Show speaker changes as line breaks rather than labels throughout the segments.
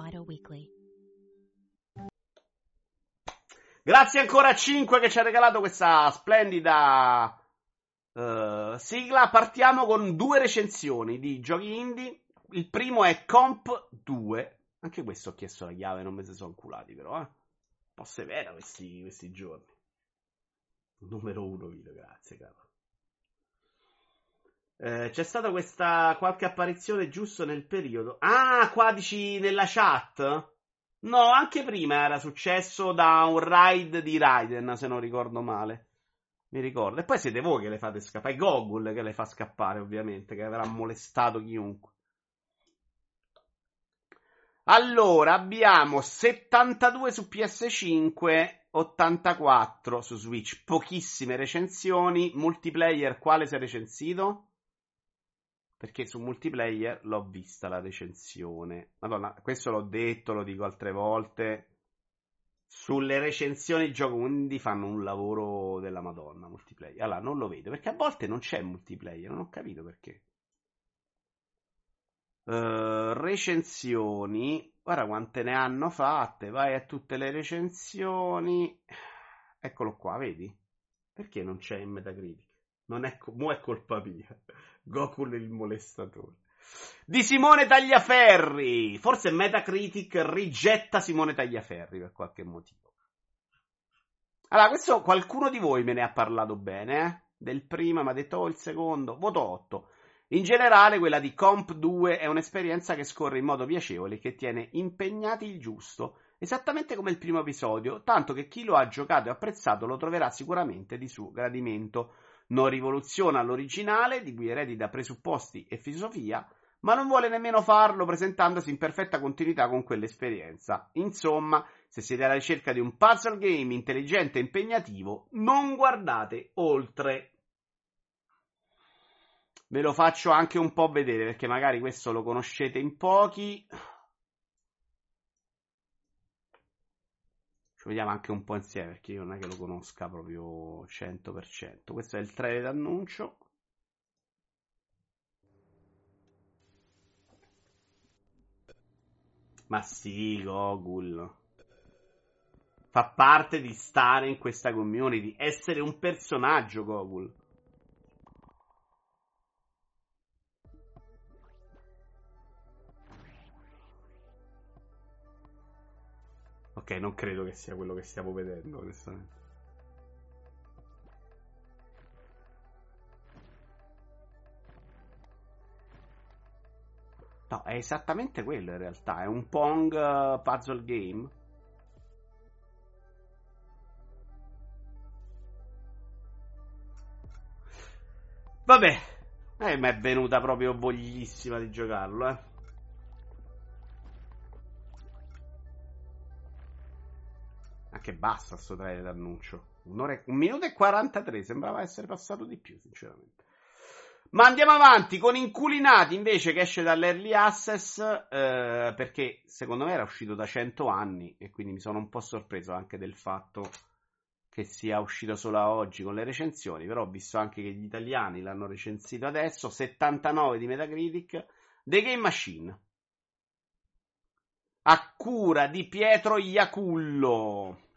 Vital Weekly.
Grazie ancora a 5 che ci ha regalato questa splendida uh, sigla. Partiamo con due recensioni di giochi indie. Il primo è Comp 2. Anche questo ho chiesto la chiave, non me ne sono culati però, eh. Un po' severa questi, questi giorni. Numero 1 video, grazie caro. Eh, c'è stata questa qualche apparizione giusto nel periodo. Ah, qua dici nella chat? No, anche prima era successo da un raid di Raiden, se non ricordo male. Mi ricordo. E poi siete voi che le fate scappare. È Gogol che le fa scappare, ovviamente, che avrà molestato chiunque. Allora, abbiamo 72 su PS5, 84 su Switch. Pochissime recensioni. Multiplayer, quale si è recensito? Perché su multiplayer l'ho vista la recensione. Madonna, questo l'ho detto, lo dico altre volte. Sulle recensioni gioco indie fanno un lavoro della Madonna multiplayer. Allora, non lo vedo perché a volte non c'è multiplayer, non ho capito perché. Uh, recensioni, guarda quante ne hanno fatte. Vai a tutte le recensioni. Eccolo qua, vedi? Perché non c'è in Metacritic? Non è, mo è colpa mia. Goku il molestatore. Di Simone Tagliaferri. Forse Metacritic rigetta Simone Tagliaferri per qualche motivo. Allora, questo qualcuno di voi me ne ha parlato bene, eh? Del primo, mi ha detto, oh, il secondo. Voto 8. In generale, quella di Comp 2 è un'esperienza che scorre in modo piacevole che tiene impegnati il giusto, esattamente come il primo episodio, tanto che chi lo ha giocato e apprezzato lo troverà sicuramente di suo gradimento non rivoluziona l'originale, di cui eredita presupposti e filosofia, ma non vuole nemmeno farlo presentandosi in perfetta continuità con quell'esperienza. Insomma, se siete alla ricerca di un puzzle game intelligente e impegnativo, non guardate oltre. Ve lo faccio anche un po' vedere perché magari questo lo conoscete in pochi. Vediamo anche un po' insieme perché io non è che lo conosca proprio 100%. Questo è il trailer d'annuncio. Ma sì, Gogul. Fa parte di stare in questa community, essere un personaggio, Gogul. Ok, non credo che sia quello che stiamo vedendo, onestamente. No, è esattamente quello in realtà. È un Pong uh, puzzle game. Vabbè, eh, mi è venuta proprio voglissima di giocarlo, eh. Che basta sto trailer d'annuncio. Un'ora, un minuto e 43, sembrava essere passato di più, sinceramente. Ma andiamo avanti con Inculinati invece che esce dall'Early Access eh, perché secondo me era uscito da 100 anni e quindi mi sono un po' sorpreso anche del fatto che sia uscito solo oggi con le recensioni, però ho visto anche che gli italiani l'hanno recensito adesso, 79 di Metacritic, The Game Machine. A cura di Pietro Iacullo.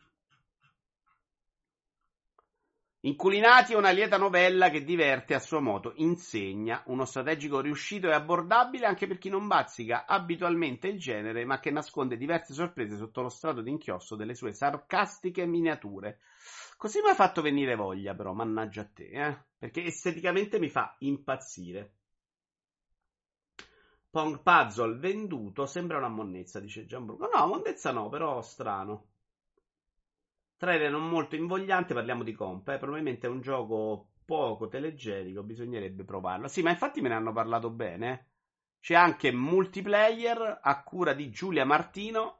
Inculinati è una lieta novella che diverte a suo modo, insegna, uno strategico riuscito e abbordabile anche per chi non bazzica abitualmente il genere, ma che nasconde diverse sorprese sotto lo strato d'inchiostro delle sue sarcastiche miniature. Così mi ha fatto venire voglia, però, mannaggia a te, eh? Perché esteticamente mi fa impazzire. Pong Puzzle venduto sembra una monnezza, dice Gianbruno. No, monnezza no, però strano. Trailer non molto invogliante, parliamo di comp, eh? probabilmente è un gioco poco telegenico, bisognerebbe provarlo. Sì, ma infatti me ne hanno parlato bene. Eh. C'è anche multiplayer a cura di Giulia Martino.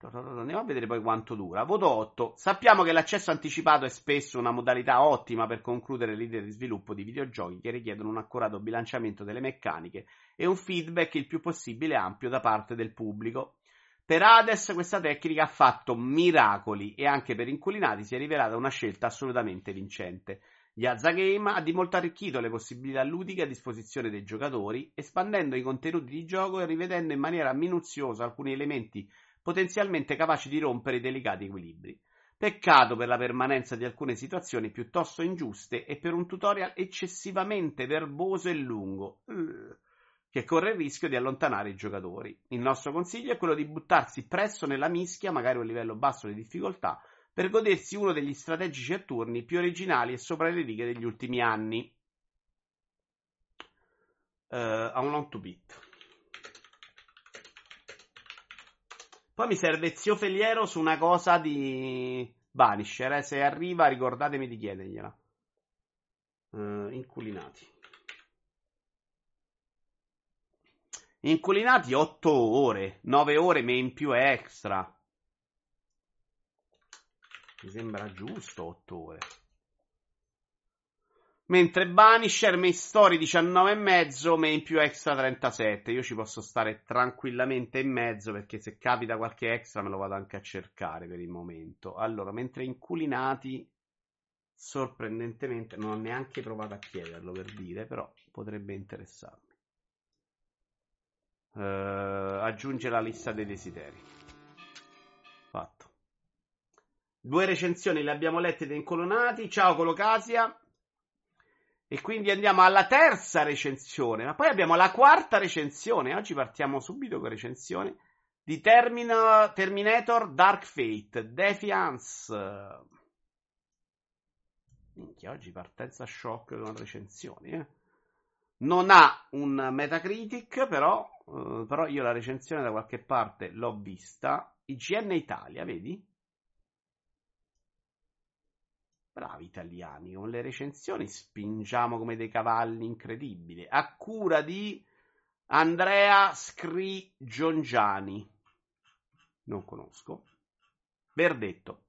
Andiamo a vedere poi quanto dura. Voto 8. Sappiamo che l'accesso anticipato è spesso una modalità ottima per concludere l'idea di sviluppo di videogiochi che richiedono un accurato bilanciamento delle meccaniche e un feedback il più possibile ampio da parte del pubblico. Per Hades questa tecnica ha fatto miracoli e anche per Inculinati si è rivelata una scelta assolutamente vincente. Yaza Game ha di molto arricchito le possibilità ludiche a disposizione dei giocatori, espandendo i contenuti di gioco e rivedendo in maniera minuziosa alcuni elementi potenzialmente capaci di rompere i delicati equilibri. Peccato per la permanenza di alcune situazioni piuttosto ingiuste e per un tutorial eccessivamente verboso e lungo, che corre il rischio di allontanare i giocatori. Il nostro consiglio è quello di buttarsi presto nella mischia, magari a un livello basso di difficoltà, per godersi uno degli strategici a turni più originali e sopra le righe degli ultimi anni. Uh, a un long to beat. Poi mi serve zio Feliero su una cosa di Vanisher. Eh? Se arriva, ricordatemi di chiedergliela. Uh, inculinati. Inculinati 8 ore, 9 ore main più extra. Mi sembra giusto 8 ore. Mentre Banisher, main story 19,5, main più extra 37. Io ci posso stare tranquillamente in mezzo perché se capita qualche extra me lo vado anche a cercare per il momento. Allora, mentre inculinati, sorprendentemente, non ho neanche provato a chiederlo per dire, però potrebbe interessarmi. Uh, aggiunge la lista dei desideri. Fatto. Due recensioni le abbiamo lette da incolonati. Ciao Colocasia. E quindi andiamo alla terza recensione. Ma poi abbiamo la quarta recensione. Oggi partiamo subito con recensione di Termina- Terminator Dark Fate Defiance. Minchia, oggi partenza shock con recensioni. Eh? Non ha un Metacritic, però, uh, però io la recensione da qualche parte l'ho vista. IGN Italia, vedi? Bravi italiani, con le recensioni spingiamo come dei cavalli incredibili. A cura di Andrea Scrigiongiani. Non conosco. Verdetto.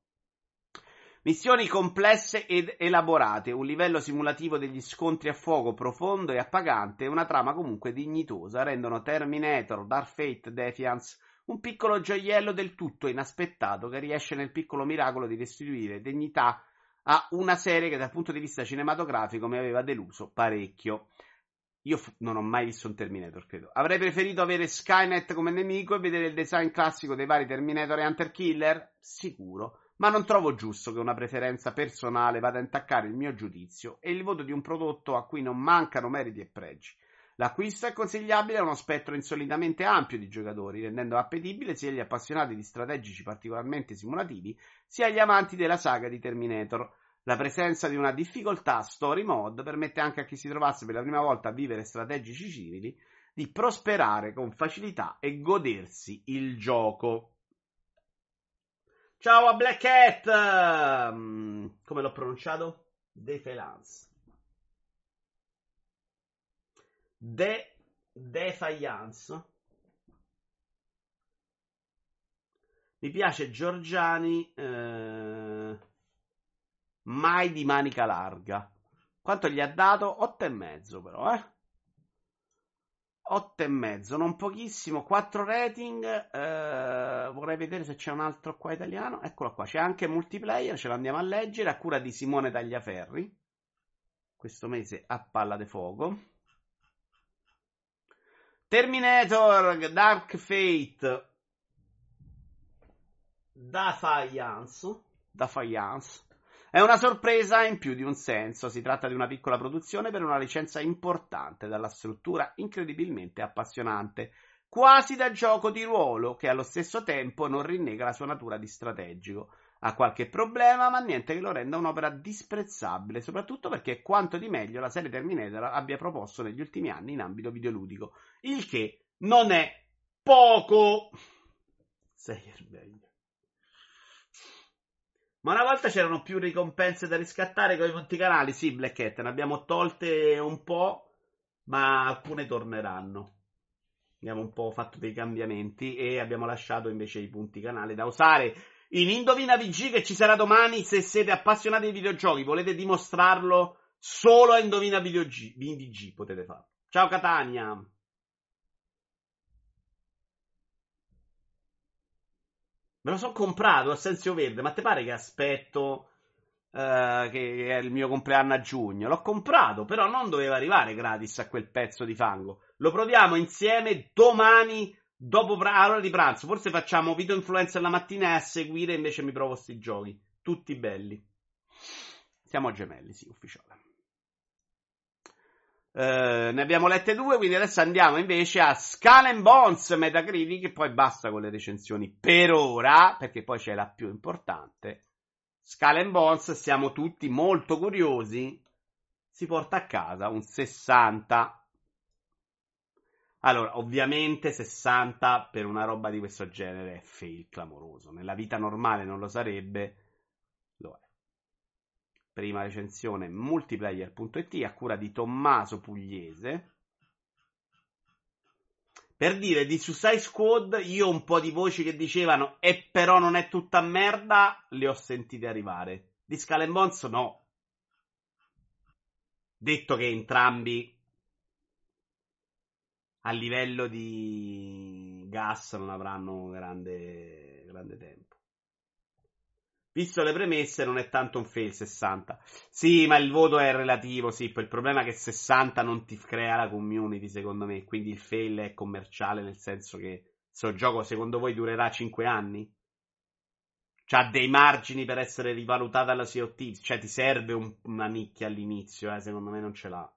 Missioni complesse ed elaborate, un livello simulativo degli scontri a fuoco profondo e appagante e una trama comunque dignitosa rendono Terminator, Dark Fate, Defiance un piccolo gioiello del tutto inaspettato che riesce nel piccolo miracolo di restituire dignità a una serie che dal punto di vista cinematografico mi aveva deluso parecchio. Io f- non ho mai visto un Terminator, credo. Avrei preferito avere Skynet come nemico e vedere il design classico dei vari Terminator e Hunter Killer? Sicuro. Ma non trovo giusto che una preferenza personale vada a intaccare il mio giudizio e il voto di un prodotto a cui non mancano meriti e pregi. L'acquisto è consigliabile a uno spettro insolitamente ampio di giocatori, rendendo appetibile sia gli appassionati di strategici particolarmente simulativi, sia gli amanti della saga di Terminator. La presenza di una difficoltà story mode permette anche a chi si trovasse per la prima volta a vivere strategici civili di prosperare con facilità e godersi il gioco. Ciao a Black Cat! Mm, come l'ho pronunciato? Defiance. De Defiance. Mi piace Giorgiani, eh, mai di manica larga. Quanto gli ha dato? 8,5 però, eh? 8,5, non pochissimo, 4 rating. Eh, vorrei vedere se c'è un altro qua italiano. Eccolo qua, c'è anche multiplayer, ce l'andiamo a leggere a cura di Simone Tagliaferri. Questo mese a palla de fuoco. Terminator Dark Fate Defiance Defiance è una sorpresa in più di un senso. Si tratta di una piccola produzione per una licenza importante, dalla struttura incredibilmente appassionante, quasi da gioco di ruolo, che allo stesso tempo non rinnega la sua natura di strategico. Ha qualche problema, ma niente che lo renda un'opera disprezzabile, soprattutto perché è quanto di meglio la serie Terminator abbia proposto negli ultimi anni in ambito videoludico, il che non è poco. Sei meglio. Ma una volta c'erano più ricompense da riscattare con i monticanali. Sì, Black Cat, ne abbiamo tolte un po', ma alcune torneranno. Abbiamo un po' fatto dei cambiamenti e abbiamo lasciato invece i punti canale da usare in Indovina VG che ci sarà domani. Se siete appassionati di videogiochi, volete dimostrarlo solo a Indovina VG potete farlo. Ciao Catania. Me lo sono comprato a Sensio Verde, ma te pare che aspetto Uh, che è il mio compleanno a giugno. L'ho comprato, però non doveva arrivare gratis a quel pezzo di fango. Lo proviamo insieme domani dopo pra- ora di pranzo. Forse facciamo video influencer la mattina e a seguire invece mi provo sti giochi. Tutti belli. Siamo gemelli, sì, ufficiale. Uh, ne abbiamo lette due, quindi adesso andiamo invece a Skull and Bones Metacritic e poi basta con le recensioni per ora, perché poi c'è la più importante. Skull and Bones, siamo tutti molto curiosi. Si porta a casa un 60. Allora, ovviamente 60 per una roba di questo genere è fail clamoroso. Nella vita normale non lo sarebbe, lo è. Prima recensione multiplayer.it a cura di Tommaso Pugliese. Per dire di Suicide Squad, io un po' di voci che dicevano e però non è tutta merda, le ho sentite arrivare. Di Skull Bones no. Detto che entrambi a livello di gas non avranno grande, grande tempo. Visto le premesse, non è tanto un fail 60. Sì, ma il voto è relativo, sì. Il problema è che 60 non ti crea la community, secondo me. Quindi il fail è commerciale, nel senso che il gioco, secondo voi, durerà 5 anni? C'ha dei margini per essere rivalutata la COT. Cioè, ti serve un, una nicchia all'inizio, eh? Secondo me non ce l'ha.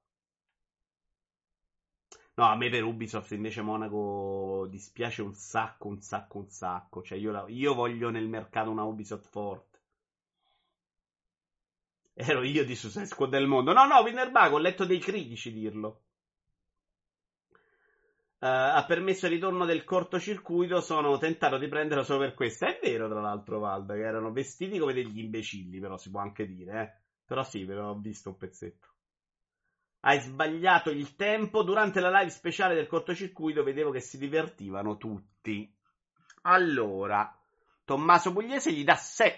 No, a me per Ubisoft invece Monaco dispiace un sacco, un sacco, un sacco. Cioè, io, la, io voglio nel mercato una Ubisoft forte. Ero io di Suicide Squad del mondo. No, no, Winnerbago, ho letto dei critici dirlo. Uh, ha permesso il ritorno del cortocircuito. Sono tentato di prenderlo solo per questo. È vero, tra l'altro, Valda, che erano vestiti come degli imbecilli, però si può anche dire, eh. Però sì, però ho visto un pezzetto. Hai sbagliato il tempo. Durante la live speciale del cortocircuito vedevo che si divertivano tutti. Allora, Tommaso Pugliese gli dà 6.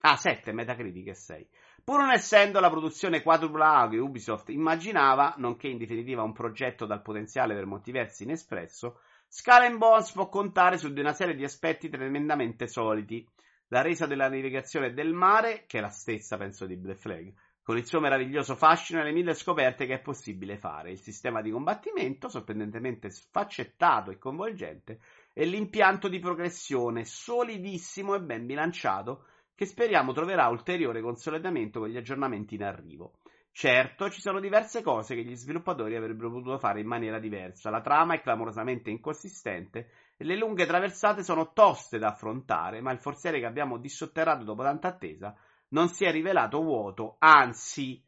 Ah, 7, Metacritic è 6. Pur non essendo la produzione quadrupla che Ubisoft immaginava, nonché in definitiva un progetto dal potenziale per molti versi inespresso, Skull Bones può contare su di una serie di aspetti tremendamente soliti. La resa della navigazione del mare, che è la stessa penso di Black Flag, con il suo meraviglioso fascino e le mille scoperte che è possibile fare, il sistema di combattimento sorprendentemente sfaccettato e coinvolgente e l'impianto di progressione solidissimo e ben bilanciato che speriamo troverà ulteriore consolidamento con gli aggiornamenti in arrivo. Certo, ci sono diverse cose che gli sviluppatori avrebbero potuto fare in maniera diversa. La trama è clamorosamente inconsistente e le lunghe traversate sono toste da affrontare, ma il forziere che abbiamo dissotterrato dopo tanta attesa non si è rivelato vuoto, anzi,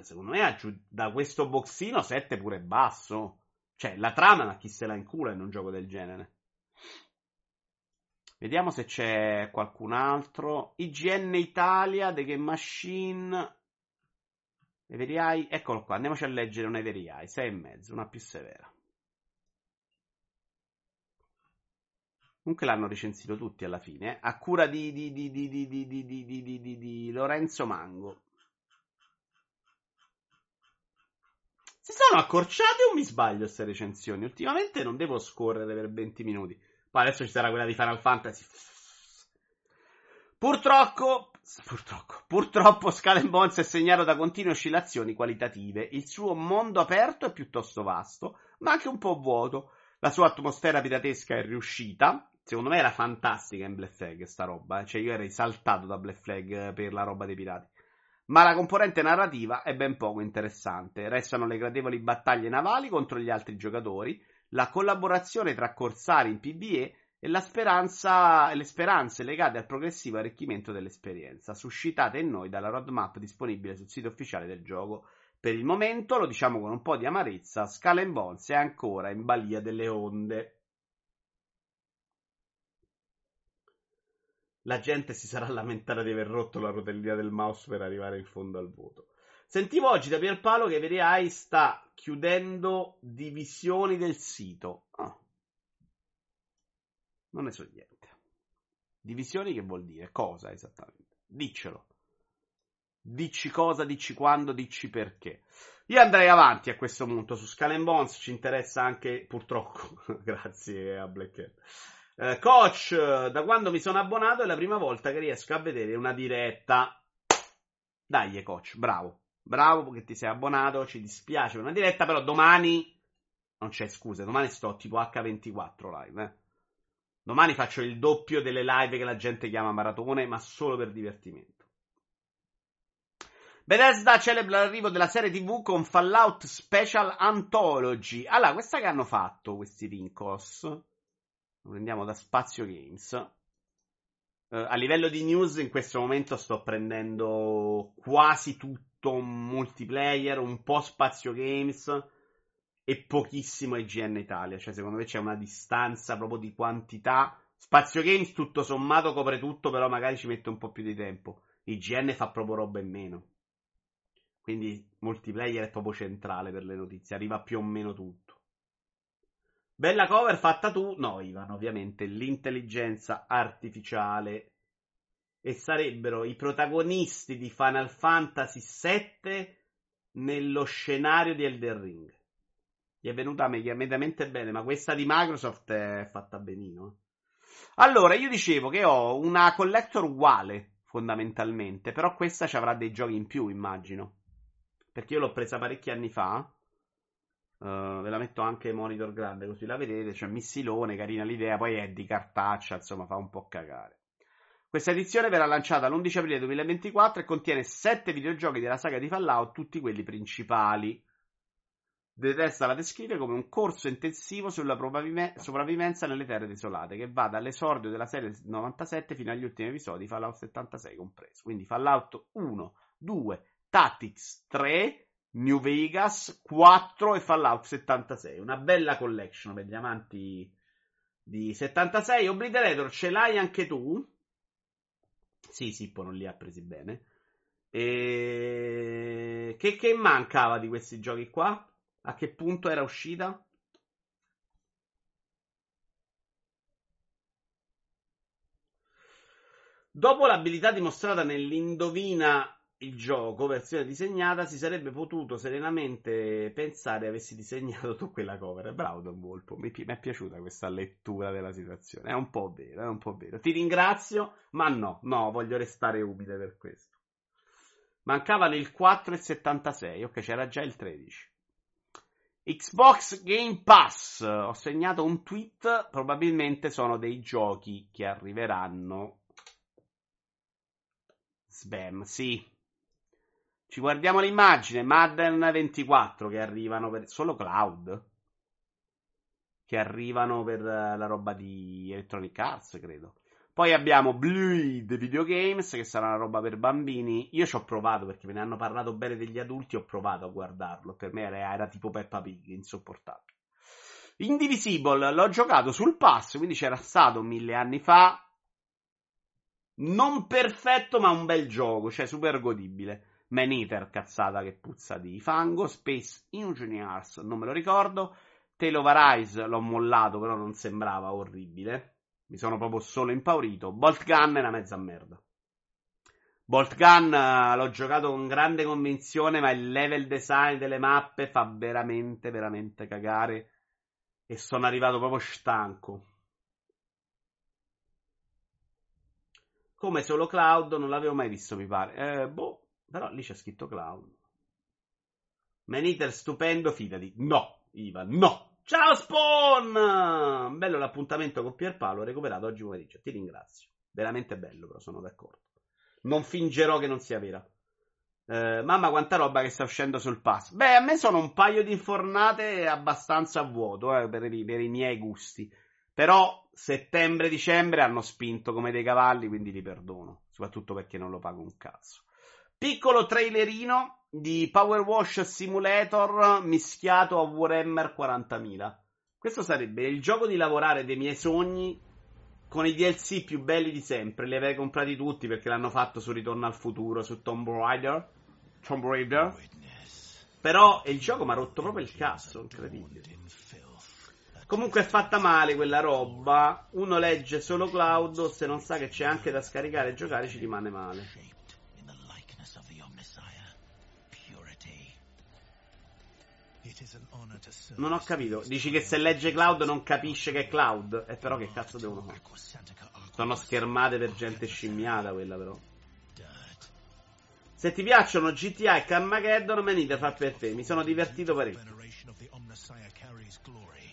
secondo me da questo boxino 7 pure basso. Cioè, la trama, ma chi se la incula in un gioco del genere? Vediamo se c'è qualcun altro. IGN Italia, The Game Machine. Everai, eccolo qua, andiamoci a leggere un Everai, 6,5, una più severa. Comunque l'hanno recensito tutti alla fine, eh? a cura di, di, di, di, Lorenzo Mango. Si sono accorciate o mi sbaglio queste recensioni? Ultimamente non devo scorrere per 20 minuti. Poi adesso ci sarà quella di Final Fantasy. Purtroppo, purtroppo, purtroppo Skull Bones è segnato da continue oscillazioni qualitative. Il suo mondo aperto è piuttosto vasto, ma anche un po' vuoto. La sua atmosfera piratesca è riuscita, Secondo me era fantastica in Black Flag sta roba. Eh. Cioè, io ero esaltato da Black Flag per la roba dei pirati. Ma la componente narrativa è ben poco interessante. Restano le gradevoli battaglie navali contro gli altri giocatori, la collaborazione tra corsari in PBE e la speranza, le speranze legate al progressivo arricchimento dell'esperienza, suscitate in noi dalla roadmap disponibile sul sito ufficiale del gioco. Per il momento, lo diciamo con un po' di amarezza, Skull Bones è ancora in balia delle onde. La gente si sarà lamentata di aver rotto la rotellina del mouse per arrivare in fondo al voto. Sentivo oggi da Pierpaolo che VeriAI sta chiudendo divisioni del sito. Oh. Non ne so niente. Divisioni che vuol dire? Cosa esattamente? Diccelo. Dici cosa, dici quando, dici perché. Io andrei avanti a questo punto. Su Skull Bones ci interessa anche, purtroppo, grazie a Black Hat. Eh, coach, da quando mi sono abbonato è la prima volta che riesco a vedere una diretta. Dai, coach, bravo. Bravo che ti sei abbonato, ci dispiace per una diretta, però domani non c'è scuse, domani sto tipo H24 live, eh. Domani faccio il doppio delle live che la gente chiama maratone, ma solo per divertimento. Bethesda celebra l'arrivo della serie TV con Fallout Special Anthology. Allora, questa che hanno fatto questi Rincos, lo prendiamo da Spazio Games. Uh, a livello di news in questo momento sto prendendo quasi tutto multiplayer, un po' Spazio Games e pochissimo IGN Italia. Cioè, secondo me c'è una distanza proprio di quantità. Spazio Games tutto sommato copre tutto, però magari ci mette un po' più di tempo. IGN fa proprio roba in meno. Quindi multiplayer è proprio centrale per le notizie, arriva più o meno tutto. Bella cover fatta tu, no Ivan, ovviamente l'intelligenza artificiale e sarebbero i protagonisti di Final Fantasy VII nello scenario di Elder Ring. Gli è venuta mediamente bene, ma questa di Microsoft è fatta benino. Allora, io dicevo che ho una collector uguale, fondamentalmente, però questa ci avrà dei giochi in più, immagino. Perché io l'ho presa parecchi anni fa. Uh, ve la metto anche monitor grande così la vedete. C'è missilone, carina l'idea. Poi è di cartaccia, insomma, fa un po' cagare. Questa edizione verrà lanciata l'11 aprile 2024 e contiene 7 videogiochi della saga di Fallout, tutti quelli principali. Detesta la descrive come un corso intensivo sulla sopravvivenza nelle terre desolate, che va dall'esordio della serie 97 fino agli ultimi episodi, Fallout 76 compreso. Quindi Fallout 1, 2, Tactics 3, New Vegas 4 e Fallout 76. Una bella collection per gli amanti di 76. Obliterator ce l'hai anche tu? Sì, Sippo non li ha presi bene. E... Che, che mancava di questi giochi qua? A che punto era uscita? Dopo l'abilità dimostrata nell'indovina il gioco, versione disegnata, si sarebbe potuto serenamente pensare avessi disegnato tu quella cover. Bravo Don Volpo, mi, mi, è piaciuta questa lettura della situazione. È un po' vero, è un po' vero. Ti ringrazio, ma no, no, voglio restare umile per questo. Mancavano il 4 e il 76, ok, c'era già il 13. Xbox Game Pass, ho segnato un tweet, probabilmente sono dei giochi che arriveranno. Spam, sì, ci guardiamo l'immagine, Madden 24 che arrivano per solo cloud. Che arrivano per la roba di Electronic Arts, credo. Poi abbiamo Bleed Videogames, che sarà una roba per bambini. Io ci ho provato perché me ne hanno parlato bene degli adulti. Ho provato a guardarlo. Per me era, era tipo Peppa Pig, insopportabile. Indivisible l'ho giocato sul pass, quindi c'era stato mille anni fa. Non perfetto, ma un bel gioco, cioè super godibile. Man Eater, cazzata che puzza di fango. Space Engineers, non me lo ricordo. Tale of Arise l'ho mollato, però non sembrava orribile. Mi sono proprio solo impaurito. Bolt Gun è una mezza merda. Bolt Gun uh, l'ho giocato con grande convinzione, ma il level design delle mappe fa veramente, veramente cagare. E sono arrivato proprio stanco. Come solo Cloud non l'avevo mai visto, mi pare. Eh, boh. Però lì c'è scritto Cloud. Maniter stupendo, fidati. No, Ivan, no. Ciao Spawn! Bello l'appuntamento con Pierpaolo, recuperato oggi pomeriggio. Ti ringrazio. Veramente bello, però sono d'accordo. Non fingerò che non sia vera. Eh, mamma, quanta roba che sta uscendo sul pass. Beh, a me sono un paio di infornate abbastanza a vuoto eh, per, i, per i miei gusti. Però settembre-dicembre hanno spinto come dei cavalli, quindi li perdono. Soprattutto perché non lo pago un cazzo. Piccolo trailerino di Power Wash Simulator mischiato a Warhammer 40.000. Questo sarebbe il gioco di lavorare dei miei sogni con i DLC più belli di sempre. Li avrei comprati tutti perché l'hanno fatto su Ritorno al futuro, su Tomb Raider. Tomb Raider. Però il gioco mi ha rotto proprio il cazzo, incredibile. Comunque è fatta male quella roba. Uno legge solo Cloud, se non sa che c'è anche da scaricare e giocare ci rimane male. Non ho capito. Dici che se legge Cloud non capisce che è Cloud? E però che cazzo devono fare? Sono schermate per gente scimmiata quella però. Se ti piacciono GTA e Carmageddon, Manita fa per te. Mi sono divertito parecchio.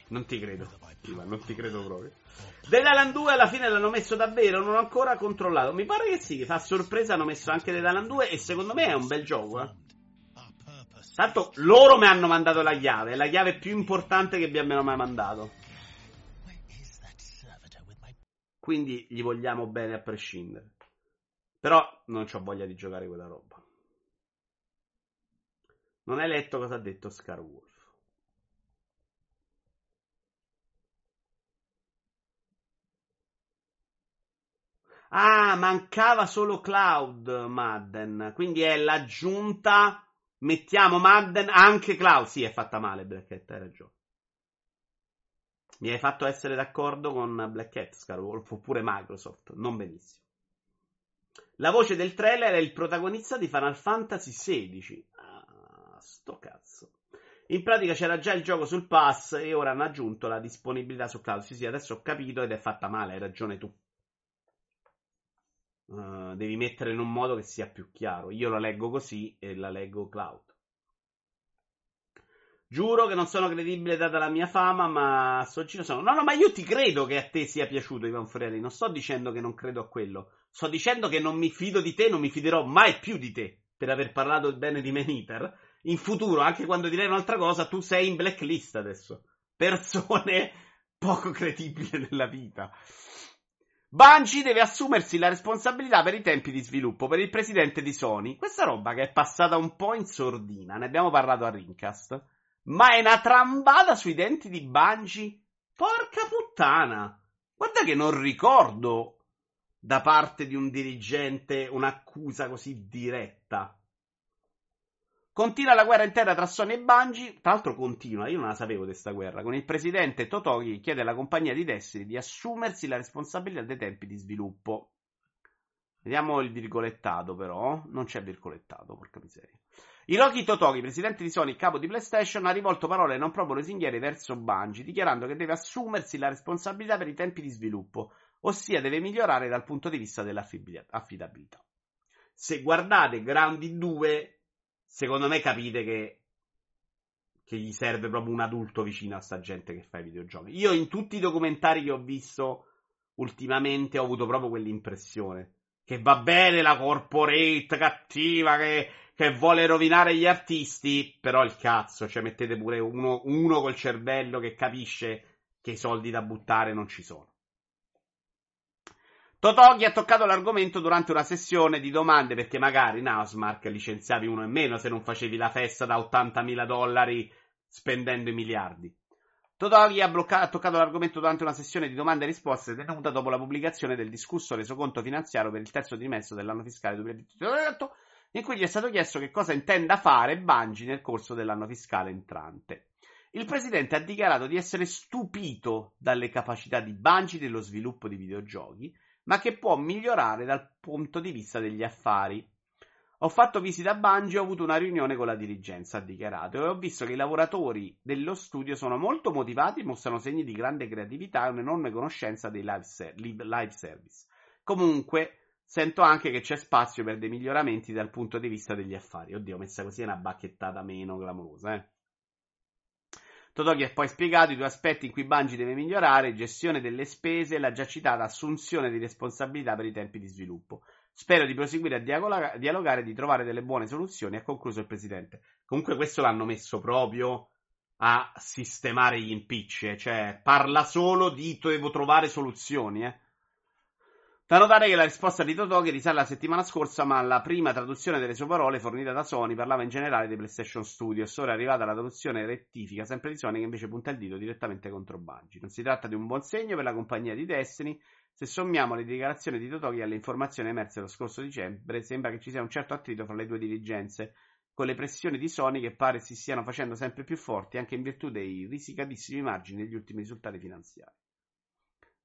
Non ti credo. non ti credo proprio. Dell'Alan 2 alla fine l'hanno messo davvero, non ho ancora controllato. Mi pare che sì, fa sorpresa hanno messo anche Dell'Alan 2 e secondo me è un bel gioco, eh. Tanto loro mi hanno mandato la chiave, è la chiave più importante che vi abbiano mai mandato. Quindi gli vogliamo bene a prescindere. Però non ho voglia di giocare quella roba. Non hai letto cosa ha detto Scar Wolf. Ah, mancava solo Cloud Madden. Quindi è l'aggiunta. Mettiamo Madden anche Cloud. Sì, è fatta male Black Hat, hai ragione. Mi hai fatto essere d'accordo con Black Hat, Scarwolf, oppure Microsoft. Non benissimo. La voce del trailer è il protagonista di Final Fantasy XVI. Ah, sto cazzo. In pratica c'era già il gioco sul pass e ora hanno aggiunto la disponibilità su cloud. Sì, sì, adesso ho capito ed è fatta male, hai ragione tu. Uh, devi mettere in un modo che sia più chiaro. Io la leggo così e la leggo cloud. Giuro che non sono credibile data la mia fama, ma sto giro sono. No, no, ma io ti credo che a te sia piaciuto Ivan Forielli. Non sto dicendo che non credo a quello. Sto dicendo che non mi fido di te, non mi fiderò mai più di te per aver parlato bene di Maniter. In futuro, anche quando direi un'altra cosa, tu sei in blacklist adesso. Persone poco credibili nella vita. Bungie deve assumersi la responsabilità per i tempi di sviluppo per il presidente di Sony. Questa roba che è passata un po' in sordina, ne abbiamo parlato a Rincast. Ma è una trambata sui denti di Bungie? Porca puttana! Guarda che non ricordo da parte di un dirigente un'accusa così diretta. Continua la guerra interna tra Sony e Bungie. Tra l'altro continua, io non la sapevo di questa guerra. Con il presidente Totoki chiede alla compagnia di Destiny di assumersi la responsabilità dei tempi di sviluppo. Vediamo il virgolettato però. Non c'è virgolettato, porca miseria. Hiroki Totoki, presidente di Sony e capo di PlayStation, ha rivolto parole non proprio lusinghiere verso Bungie, dichiarando che deve assumersi la responsabilità per i tempi di sviluppo, ossia deve migliorare dal punto di vista dell'affidabilità. Se guardate Grounded 2 secondo me capite che, che gli serve proprio un adulto vicino a sta gente che fa i videogiochi. Io in tutti i documentari che ho visto ultimamente ho avuto proprio quell'impressione. Che va bene la corporate cattiva che, che vuole rovinare gli artisti, però il cazzo, cioè mettete pure uno, uno col cervello che capisce che i soldi da buttare non ci sono. Totoghi ha toccato l'argomento durante una sessione di domande perché magari in Housemark licenziavi uno in meno se non facevi la festa da 80.000 dollari spendendo i miliardi. Totoghi ha, bloccato, ha toccato l'argomento durante una sessione di domande e risposte tenuta dopo la pubblicazione del discusso resoconto finanziario per il terzo trimestre dell'anno fiscale 2018 in cui gli è stato chiesto che cosa intenda fare Bungie nel corso dell'anno fiscale entrante. Il presidente ha dichiarato di essere stupito dalle capacità di Bungie dello sviluppo di videogiochi ma che può migliorare dal punto di vista degli affari. Ho fatto visita a Bungie e ho avuto una riunione con la dirigenza, ha dichiarato, e ho visto che i lavoratori dello studio sono molto motivati mostrano segni di grande creatività e un'enorme conoscenza dei live, ser- live service. Comunque, sento anche che c'è spazio per dei miglioramenti dal punto di vista degli affari. Oddio, messa così è una bacchettata meno clamorosa, eh. Totoki ha poi spiegato i due aspetti in cui Bungie deve migliorare, gestione delle spese e la già citata assunzione di responsabilità per i tempi di sviluppo. Spero di proseguire a dialogare e di trovare delle buone soluzioni, ha concluso il presidente. Comunque questo l'hanno messo proprio a sistemare gli impicci, eh? cioè parla solo di devo trovare soluzioni, eh. Da notare che la risposta di Totoki risale alla settimana scorsa, ma la prima traduzione delle sue parole fornita da Sony parlava in generale dei PlayStation Studios. Ora è arrivata la traduzione rettifica, sempre di Sony, che invece punta il dito direttamente contro Bungie. Non si tratta di un buon segno per la compagnia di Destiny. Se sommiamo le dichiarazioni di Totoki alle informazioni emerse lo scorso dicembre, sembra che ci sia un certo attrito fra le due dirigenze, con le pressioni di Sony che pare si stiano facendo sempre più forti anche in virtù dei risicatissimi margini degli ultimi risultati finanziari.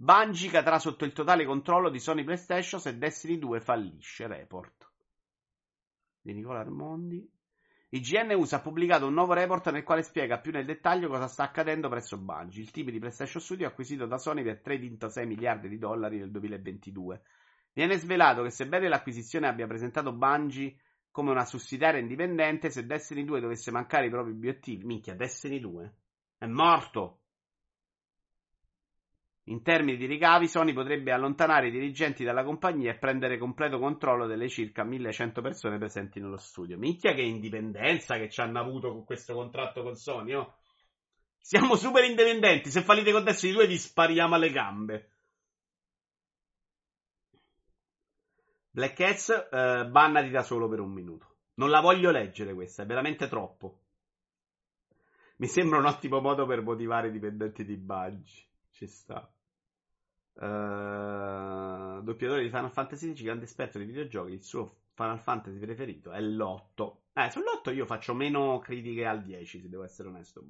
Bungie cadrà sotto il totale controllo di Sony PlayStation se Destiny 2 fallisce. Report di Nicola Armondi. IGN USA ha pubblicato un nuovo report nel quale spiega più nel dettaglio cosa sta accadendo presso Bungie, il team di PlayStation Studio acquisito da Sony per 3,6 miliardi di dollari nel 2022. Viene svelato che sebbene l'acquisizione abbia presentato Bungie come una sussidiaria indipendente se Destiny 2 dovesse mancare i propri obiettivi. Minchia, Destiny 2 è morto. In termini di ricavi, Sony potrebbe allontanare i dirigenti dalla compagnia e prendere completo controllo delle circa 1100 persone presenti nello studio. Minchia che indipendenza che ci hanno avuto con questo contratto con Sony, oh. Siamo super indipendenti, se fallite con Destiny 2 vi spariamo alle gambe. Black Cats, eh, bannati da solo per un minuto. Non la voglio leggere questa, è veramente troppo. Mi sembra un ottimo modo per motivare i dipendenti di Bungie. Ci sta. Uh, doppiatore di Final Fantasy X, grande esperto di videogiochi. Il suo Final Fantasy preferito è l'8. Eh, sull'8 io faccio meno critiche al 10, se devo essere onesto.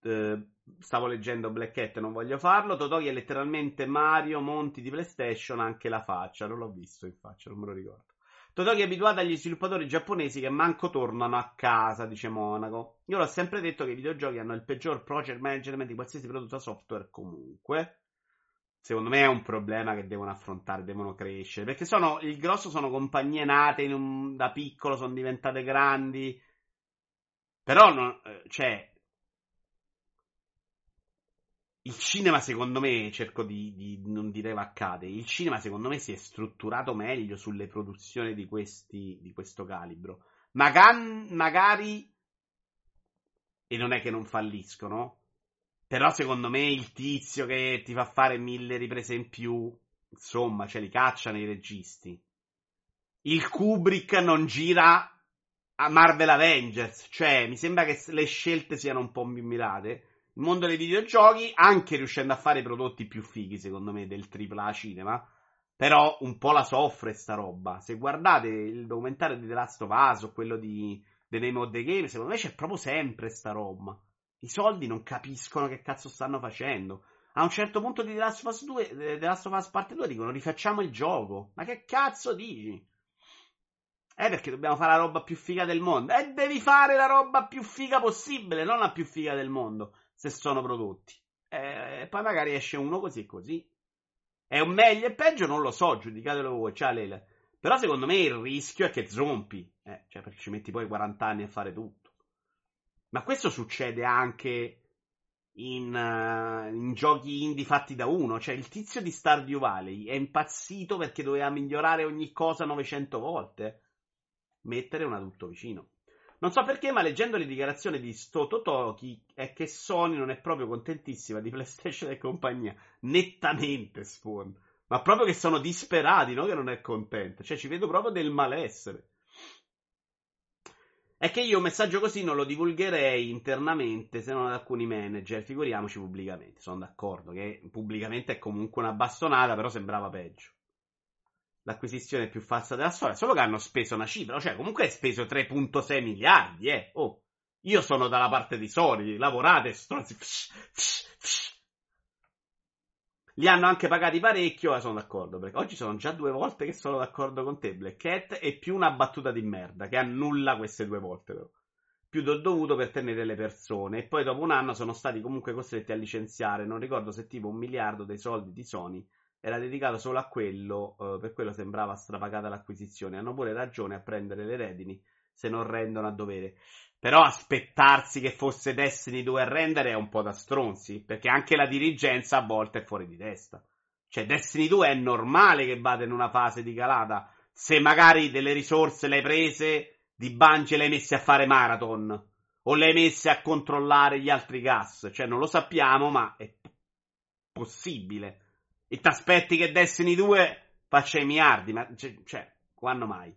Uh, stavo leggendo Black Cat, non voglio farlo. Totoki è letteralmente Mario Monti di PlayStation, anche la faccia. Non l'ho visto in faccia, non me lo ricordo. Totoki è abituato agli sviluppatori giapponesi che manco tornano a casa, dice Monaco. Io l'ho sempre detto che i videogiochi hanno il peggior project management di qualsiasi prodotto software comunque. Secondo me è un problema che devono affrontare, devono crescere. Perché sono, il grosso sono compagnie nate un, da piccolo, sono diventate grandi. Però, non, eh, cioè, il cinema, secondo me, cerco di, di, non dire vaccate. Il cinema, secondo me, si è strutturato meglio sulle produzioni di, questi, di questo calibro. Magan, magari, e non è che non falliscono, però secondo me il tizio che ti fa fare mille riprese in più, insomma, ce li cacciano i registi. Il Kubrick non gira a Marvel Avengers, cioè mi sembra che le scelte siano un po' mirate il mondo dei videogiochi, anche riuscendo a fare prodotti più fighi, secondo me, del AAA cinema. Però un po' la soffre sta roba. Se guardate il documentario di The Last of Us o quello di The Name of the Game, secondo me c'è proprio sempre sta roba. I soldi non capiscono che cazzo stanno facendo. A un certo punto di The Last of Us 2, The Last of Us Parte 2 dicono rifacciamo il gioco. Ma che cazzo dici? Eh, perché dobbiamo fare la roba più figa del mondo. E devi fare la roba più figa possibile, non la più figa del mondo se sono prodotti. E poi magari esce uno così e così. È un meglio e peggio? Non lo so, giudicatelo voi, ciao Lele. Però secondo me il rischio è che zompi, eh, cioè perché ci metti poi 40 anni a fare tutto. Ma questo succede anche in, uh, in, giochi indie fatti da uno. Cioè, il tizio di Stardew Valley è impazzito perché doveva migliorare ogni cosa 900 volte. Mettere un adulto vicino. Non so perché, ma leggendo le dichiarazioni di sto Totoki è che Sony non è proprio contentissima di PlayStation e compagnia. Nettamente, Spawn. Ma proprio che sono disperati, no? Che non è contenta. Cioè, ci vedo proprio del malessere. È che io un messaggio così non lo divulgherei internamente se non ad alcuni manager, figuriamoci pubblicamente. Sono d'accordo che pubblicamente è comunque una bastonata, però sembrava peggio l'acquisizione più falsa della storia, solo che hanno speso una cifra, cioè comunque hai speso 3.6 miliardi, eh. Oh, io sono dalla parte di Sony, lavorate, stronzi. Li hanno anche pagati parecchio, eh, sono d'accordo, perché oggi sono già due volte che sono d'accordo con te, Black Cat, e più una battuta di merda, che annulla queste due volte, però. Più do dovuto per tenere le persone, e poi dopo un anno sono stati comunque costretti a licenziare, non ricordo se tipo un miliardo dei soldi di Sony era dedicato solo a quello, eh, per quello sembrava strapagata l'acquisizione. Hanno pure ragione a prendere le redini se non rendono a dovere. Però aspettarsi che fosse Destiny 2 a rendere è un po' da stronzi, perché anche la dirigenza a volte è fuori di testa. Cioè, Destiny 2 è normale che vada in una fase di calata, se magari delle risorse le hai prese di Bungie le hai messe a fare marathon, o le hai messe a controllare gli altri gas. Cioè, non lo sappiamo, ma è possibile. E ti aspetti che Destiny 2 faccia i miliardi, ma cioè, cioè, quando mai?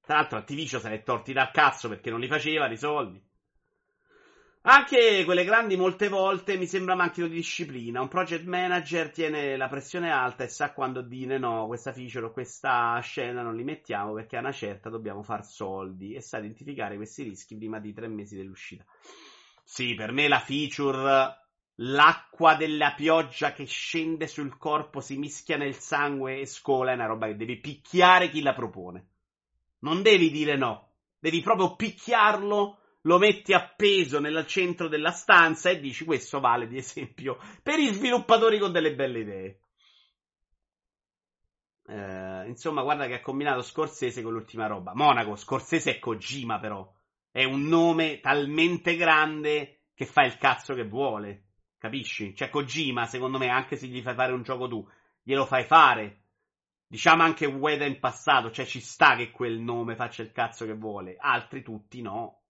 Tra l'altro Activision se l'è torti dal cazzo perché non li faceva i soldi. Anche quelle grandi molte volte mi sembra manchino di disciplina. Un project manager tiene la pressione alta e sa quando dire no, questa feature o questa scena non li mettiamo perché a una certa dobbiamo far soldi e sa identificare questi rischi prima di tre mesi dell'uscita. Sì, per me la feature l'acqua della pioggia che scende sul corpo, si mischia nel sangue e scola, è una roba che devi picchiare chi la propone. Non devi dire no, devi proprio picchiarlo, lo metti appeso nel centro della stanza e dici questo vale di esempio per i sviluppatori con delle belle idee. Eh, insomma, guarda che ha combinato Scorsese con l'ultima roba. Monaco, Scorsese è Kojima, però. È un nome talmente grande che fa il cazzo che vuole. Capisci? Cioè, Kojima, secondo me, anche se gli fai fare un gioco tu, glielo fai fare. Diciamo anche Ueda in passato, cioè ci sta che quel nome faccia il cazzo che vuole. Altri tutti no.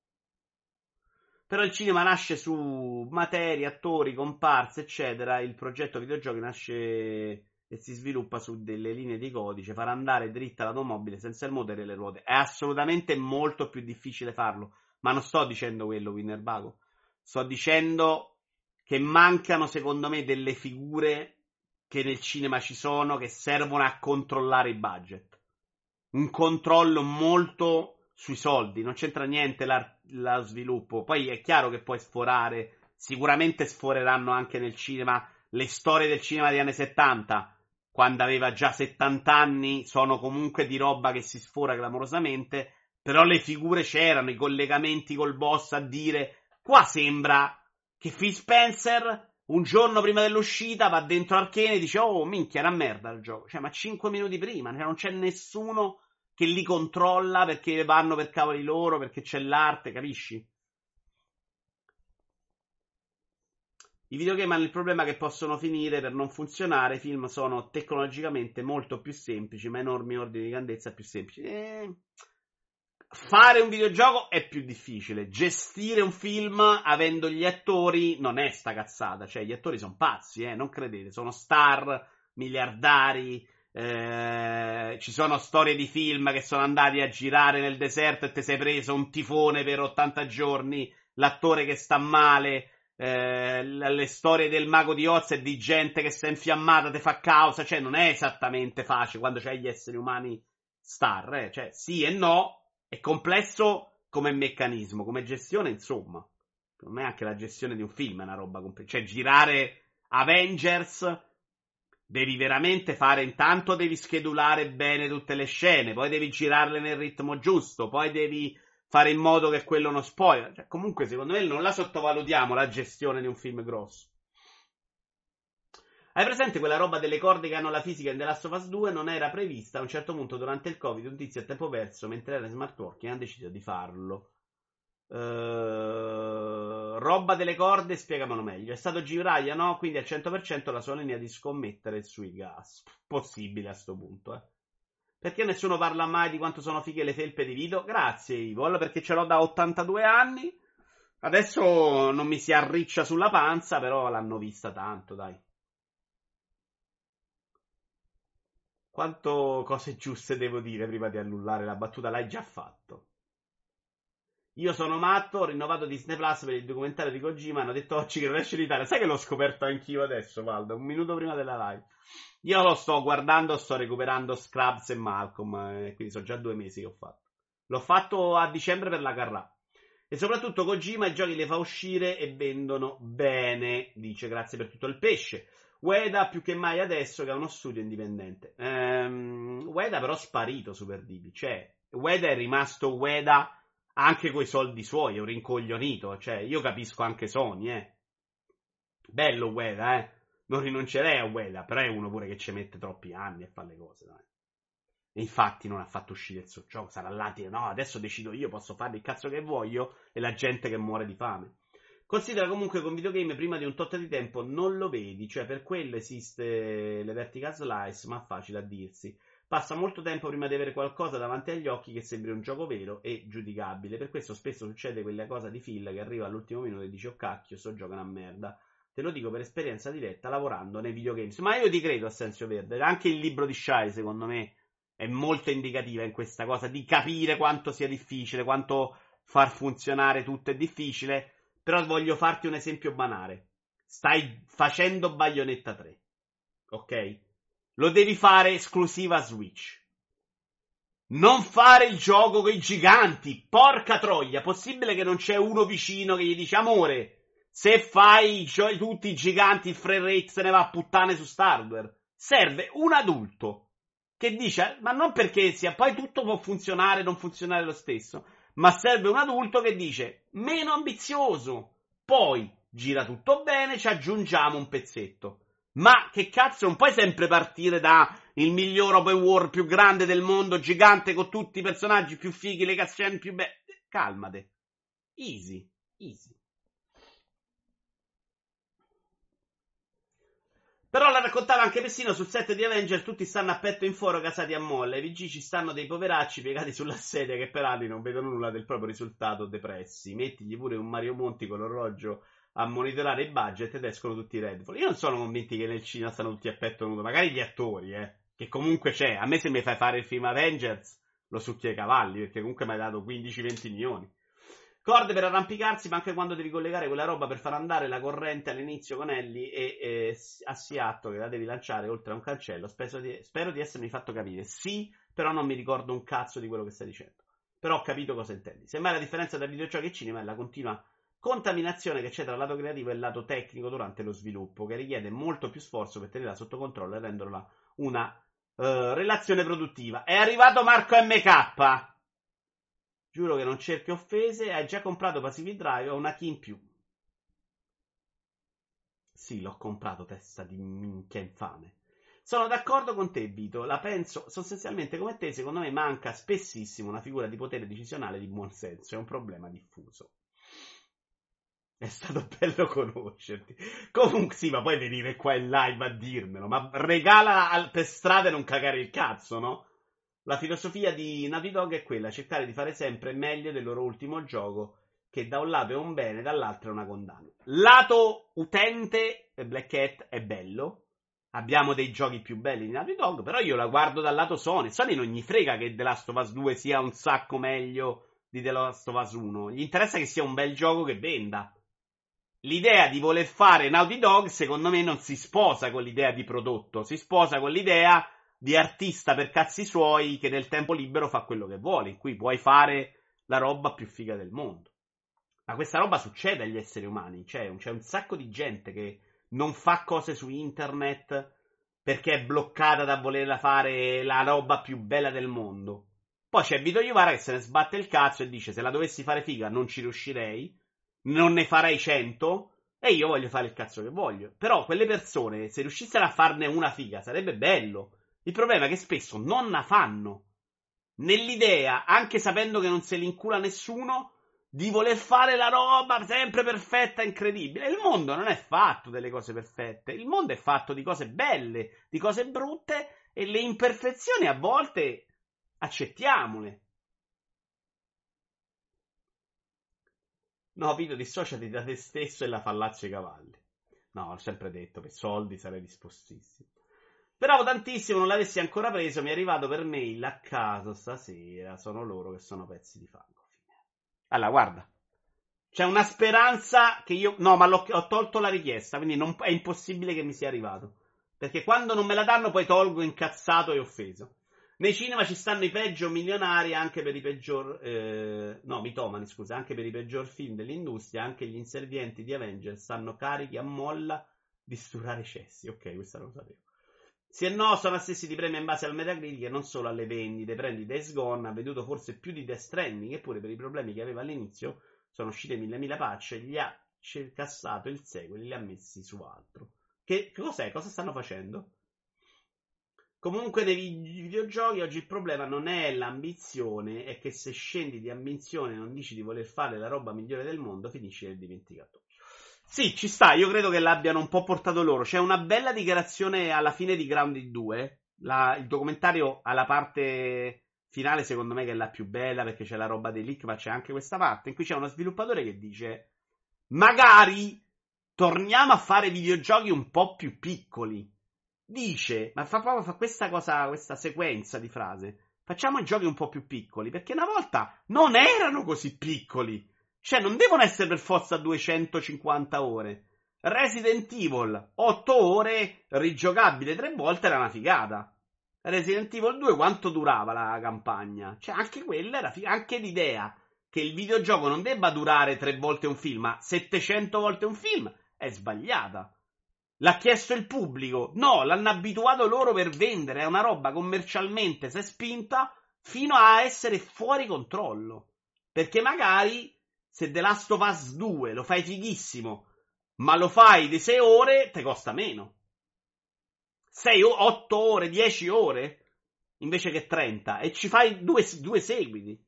Però il cinema nasce su materie, attori, comparse, eccetera. Il progetto videogiochi nasce e si sviluppa su delle linee di codice. Far andare dritta l'automobile senza il motore e le ruote. È assolutamente molto più difficile farlo. Ma non sto dicendo quello, Winnerbago. Sto dicendo che mancano, secondo me, delle figure che nel cinema ci sono che servono a controllare i budget. Un controllo molto sui soldi, non c'entra niente la, sviluppo. Poi è chiaro che puoi sforare, sicuramente sforeranno anche nel cinema le storie del cinema degli anni 70, quando aveva già 70 anni, sono comunque di roba che si sfora clamorosamente, però le figure c'erano, i collegamenti col boss a dire qua sembra che Phil Spencer un giorno prima dell'uscita va dentro Archene e dice oh minchia era merda il gioco, cioè ma 5 minuti prima, cioè, non c'è nessuno che li controlla perché vanno per cavoli loro, perché c'è l'arte, capisci? I videogame hanno il problema che possono finire per non funzionare. I film sono tecnologicamente molto più semplici, ma enormi ordini di grandezza più semplici. E... Fare un videogioco è più difficile. Gestire un film avendo gli attori non è sta cazzata. Cioè, gli attori sono pazzi, eh, non credete. Sono star, miliardari eh, ci sono storie di film che sono andati a girare nel deserto e ti sei preso un tifone per 80 giorni, l'attore che sta male, eh, le storie del mago di Oz e di gente che è infiammata, ti fa causa, cioè non è esattamente facile quando c'hai gli esseri umani star, eh? cioè sì e no, è complesso come meccanismo, come gestione, insomma. Per me anche la gestione di un film è una roba complessa, cioè girare Avengers devi veramente fare intanto devi schedulare bene tutte le scene, poi devi girarle nel ritmo giusto, poi devi fare in modo che quello non spoiler. Cioè, comunque, secondo me non la sottovalutiamo la gestione di un film grosso. Hai presente quella roba delle corde che hanno la fisica in The Last of Us 2? Non era prevista a un certo punto durante il Covid. Un tizio a tempo perso, mentre era in smart working, ha deciso di farlo. Uh, roba delle corde, spiegamelo meglio. È stato Giraglia, no? Quindi al 100% la sua linea di scommettere sui gas. Possibile a sto punto, eh. Perché nessuno parla mai di quanto sono fighe le felpe di Vito? Grazie, Ivo. Perché ce l'ho da 82 anni. Adesso non mi si arriccia sulla panza, però l'hanno vista tanto, dai. Quanto cose giuste devo dire prima di annullare la battuta? L'hai già fatto. Io sono matto, ho rinnovato Disney Plus per il documentario di Kojima, hanno detto oggi che non esce in Italia. Sai che l'ho scoperto anch'io adesso, Valdo, un minuto prima della live. Io lo sto guardando, sto recuperando Scrubs e Malcolm, eh, quindi sono già due mesi che ho fatto. L'ho fatto a dicembre per la Carrà. E soprattutto Kojima i giochi li fa uscire e vendono bene, dice grazie per tutto il pesce. Ueda più che mai adesso che ha uno studio indipendente. Ehm, Ueda però sparito Super Divi, cioè Ueda è rimasto Ueda anche coi soldi suoi, è un rincoglionito, cioè io capisco anche Sony, eh. Bello Ueda, eh. Non rinuncerei a Ueda, però è uno pure che ci mette troppi anni a fare le cose, dai. E infatti non ha fatto uscire il suo gioco, sarà là, no, adesso decido io, posso fare il cazzo che voglio e la gente che muore di fame. Considera comunque con videogame prima di un tot di tempo non lo vedi, cioè per quello esiste le vertical slice, ma facile a dirsi. Passa molto tempo prima di avere qualcosa davanti agli occhi che sembri un gioco vero e giudicabile. Per questo spesso succede quella cosa di Phil che arriva all'ultimo minuto e dice: Oh cacchio, sto giocando a merda. Te lo dico per esperienza diretta lavorando nei videogames. Ma io ti credo a senso verde. Anche il libro di Shai, secondo me, è molto indicativa in questa cosa di capire quanto sia difficile, quanto far funzionare tutto è difficile. Però voglio farti un esempio banale. Stai facendo Bayonetta 3. Ok? Lo devi fare esclusiva Switch. Non fare il gioco con i giganti. Porca troia, possibile che non c'è uno vicino che gli dice amore, se fai gio- tutti i giganti il frame rate se ne va a puttane su Starware. Serve un adulto che dice, ma non perché sia, poi tutto può funzionare, non funzionare lo stesso, ma serve un adulto che dice, meno ambizioso, poi gira tutto bene, ci aggiungiamo un pezzetto. Ma che cazzo, non puoi sempre partire da il miglior open world più grande del mondo, gigante con tutti i personaggi più fighi, le cutscene più belle. Calmate. Easy, easy. Però la raccontava anche Pessino sul set di Avenger, tutti stanno a petto in foro casati a molle, ai VG ci stanno dei poveracci piegati sulla sedia che per anni non vedono nulla del proprio risultato depressi. Mettigli pure un Mario Monti con l'orologio a monitorare i budget ed escono tutti i Redfall. Io non sono convinti che nel cinema stanno tutti a petto nudo, magari gli attori, eh, che comunque c'è. A me se mi fai fare il film Avengers lo succhia ai cavalli, perché comunque mi hai dato 15-20 milioni. Corde per arrampicarsi, ma anche quando devi collegare quella roba per far andare la corrente all'inizio con Ellie e eh, a Seattle che la devi lanciare oltre a un cancello. Spero di, spero di essermi fatto capire. Sì, però non mi ricordo un cazzo di quello che stai dicendo. Però ho capito cosa intendi. Semmai la differenza tra videogiochi e cinema è la continua contaminazione che c'è tra il lato creativo e il lato tecnico durante lo sviluppo, che richiede molto più sforzo per tenerla sotto controllo e renderla una uh, relazione produttiva. È arrivato Marco MK. Giuro che non cerchi offese. Hai già comprato Pacific Drive o una key in più? Sì, l'ho comprato, testa di minchia infame. Sono d'accordo con te, Vito. La penso sostanzialmente come te. Secondo me manca spessissimo una figura di potere decisionale di buon senso. È un problema diffuso. È stato bello conoscerti. Comunque, sì, ma puoi venire qua in live a dirmelo. Ma regala per strada e non cagare il cazzo, no? La filosofia di Naughty Dog è quella, cercare di fare sempre meglio del loro ultimo gioco, che da un lato è un bene, dall'altro è una condanna. Lato utente, Black Cat è bello, abbiamo dei giochi più belli di Naughty Dog, però io la guardo dal lato Sony. Sony non gli frega che The Last of Us 2 sia un sacco meglio di The Last of Us 1, gli interessa che sia un bel gioco che venda. L'idea di voler fare Naughty Dog, secondo me, non si sposa con l'idea di prodotto, si sposa con l'idea di artista per cazzi suoi che nel tempo libero fa quello che vuole. Qui puoi fare la roba più figa del mondo. Ma questa roba succede agli esseri umani. C'è, c'è un sacco di gente che non fa cose su internet perché è bloccata da volerla fare la roba più bella del mondo. Poi c'è Vito Iuvara che se ne sbatte il cazzo e dice: Se la dovessi fare figa non ci riuscirei, non ne farei cento. E io voglio fare il cazzo che voglio. Però quelle persone, se riuscissero a farne una figa, sarebbe bello. Il problema è che spesso non la fanno. Nell'idea, anche sapendo che non se li incula nessuno, di voler fare la roba sempre perfetta, incredibile. Il mondo non è fatto delle cose perfette. Il mondo è fatto di cose belle, di cose brutte e le imperfezioni a volte accettiamole. No, Vito, dissociati da te stesso e la fallaccia ai cavalli. No, ho sempre detto, per soldi sarei dispostissimo. Speravo tantissimo non l'avessi ancora preso. Mi è arrivato per mail a caso stasera. Sono loro che sono pezzi di fango. Allora, guarda. C'è una speranza che io. No, ma ho tolto la richiesta. Quindi non... è impossibile che mi sia arrivato. Perché quando non me la danno, poi tolgo incazzato e offeso. Nei cinema ci stanno i peggio milionari anche per i peggior. Eh, no, mitomani, scusa. Anche per i peggior film dell'industria. Anche gli inservienti di Avengers stanno carichi a molla di sturare cessi. Ok, questa non lo sapevo. Sì e no, sono assessi di premio in base al Metacritic e non solo alle vendite. Prendi Days Gone, ha venduto forse più di Death Stranding, eppure per i problemi che aveva all'inizio sono uscite mille mila patch gli ha cassato il sequel e li ha messi su altro. Che, che cos'è? Cosa stanno facendo? Comunque nei videogiochi oggi il problema non è l'ambizione, è che se scendi di ambizione e non dici di voler fare la roba migliore del mondo, finisci nel dimenticatoio. Sì, ci sta, io credo che l'abbiano un po' portato loro. C'è una bella dichiarazione alla fine di Grounded 2. La, il documentario alla parte finale, secondo me, che è la più bella perché c'è la roba dei leak, ma c'è anche questa parte in cui c'è uno sviluppatore che dice: Magari torniamo a fare videogiochi un po' più piccoli. Dice, ma fa proprio fa questa cosa, questa sequenza di frase. Facciamo i giochi un po' più piccoli perché una volta non erano così piccoli. Cioè, non devono essere per forza 250 ore. Resident Evil, 8 ore, rigiocabile tre volte, era una figata. Resident Evil 2, quanto durava la campagna? Cioè, anche quella era figata. Anche l'idea che il videogioco non debba durare tre volte un film, ma 700 volte un film, è sbagliata. L'ha chiesto il pubblico. No, l'hanno abituato loro per vendere. È una roba commercialmente si è spinta fino a essere fuori controllo. Perché magari se The Last of Us 2 lo fai fighissimo, ma lo fai di 6 ore, ti costa meno. 6 o 8 ore, 10 ore invece che 30 e ci fai due, due seguiti.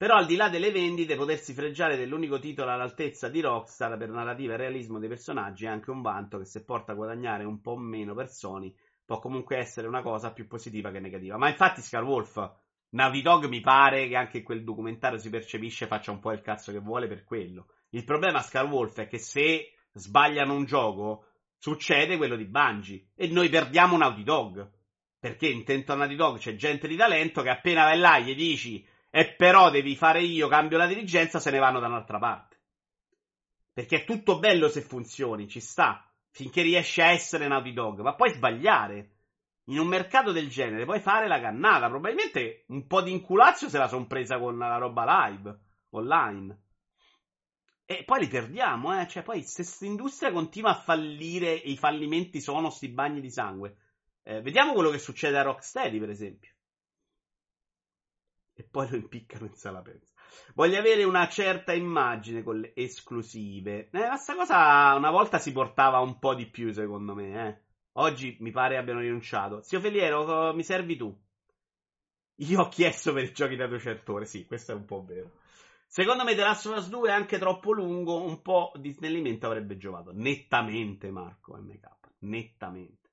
Però al di là delle vendite, potersi fregiare dell'unico titolo all'altezza di Rockstar per narrativa e realismo dei personaggi è anche un vanto che se porta a guadagnare un po' meno per Sony può comunque essere una cosa più positiva che negativa. Ma infatti Scarwolf, Naughty Dog mi pare che anche quel documentario si percepisce faccia un po' il cazzo che vuole per quello. Il problema a Scarwolf è che se sbagliano un gioco succede quello di Bungie e noi perdiamo Naughty Dog. Perché intento a Naughty Dog c'è gente di talento che appena vai là gli dici e però devi fare io, cambio la dirigenza, se ne vanno da un'altra parte. Perché è tutto bello se funzioni, ci sta, finché riesci a essere Naughty Dog, ma puoi sbagliare. In un mercato del genere puoi fare la cannata. Probabilmente un po' di inculazio se la son presa con la roba live, online. E poi li perdiamo, eh. Cioè, poi se questa industria continua a fallire e i fallimenti sono sti bagni di sangue. Eh, vediamo quello che succede a Rocksteady, per esempio e poi lo impiccano in sala pensa. Voglio avere una certa immagine con le esclusive. Eh, questa cosa una volta si portava un po' di più, secondo me. Eh. Oggi mi pare abbiano rinunciato. Zio Feliero, mi servi tu? Io ho chiesto per i giochi da 200 ore, sì, questo è un po' vero. Secondo me The Last of Us 2 è anche troppo lungo, un po' di snellimento avrebbe giovato. Nettamente, Marco MK, nettamente.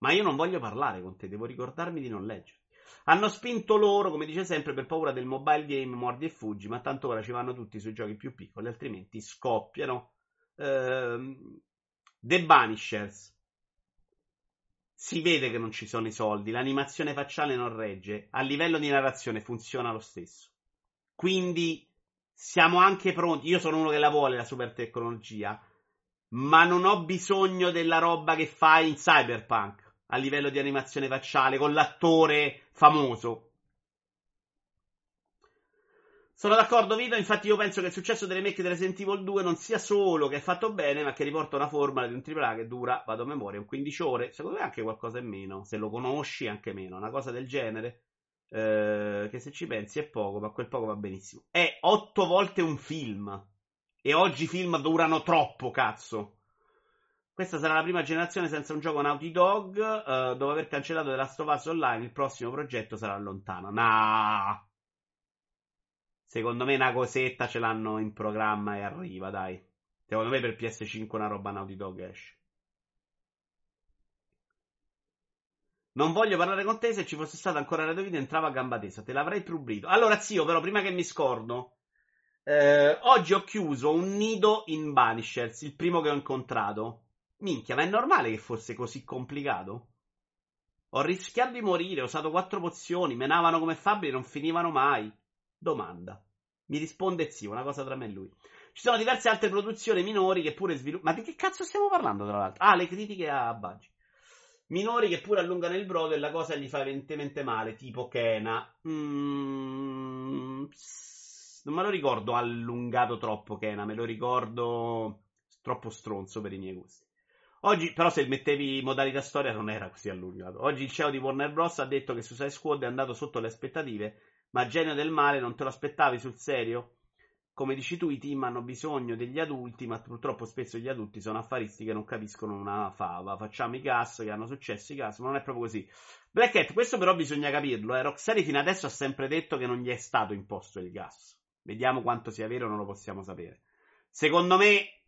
Ma io non voglio parlare con te, devo ricordarmi di non leggere. Hanno spinto loro, come dice sempre, per paura del mobile game mordi e fuggi, ma tanto ora ci vanno tutti sui giochi più piccoli, altrimenti scoppiano. Ehm, The Banishers. Si vede che non ci sono i soldi, l'animazione facciale non regge, a livello di narrazione funziona lo stesso. Quindi siamo anche pronti. Io sono uno che la vuole la super tecnologia, ma non ho bisogno della roba che fai in Cyberpunk a livello di animazione facciale con l'attore famoso. Sono d'accordo, Vito. Infatti, io penso che il successo delle remake di Resident Evil 2 non sia solo che è fatto bene, ma che riporta una formula di un AAA che dura, vado a memoria, un 15 ore. Secondo me anche qualcosa in meno. Se lo conosci, anche meno. Una cosa del genere. Eh, che se ci pensi è poco, ma quel poco va benissimo. È 8 volte un film. E oggi i film durano troppo, cazzo. Questa sarà la prima generazione senza un gioco Naughty Dog. Uh, dopo aver cancellato The Last of Us Online, il prossimo progetto sarà lontano. Nah. Secondo me una cosetta ce l'hanno in programma e arriva, dai. Secondo me per PS5 una roba Naughty Dog esce. Non voglio parlare con te, se ci fosse stato ancora Radio Video entrava a gamba tesa, te l'avrei trublito. Allora, zio, però, prima che mi scordo, eh, oggi ho chiuso un nido in Banishers, il primo che ho incontrato. Minchia, ma è normale che fosse così complicato? Ho rischiato di morire, ho usato quattro pozioni, menavano come fabbri e non finivano mai. Domanda. Mi risponde zio, una cosa tra me e lui. Ci sono diverse altre produzioni minori che pure sviluppano. Ma di che cazzo stiamo parlando, tra l'altro? Ah, le critiche a Bungie. Minori che pure allungano il brodo e la cosa gli fa evidentemente male, tipo Kena. Mm, non me lo ricordo allungato troppo Kena, me lo ricordo troppo stronzo per i miei gusti. Oggi, però, se mettevi modalità storia non era così allungato. Oggi il CEO di Warner Bros. ha detto che Suicide Squad è andato sotto le aspettative, ma genio del male non te lo aspettavi sul serio? Come dici tu, i team hanno bisogno degli adulti, ma purtroppo spesso gli adulti sono affaristi che non capiscono una fava. Facciamo i cast che hanno successo i cast, ma non è proprio così. Black Cat, questo però bisogna capirlo. Eh. Rocksteady fino adesso ha sempre detto che non gli è stato imposto il gas. Vediamo quanto sia vero, non lo possiamo sapere. Secondo me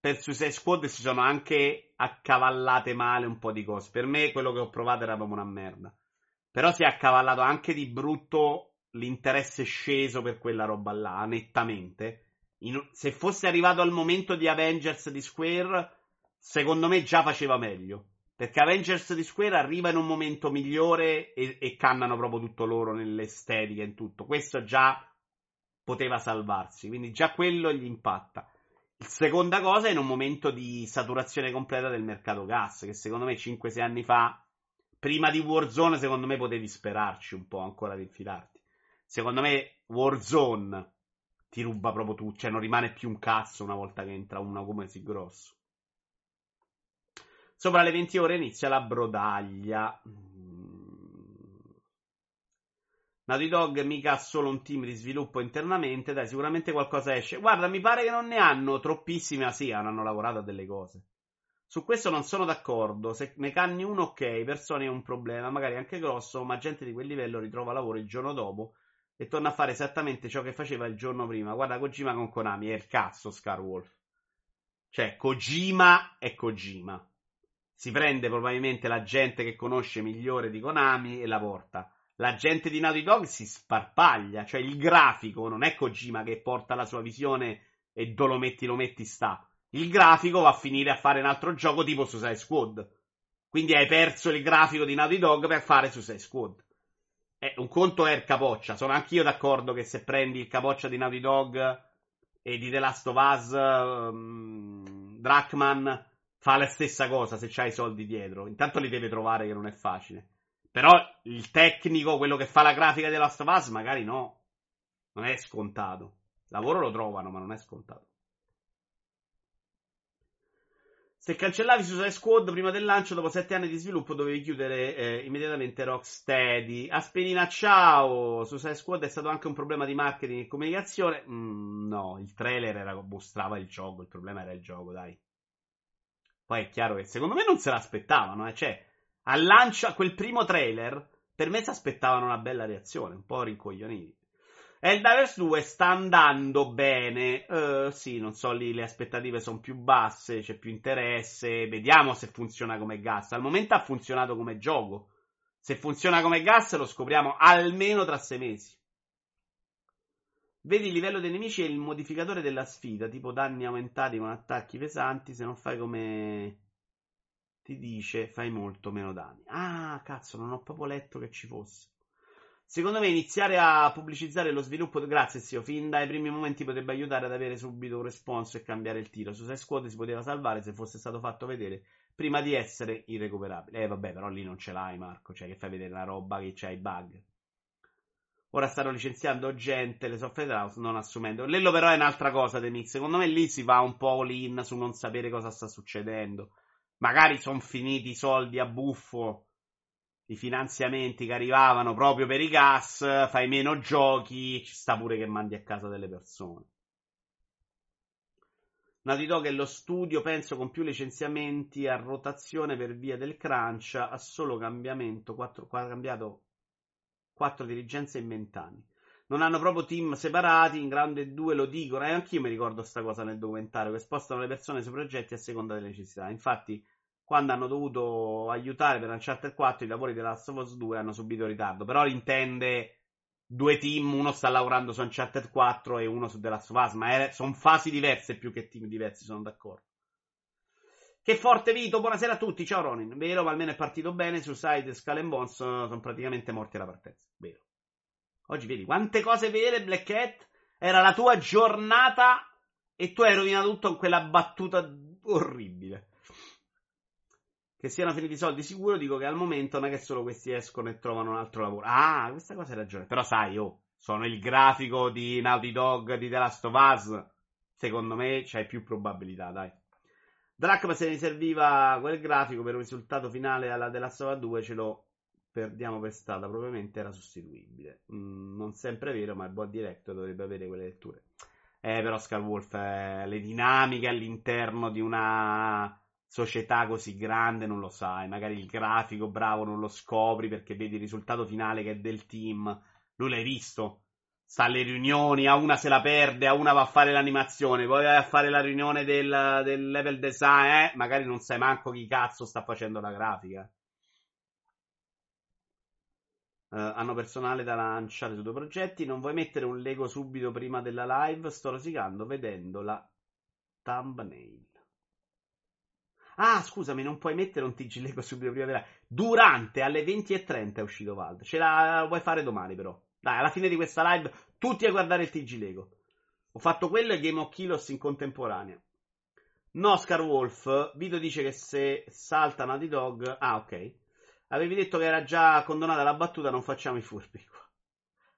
per Suicide Squad si sono anche accavallate male un po' di cose. Per me quello che ho provato era proprio una merda. Però si è accavallato anche di brutto l'interesse sceso per quella roba là, nettamente. In, se fosse arrivato al momento di Avengers di Square, secondo me già faceva meglio. Perché Avengers di Square arriva in un momento migliore e, e cannano proprio tutto loro nell'estetica e in tutto. Questo già poteva salvarsi, quindi già quello gli impatta. Seconda cosa, in un momento di saturazione completa del mercato gas, che secondo me 5-6 anni fa, prima di Warzone, secondo me potevi sperarci un po' ancora di infilarti. Secondo me Warzone ti ruba proprio tutto, cioè non rimane più un cazzo una volta che entra uno come così grosso. Sopra le 20 ore inizia la brodaglia. Naughty Dog mica ha solo un team di sviluppo internamente, dai, sicuramente qualcosa esce. Guarda, mi pare che non ne hanno troppissime, ma sì, hanno lavorato a delle cose. Su questo non sono d'accordo. Se ne canni uno, ok, persone è un problema, magari anche grosso, ma gente di quel livello ritrova lavoro il giorno dopo e torna a fare esattamente ciò che faceva il giorno prima. Guarda, Kojima con Konami è il cazzo, Scar Wolf. Cioè, Kojima è Kojima. Si prende probabilmente la gente che conosce migliore di Konami e la porta. La gente di Naughty Dog si sparpaglia, cioè il grafico non è Kojima che porta la sua visione e do lo metti lo metti sta. Il grafico va a finire a fare un altro gioco tipo Suicide Squad. Quindi hai perso il grafico di Naughty Dog per fare Suicide Squad. Eh, un conto è il capoccia. Sono anch'io d'accordo che se prendi il capoccia di Naughty Dog e di The Last of Us, um, Drachman fa la stessa cosa se c'hai i soldi dietro. Intanto li deve trovare che non è facile. Però il tecnico, quello che fa la grafica di The Last of Us, magari no. Non è scontato. Lavoro lo trovano, ma non è scontato. Se cancellavi Suicide Squad prima del lancio, dopo sette anni di sviluppo, dovevi chiudere eh, immediatamente Rocksteady. Asperina, ciao! Suicide Squad è stato anche un problema di marketing e comunicazione? Mm, no, il trailer era, mostrava il gioco, il problema era il gioco, dai. Poi è chiaro che secondo me non se l'aspettavano, eh. Cioè, al lancio, a quel primo trailer, per me si aspettavano una bella reazione, un po' rincoglioniti. Helldivers 2 sta andando bene. Uh, sì, non so, lì le aspettative sono più basse, c'è più interesse. Vediamo se funziona come gas. Al momento ha funzionato come gioco. Se funziona come gas lo scopriamo almeno tra sei mesi. Vedi il livello dei nemici e il modificatore della sfida, tipo danni aumentati con attacchi pesanti. Se non fai come ti dice, fai molto meno danni. Ah, cazzo, non ho proprio letto che ci fosse. Secondo me iniziare a pubblicizzare lo sviluppo, grazie zio, fin dai primi momenti potrebbe aiutare ad avere subito un responso e cambiare il tiro. Su 6 squad si poteva salvare se fosse stato fatto vedere prima di essere irrecuperabile. Eh vabbè, però lì non ce l'hai Marco, cioè che fai vedere la roba che c'hai i bug. Ora stanno licenziando gente, le software house, non assumendo. Lello però è un'altra cosa, Demix. Secondo me lì si va un po' all-in su non sapere cosa sta succedendo. Magari sono finiti i soldi a buffo i finanziamenti che arrivavano proprio per i gas, fai meno giochi, ci sta pure che mandi a casa delle persone. Naughty Dog è lo studio, penso, con più licenziamenti a rotazione per via del crunch, ha solo cambiamento, quattro, cambiato 4 dirigenze in 20 anni. Non hanno proprio team separati, in grande 2 lo dicono, e anch'io mi ricordo sta cosa nel documentario, che spostano le persone sui progetti a seconda delle necessità. Infatti, quando hanno dovuto aiutare per Uncharted 4 i lavori della Last of Us 2 hanno subito ritardo. Però intende due team, uno sta lavorando su Uncharted 4 e uno su The Last of Us, ma sono fasi diverse più che team diversi, sono d'accordo. Che forte Vito, buonasera a tutti, ciao Ronin. Vero, ma almeno è partito bene, su Side Skull Bones sono praticamente morti alla partenza. Vero. Oggi vedi quante cose vere, Black Cat. Era la tua giornata e tu hai rovinato tutto con quella battuta orribile che siano finiti i soldi sicuro, dico che al momento non è che solo questi escono e trovano un altro lavoro. Ah, questa cosa hai ragione. Però sai, oh, sono il grafico di Naughty Dog di The Last of Us. Secondo me c'hai più probabilità, dai. Drachma se ne serviva quel grafico per un risultato finale alla The Last of Us 2 ce lo perdiamo per strada, probabilmente era sostituibile. Mm, non sempre vero, ma il buon diretto dovrebbe avere quelle letture. Eh, però Scarwolf, eh, le dinamiche all'interno di una società così grande non lo sai, magari il grafico bravo non lo scopri perché vedi il risultato finale che è del team, lui l'hai visto, sta alle riunioni, a una se la perde, a una va a fare l'animazione, poi vai a fare la riunione del, del level design, eh? magari non sai manco chi cazzo sta facendo la grafica. Uh, hanno personale da lanciare su due progetti. Non vuoi mettere un Lego subito prima della live? Sto rosicando vedendo la thumbnail. Ah, scusami, non puoi mettere un TG Lego subito prima della... Durante, alle 20.30 è uscito Vald. Ce la vuoi fare domani però. Dai, alla fine di questa live, tutti a guardare il TG Lego. Ho fatto quello e Game of Kilos in contemporanea. No, Oscar Wolf, Vito dice che se salta Naughty Dog... Ah, ok. Avevi detto che era già condonata la battuta, non facciamo i furbi qua.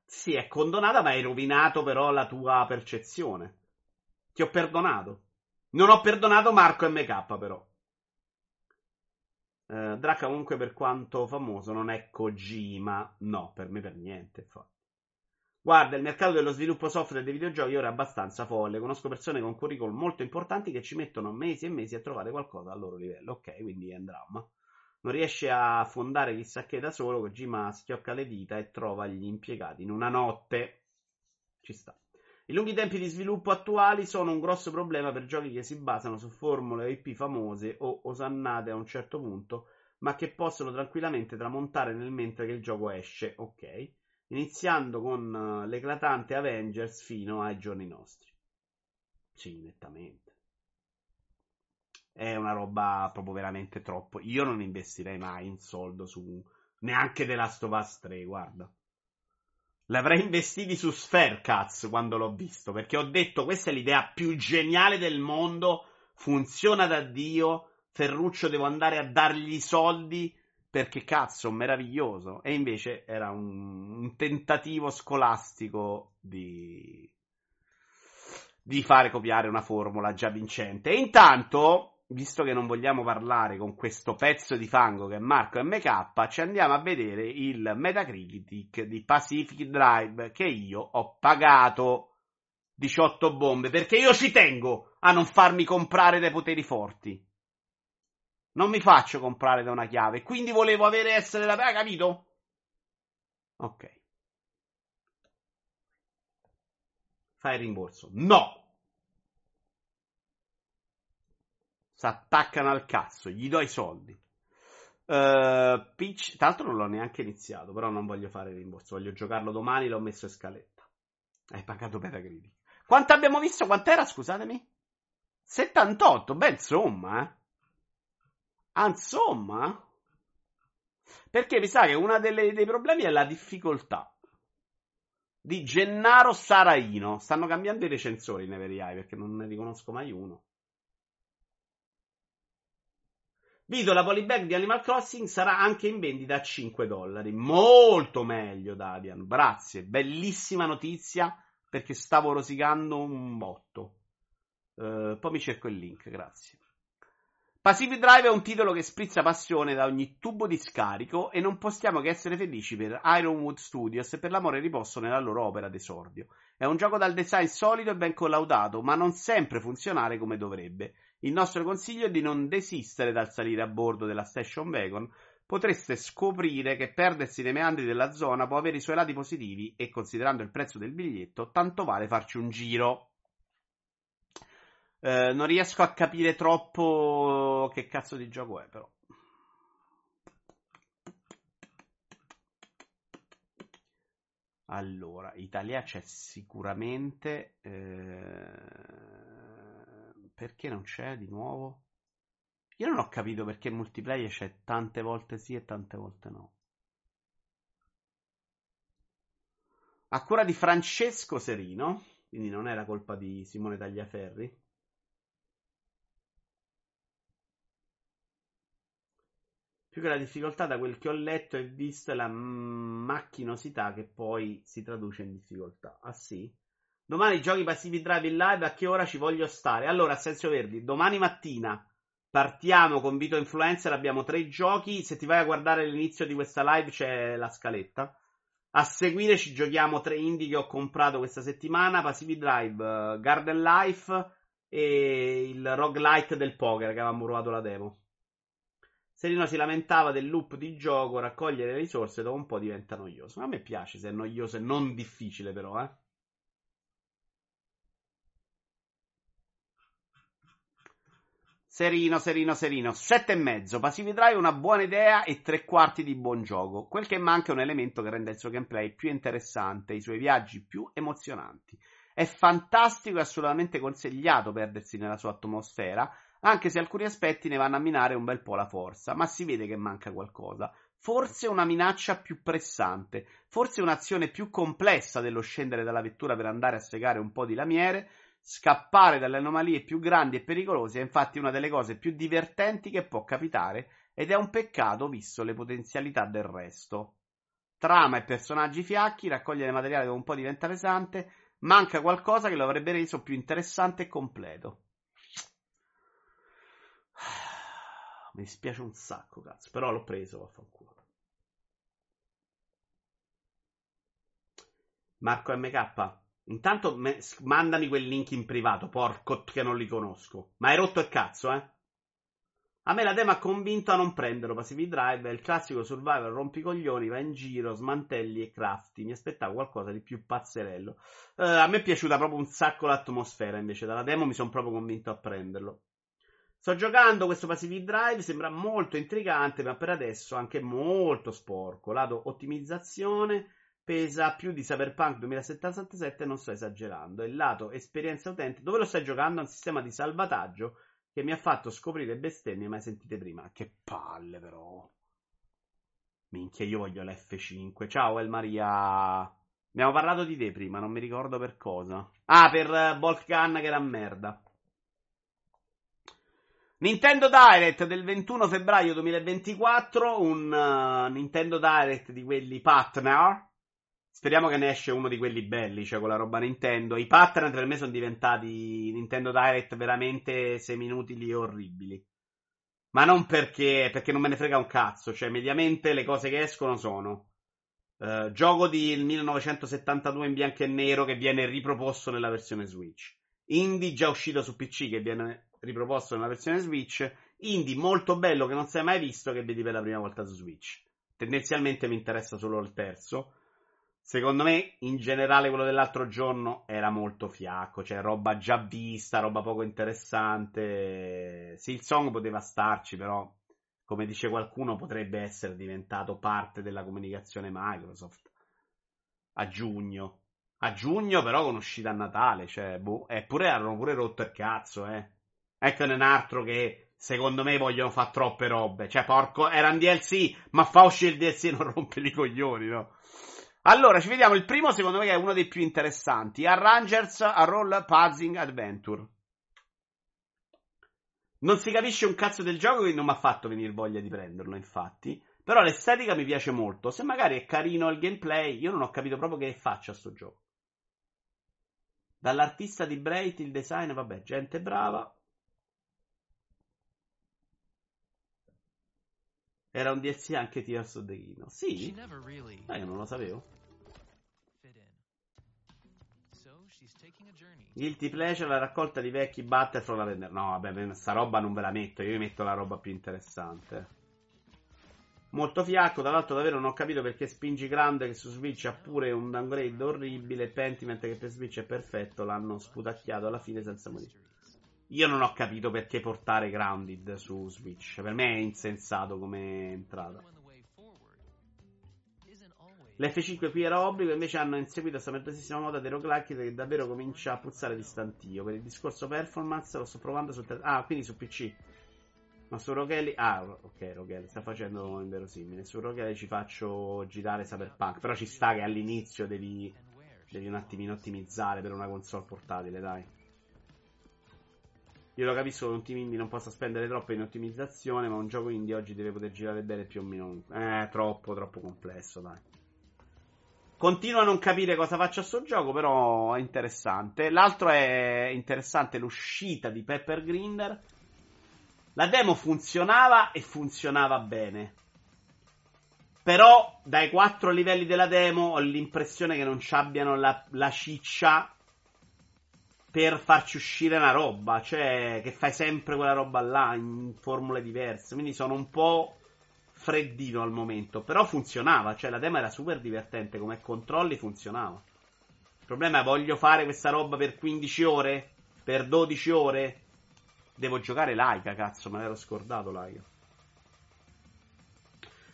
Sì, è condonata, ma hai rovinato però la tua percezione. Ti ho perdonato. Non ho perdonato Marco MK però. Uh, Draka comunque per quanto famoso non è Kojima, no, per me per niente, infatti. Guarda, il mercato dello sviluppo software dei videogiochi ora è abbastanza folle. Conosco persone con curriculum molto importanti che ci mettono mesi e mesi a trovare qualcosa al loro livello. Ok, quindi è un dramma. Non riesce a fondare chissà che da solo, Kojima schiocca le dita e trova gli impiegati in una notte. Ci sta. I lunghi tempi di sviluppo attuali sono un grosso problema per giochi che si basano su formule IP famose o osannate a un certo punto, ma che possono tranquillamente tramontare nel mentre che il gioco esce. Ok iniziando con uh, l'eclatante Avengers fino ai giorni nostri. Sì, nettamente. È una roba proprio veramente troppo. Io non investirei mai in soldo su neanche The Last of Us 3, guarda. L'avrei investiti su Sphere Cats quando l'ho visto, perché ho detto questa è l'idea più geniale del mondo, funziona da Dio, Ferruccio devo andare a dargli i soldi perché cazzo, meraviglioso. E invece era un, un tentativo scolastico di, di fare copiare una formula già vincente. E intanto, visto che non vogliamo parlare con questo pezzo di fango che è Marco MK, ci andiamo a vedere il Metacritic di Pacific Drive che io ho pagato 18 bombe perché io ci tengo a non farmi comprare dai poteri forti. Non mi faccio comprare da una chiave. Quindi volevo avere essere la pega, capito? Ok. Fai il rimborso. No! Si attaccano al cazzo, gli do i soldi. Uh, Peach, tra l'altro non l'ho neanche iniziato, però non voglio fare rimborso, voglio giocarlo domani, l'ho messo in scaletta. Hai pagato per la critica. Quanto abbiamo visto? Quant'era, scusatemi? 78, beh, insomma, eh. Ah, insomma. Perché mi sa che uno dei problemi è la difficoltà. Di Gennaro Saraino. Stanno cambiando i recensori in Every perché non ne riconosco mai uno. Vito, la polybag di Animal Crossing sarà anche in vendita a 5 dollari. Molto meglio, Davian. Grazie. Bellissima notizia perché stavo rosicando un botto. Uh, poi mi cerco il link, grazie. Pacific Drive è un titolo che sprizza passione da ogni tubo di scarico e non possiamo che essere felici per Ironwood Studios e per l'amore riposto nella loro opera d'esordio. È un gioco dal design solido e ben collaudato, ma non sempre funzionale come dovrebbe. Il nostro consiglio è di non desistere dal salire a bordo della Station Wagon. Potreste scoprire che perdersi nei meandri della zona può avere i suoi lati positivi e, considerando il prezzo del biglietto, tanto vale farci un giro. Eh, non riesco a capire troppo che cazzo di gioco è, però. Allora, Italia c'è sicuramente. Eh... Perché non c'è di nuovo? Io non ho capito perché il multiplayer c'è tante volte sì e tante volte no. A cura di Francesco Serino, quindi non è la colpa di Simone Tagliaferri. Più che la difficoltà, da quel che ho letto e visto, è la macchinosità che poi si traduce in difficoltà. Ah sì? Domani giochi passivi drive in live, a che ora ci voglio stare? Allora, Senso Verdi, domani mattina partiamo con Vito Influencer, abbiamo tre giochi, se ti vai a guardare l'inizio di questa live c'è la scaletta. A seguire ci giochiamo tre indie che ho comprato questa settimana, Passivi Drive, Garden Life e il roguelite del poker che avevamo provato la demo. Serino si lamentava del loop di gioco, raccogliere le risorse dopo un po' diventa noioso. A me piace se è noioso e non difficile, però, eh. Serino, serino, serino. Sette e mezzo. Passivi Drive una buona idea e tre quarti di buon gioco. Quel che manca è un elemento che rende il suo gameplay più interessante, i suoi viaggi più emozionanti. È fantastico e assolutamente consigliato perdersi nella sua atmosfera, anche se alcuni aspetti ne vanno a minare un bel po' la forza, ma si vede che manca qualcosa. Forse una minaccia più pressante, forse un'azione più complessa dello scendere dalla vettura per andare a segare un po' di lamiere. Scappare dalle anomalie più grandi e pericolose è infatti una delle cose più divertenti che può capitare ed è un peccato visto le potenzialità del resto. Trama e personaggi fiacchi, raccogliere materiale dopo un po' diventa pesante, manca qualcosa che lo avrebbe reso più interessante e completo. Mi dispiace un sacco, cazzo. Però l'ho preso, vaffanculo. Marco MK. Intanto me, mandami quel link in privato, porco che non li conosco. Ma hai rotto il cazzo, eh? A me la demo ha convinto a non prenderlo. Pacific Drive è il classico survival rompicoglioni, va in giro, smantelli e crafti. Mi aspettavo qualcosa di più pazzerello. Uh, a me è piaciuta proprio un sacco l'atmosfera invece. Dalla demo mi sono proprio convinto a prenderlo. Sto giocando questo Pacific Drive, sembra molto intrigante, ma per adesso anche molto sporco. Lato ottimizzazione pesa più di Cyberpunk 2077, non sto esagerando. E il lato esperienza utente, dove lo stai giocando? Un sistema di salvataggio che mi ha fatto scoprire bestemmie mai sentite prima. Che palle, però. Minchia, io voglio l'F5. Ciao, El Maria. Abbiamo parlato di te prima, non mi ricordo per cosa. Ah, per uh, Bolt Gun che era merda. Nintendo Direct del 21 febbraio 2024, un uh, Nintendo Direct di quelli partner Speriamo che ne esce uno di quelli belli, cioè con la roba Nintendo. I pattern per me sono diventati Nintendo Direct veramente 6 minuti lì orribili. Ma non perché, perché non me ne frega un cazzo. Cioè, mediamente le cose che escono sono uh, gioco del 1972 in bianco e nero che viene riproposto nella versione Switch. Indie già uscito su PC che viene riproposto nella versione Switch. Indie molto bello che non si è mai visto che vedi per la prima volta su Switch. Tendenzialmente mi interessa solo il terzo. Secondo me, in generale, quello dell'altro giorno era molto fiacco, cioè roba già vista, roba poco interessante. Sì, il song poteva starci, però, come dice qualcuno, potrebbe essere diventato parte della comunicazione Microsoft a giugno. A giugno, però, con uscita a Natale, cioè, boh, eppure hanno pure rotto il cazzo, eh. Ecco un altro che secondo me vogliono fare troppe robe. Cioè, porco, era un DLC, ma fa uscire il DLC e non rompe i coglioni, no? Allora, ci vediamo il primo, secondo me, che è uno dei più interessanti. Arrangers a Role Puzzling Adventure. Non si capisce un cazzo del gioco, quindi non mi ha fatto venire voglia di prenderlo, infatti. Però l'estetica mi piace molto. Se magari è carino il gameplay, io non ho capito proprio che faccia sto gioco. Dall'artista di Bright il design, vabbè, gente brava. Era un DLC anche Tears of the Kingdom. Sì? Ma io non lo sapevo. Guilty Pleasure, la raccolta di vecchi Battlefront da vendere. No, vabbè, sta roba non ve la metto. Io vi metto la roba più interessante. Molto fiacco, tra l'altro davvero non ho capito perché spingi grande che su Switch ha pure un downgrade orribile. Pentiment che per Switch è perfetto, l'hanno sputacchiato alla fine senza motivo. Io non ho capito perché portare Grounded su Switch. Per me è insensato come entrata. L'F5 qui era obbligo, invece hanno inseguito questa mentosissima moda dei roguelike che davvero comincia a puzzare di stantio. Per il discorso performance lo sto provando sul te- Ah, quindi su PC. Ma su Roghelli... Ah, ok, Roghelli sta facendo inverosimile. Su Roghelli ci faccio girare Cyberpunk. Però ci sta che all'inizio devi, devi un attimino ottimizzare per una console portatile, dai. Io lo capisco che un team indie non possa spendere troppo in ottimizzazione, ma un gioco indie oggi deve poter girare bene più o meno. Eh, troppo, troppo complesso, dai. Continuo a non capire cosa faccia sto gioco, però è interessante. L'altro è interessante l'uscita di Pepper Grinder. La demo funzionava e funzionava bene. Però dai quattro livelli della demo ho l'impressione che non ci abbiano la, la ciccia per farci uscire una roba. Cioè, che fai sempre quella roba là in formule diverse. Quindi sono un po' freddino al momento, però funzionava, cioè la demo era super divertente, come controlli funzionava. Il problema è voglio fare questa roba per 15 ore, per 12 ore, devo giocare Laika, cazzo, me l'ero scordato Laika.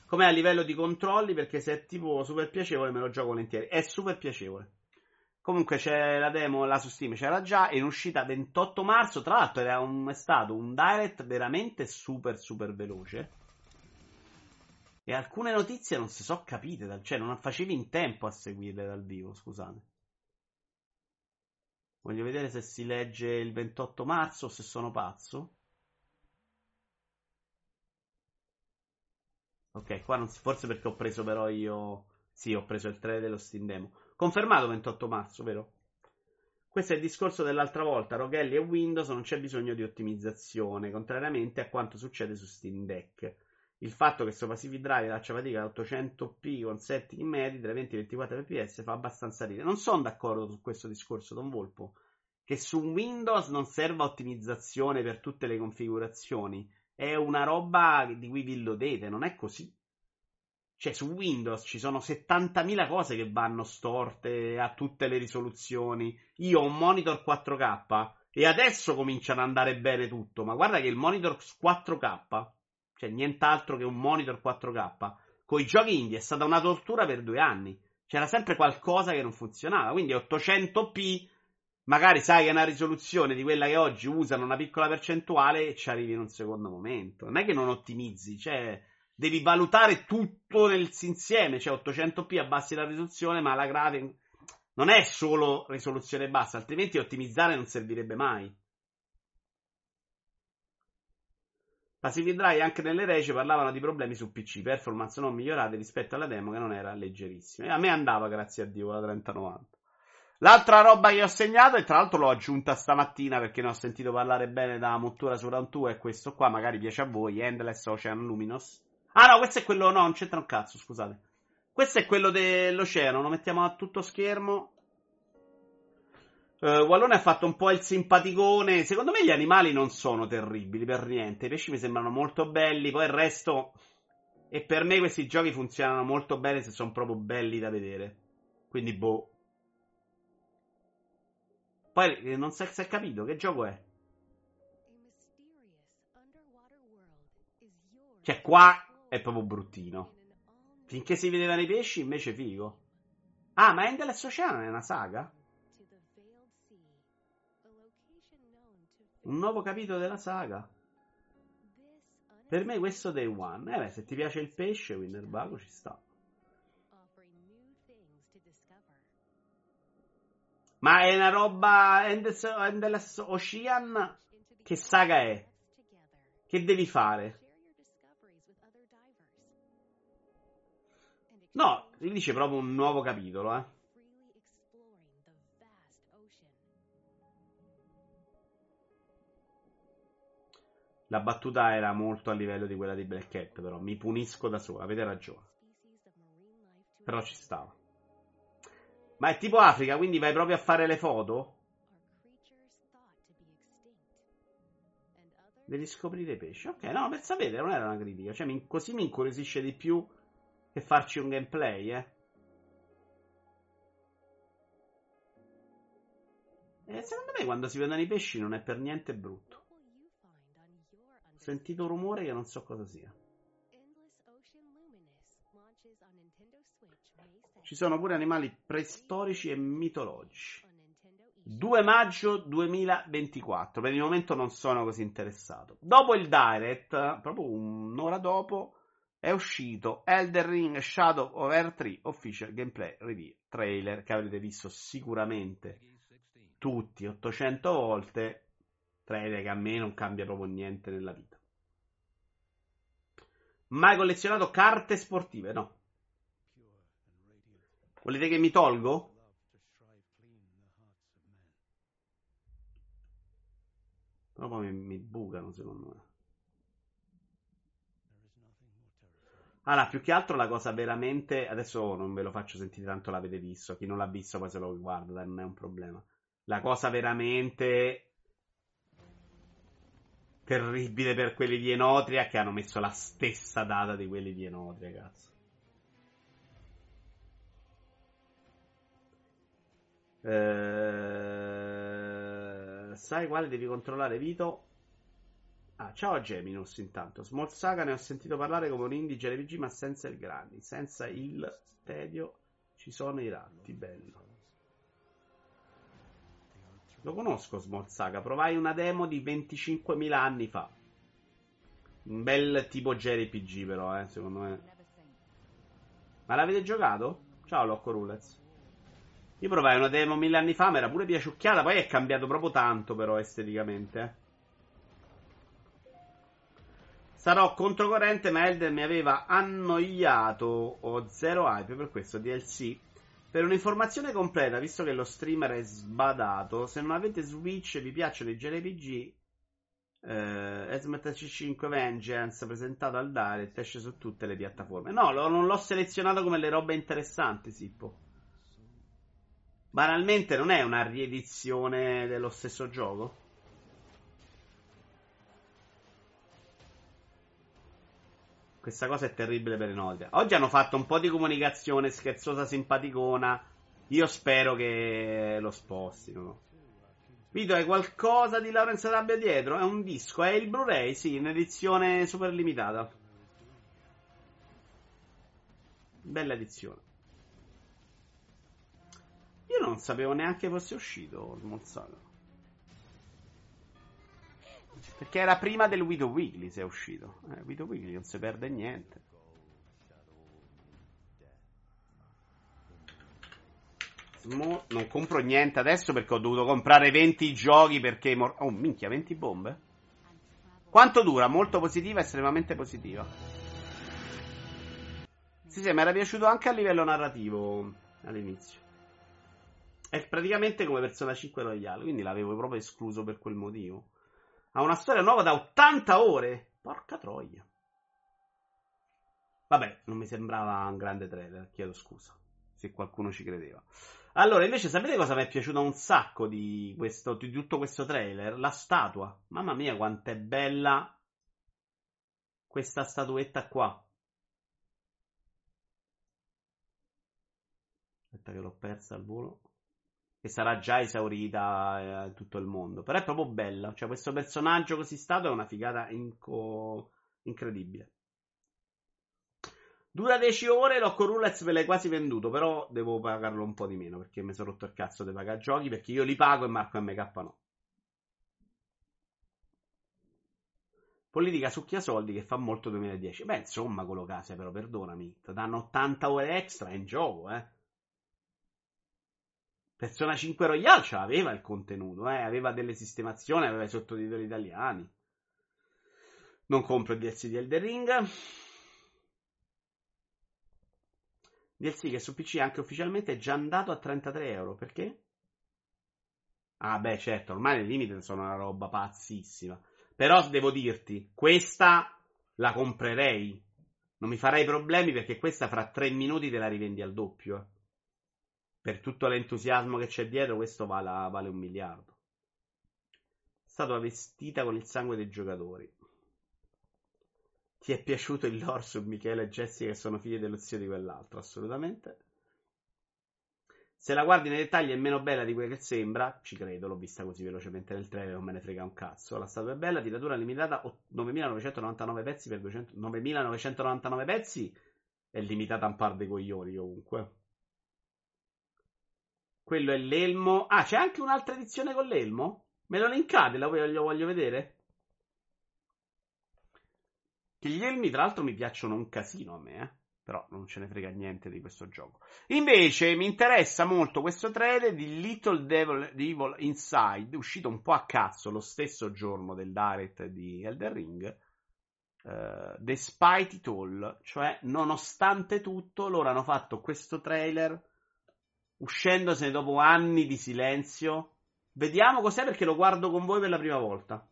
Com'è a livello di controlli, perché se è tipo super piacevole me lo gioco volentieri, è super piacevole. Comunque c'è la demo là su Steam, c'era già, è in uscita 28 marzo, tra l'altro era un, è stato un direct veramente super super veloce e alcune notizie non si so capite, cioè non facevi in tempo a seguirle dal vivo, scusate. Voglio vedere se si legge il 28 marzo o se sono pazzo. Ok, qua non si, forse perché ho preso però io... Sì, ho preso il 3 dello Steam Demo. Confermato 28 marzo, vero? Questo è il discorso dell'altra volta. Roghelli e Windows non c'è bisogno di ottimizzazione, contrariamente a quanto succede su Steam Deck. il fatto che questo Pacific Drive faccia fatica a 800p con setting medi tra 20 e 24 fps fa abbastanza ridere. Non sono d'accordo su questo discorso, Don Volpo. Che su Windows non serva ottimizzazione per tutte le configurazioni. È una roba di cui vi illudete, non è così. Cioè, su Windows ci sono 70.000 cose che vanno storte a tutte le risoluzioni. Io ho un monitor 4K e adesso comincia ad andare bene tutto. Ma guarda che il monitor 4K cioè nient'altro che un monitor 4K. Con i giochi indie è stata una tortura per due anni. C'era sempre qualcosa che non funzionava. Quindi 800p, magari sai che è una risoluzione di quella che oggi usano una piccola percentuale e ci arrivi in un secondo momento. Non è che non ottimizzi, cioè devi valutare tutto nell'insieme. Cioè 800p abbassi la risoluzione, ma la grafica non è solo risoluzione bassa, altrimenti ottimizzare non servirebbe mai. Pacific Drive anche nelle rece parlavano di problemi su PC, performance non migliorate rispetto alla demo che non era leggerissima. E a me andava, grazie a Dio, la 3090. L'altra roba che ho segnato, e tra l'altro l'ho aggiunta stamattina perché ne ho sentito parlare bene da Mottura su Round 2, è questo qua, magari piace a voi, Endless Ocean Luminous. Ah no, questo è quello, no, non c'entra un cazzo, scusate. Questo è quello dell'oceano, lo mettiamo a tutto schermo. Uh, Wallone ha fatto un po' il simpaticone. Secondo me gli animali non sono terribili per niente. I pesci mi sembrano molto belli. Poi il resto. E per me questi giochi funzionano molto bene se sono proprio belli da vedere. Quindi, boh. Poi eh, non si è capito che gioco è. Cioè, qua è proprio bruttino. Finché si vedevano i pesci, invece figo. Ah, ma Endless Ocean è una saga? Un nuovo capitolo della saga. Per me questo Day One. Eh beh, se ti piace il pesce, Winterbago ci sta. Ma è una roba Endless Ocean? Che saga è? Che devi fare? No, gli dice proprio un nuovo capitolo, eh. La battuta era molto a livello di quella di Black Cat, però mi punisco da sola, avete ragione. Però ci stava. Ma è tipo Africa, quindi vai proprio a fare le foto? Devi scoprire i pesci. Ok, no, per sapere, non era una critica. Cioè, così mi incuriosisce di più che farci un gameplay, eh. E secondo me quando si vedono i pesci non è per niente brutto sentito rumore che non so cosa sia. Ci sono pure animali preistorici e mitologici. 2 maggio 2024. Per il momento non sono così interessato. Dopo il direct, proprio un'ora dopo, è uscito Elder Ring Shadow of Earth 3 Official Gameplay Review Trailer che avrete visto sicuramente tutti 800 volte. Trailer che a me non cambia proprio niente nella vita. Mai collezionato carte sportive? No. Volete che mi tolgo? Però poi mi, mi bucano secondo me. Allora, più che altro la cosa veramente. Adesso non ve lo faccio sentire tanto l'avete visto. Chi non l'ha visto poi se lo guarda, non è un problema. La cosa veramente terribile per quelli di Enotria che hanno messo la stessa data di quelli di Enotria, cazzo. Eh, sai quale devi controllare, Vito? Ah, ciao Geminus intanto. Small Saga ne ho sentito parlare come un indie RPG ma senza il grandi, senza il tedio ci sono i ratti, bello. Lo conosco Small Saga, provai una demo di 25.000 anni fa. Un bel tipo JRPG però, eh, secondo me. Ma l'avete giocato? Ciao Locco Rulez. Io provai una demo mille anni fa, mi era pure piaciucchiata, poi è cambiato proprio tanto però esteticamente. Eh. Sarò controcorrente, ma Elden mi aveva annoiato. Ho zero hype per questo DLC per un'informazione completa, visto che lo streamer è sbadato, se non avete Switch e vi piacciono i JRPG, Eh, SMTC5 Vengeance presentato al Direct esce su tutte le piattaforme. No, lo, non l'ho selezionato come le robe interessanti, Sippo. Banalmente non è una riedizione dello stesso gioco? Questa cosa è terribile per Enodia. Oggi hanno fatto un po' di comunicazione scherzosa, simpaticona. Io spero che lo spostino. Vito, hai qualcosa di Laurence Rabbia dietro? È un disco, è il Blu-ray, sì, in edizione super limitata. Bella edizione. Io non sapevo neanche fosse uscito Saga. Perché era prima del Widow Weekly se è uscito. Eh, Widow Weekly non si perde niente. Small... Non compro niente adesso perché ho dovuto comprare 20 giochi perché... Mor- oh minchia, 20 bombe? Quanto dura? Molto positiva, estremamente positiva. Sì, sì, mi era piaciuto anche a livello narrativo all'inizio. È praticamente come Persona 5 Royale, quindi l'avevo proprio escluso per quel motivo. Ha una storia nuova da 80 ore. Porca troia. Vabbè, non mi sembrava un grande trailer, chiedo scusa, se qualcuno ci credeva. Allora, invece, sapete cosa mi è piaciuto un sacco di, questo, di tutto questo trailer? La statua. Mamma mia, quanto è bella questa statuetta qua. Aspetta che l'ho persa al volo che sarà già esaurita eh, tutto il mondo. Però è proprio bella. Cioè, questo personaggio così stato è una figata inco... incredibile. Dura 10 ore, l'Occo Roulette ve l'hai quasi venduto, però devo pagarlo un po' di meno perché mi sono rotto il cazzo di pagare giochi perché io li pago e Marco MK no. Politica succhia soldi che fa molto 2010. Beh, insomma, quello case, però perdonami. Ti danno 80 ore extra in gioco, eh. Persona 5 Royale ce l'aveva il contenuto, eh? aveva delle sistemazioni, aveva i sottotitoli italiani. Non compro il DLC di Elder Ring. DLC che su PC anche ufficialmente è già andato a 33 euro. Perché? Ah, beh, certo, ormai le limite sono una roba pazzissima. Però devo dirti, questa la comprerei. Non mi farei problemi perché questa fra 3 minuti te la rivendi al doppio. Eh per tutto l'entusiasmo che c'è dietro, questo vale, vale un miliardo. Statua vestita con il sangue dei giocatori. Ti è piaciuto il lore su Michele e Jessica che sono figli dello zio di quell'altro? Assolutamente. Se la guardi nei dettagli è meno bella di quella che sembra, ci credo, l'ho vista così velocemente nel trailer, non me ne frega un cazzo. La statua è bella, tiratura limitata 9.999 pezzi per 200... 9.999 pezzi è limitata a un par di coglioni comunque. Quello è l'elmo. Ah, c'è anche un'altra edizione con l'elmo? Me lo linkate? La voglio, voglio vedere. Che gli elmi, tra l'altro, mi piacciono un casino a me, eh. Però non ce ne frega niente di questo gioco. Invece mi interessa molto questo trailer di Little Devil, Devil Inside, uscito un po' a cazzo lo stesso giorno del direct di Elder Ring. Uh, despite it all, cioè nonostante tutto, loro hanno fatto questo trailer uscendosene dopo anni di silenzio. Vediamo cos'è perché lo guardo con voi per la prima volta.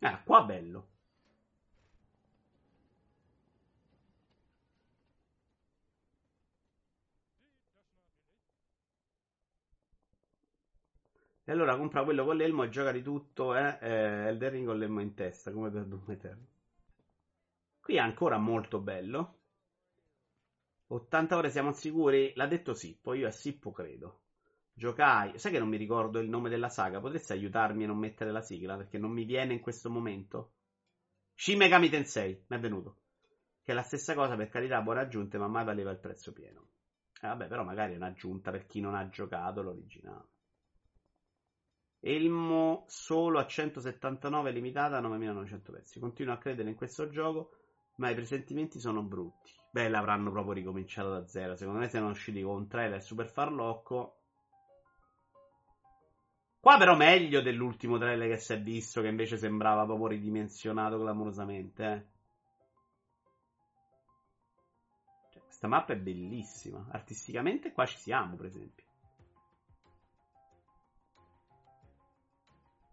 Ah, qua bello. E allora compra quello con l'elmo e gioca di tutto, eh? eh Elden Ring con l'elmo in testa, come per Doom Eternal. Qui è ancora molto bello. 80 ore siamo sicuri? L'ha detto Sippo, io a Sippo credo. Giocai, sai che non mi ricordo il nome della saga? Potresti aiutarmi a non mettere la sigla perché non mi viene in questo momento? Shin Megami Tensei, mi è venuto. Che è la stessa cosa, per carità, buone aggiunte, ma mai valeva il prezzo pieno. Eh, vabbè, però magari è un'aggiunta per chi non ha giocato l'originale. Elmo solo a 179 limitata a 9900 pezzi. Continuo a credere in questo gioco, ma i presentimenti sono brutti. Beh, l'avranno proprio ricominciato da zero. Secondo me siamo usciti con un trailer super farlocco. Qua però meglio dell'ultimo trailer che si è visto, che invece sembrava proprio ridimensionato clamorosamente. Eh. Cioè, questa mappa è bellissima. Artisticamente qua ci siamo, per esempio.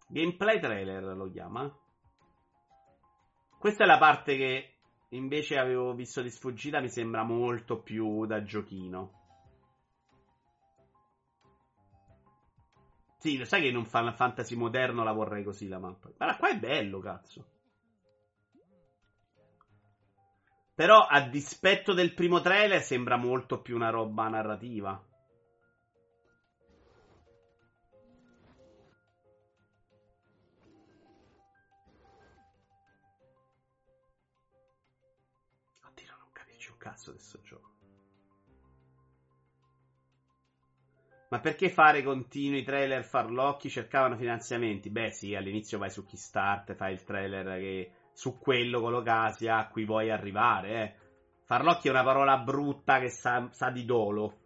Gameplay trailer lo chiama. Questa è la parte che invece avevo visto di sfuggita, mi sembra molto più da giochino. Sì, lo sai che in un Fantasy moderno la vorrei così la mappa. Ma qua è bello, cazzo. Però a dispetto del primo trailer sembra molto più una roba narrativa. Cazzo di sto gioco. Ma perché fare continui trailer farlocchi? Cercavano finanziamenti? Beh, sì, all'inizio vai su Kickstarter, fai il trailer che su quello collocasi a cui vuoi arrivare. Eh. Farlocchi è una parola brutta che sa, sa di dolo.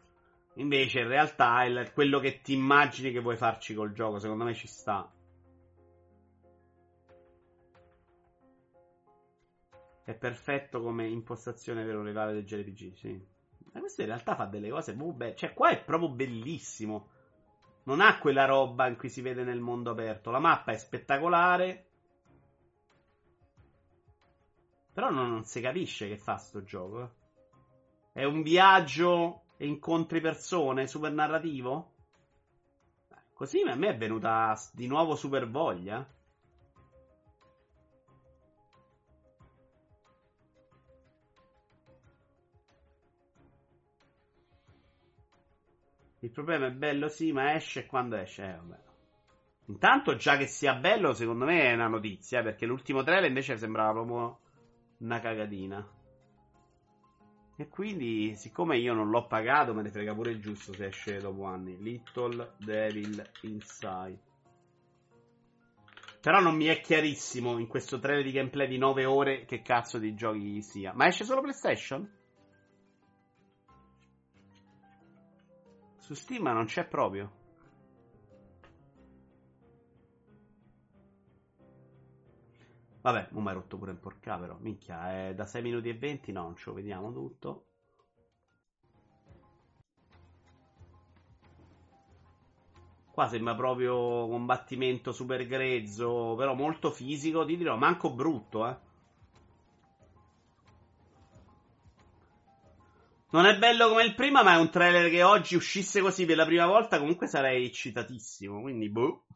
Invece, in realtà, è quello che ti immagini che vuoi farci col gioco. Secondo me ci sta. È perfetto come impostazione per un rivale del JRPG, sì. Ma questo in realtà fa delle cose belle. Cioè, qua è proprio bellissimo. Non ha quella roba in cui si vede nel mondo aperto. La mappa è spettacolare. Però non, non si capisce che fa sto gioco. Eh. È un viaggio e incontri persone, super narrativo? Così a me è venuta di nuovo super voglia. Il problema è bello sì, ma esce quando esce. Eh, vabbè. Intanto, già che sia bello, secondo me è una notizia. Perché l'ultimo trailer invece sembrava proprio una cagatina. E quindi, siccome io non l'ho pagato, me ne frega pure il giusto se esce dopo anni. Little Devil Inside. Però non mi è chiarissimo in questo trailer di gameplay di 9 ore che cazzo di giochi sia. Ma esce solo PlayStation? Su Steam non c'è proprio. Vabbè, non mi hai rotto pure in porca però. Minchia, è da 6 minuti e 20, no, non ce lo vediamo tutto. Qua sembra proprio combattimento super grezzo, però molto fisico, ti dirò, manco brutto, eh. Non è bello come il prima, ma è un trailer che oggi uscisse così per la prima volta. Comunque sarei eccitatissimo. Quindi, boh.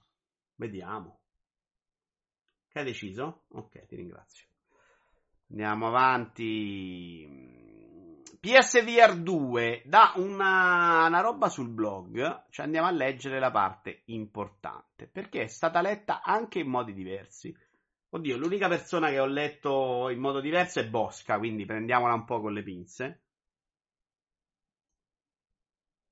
Vediamo. Che hai deciso? Ok, ti ringrazio. Andiamo avanti. PSVR 2 da una, una, roba sul blog. Cioè andiamo a leggere la parte importante. Perché è stata letta anche in modi diversi. Oddio, l'unica persona che ho letto in modo diverso è Bosca. Quindi prendiamola un po' con le pinze.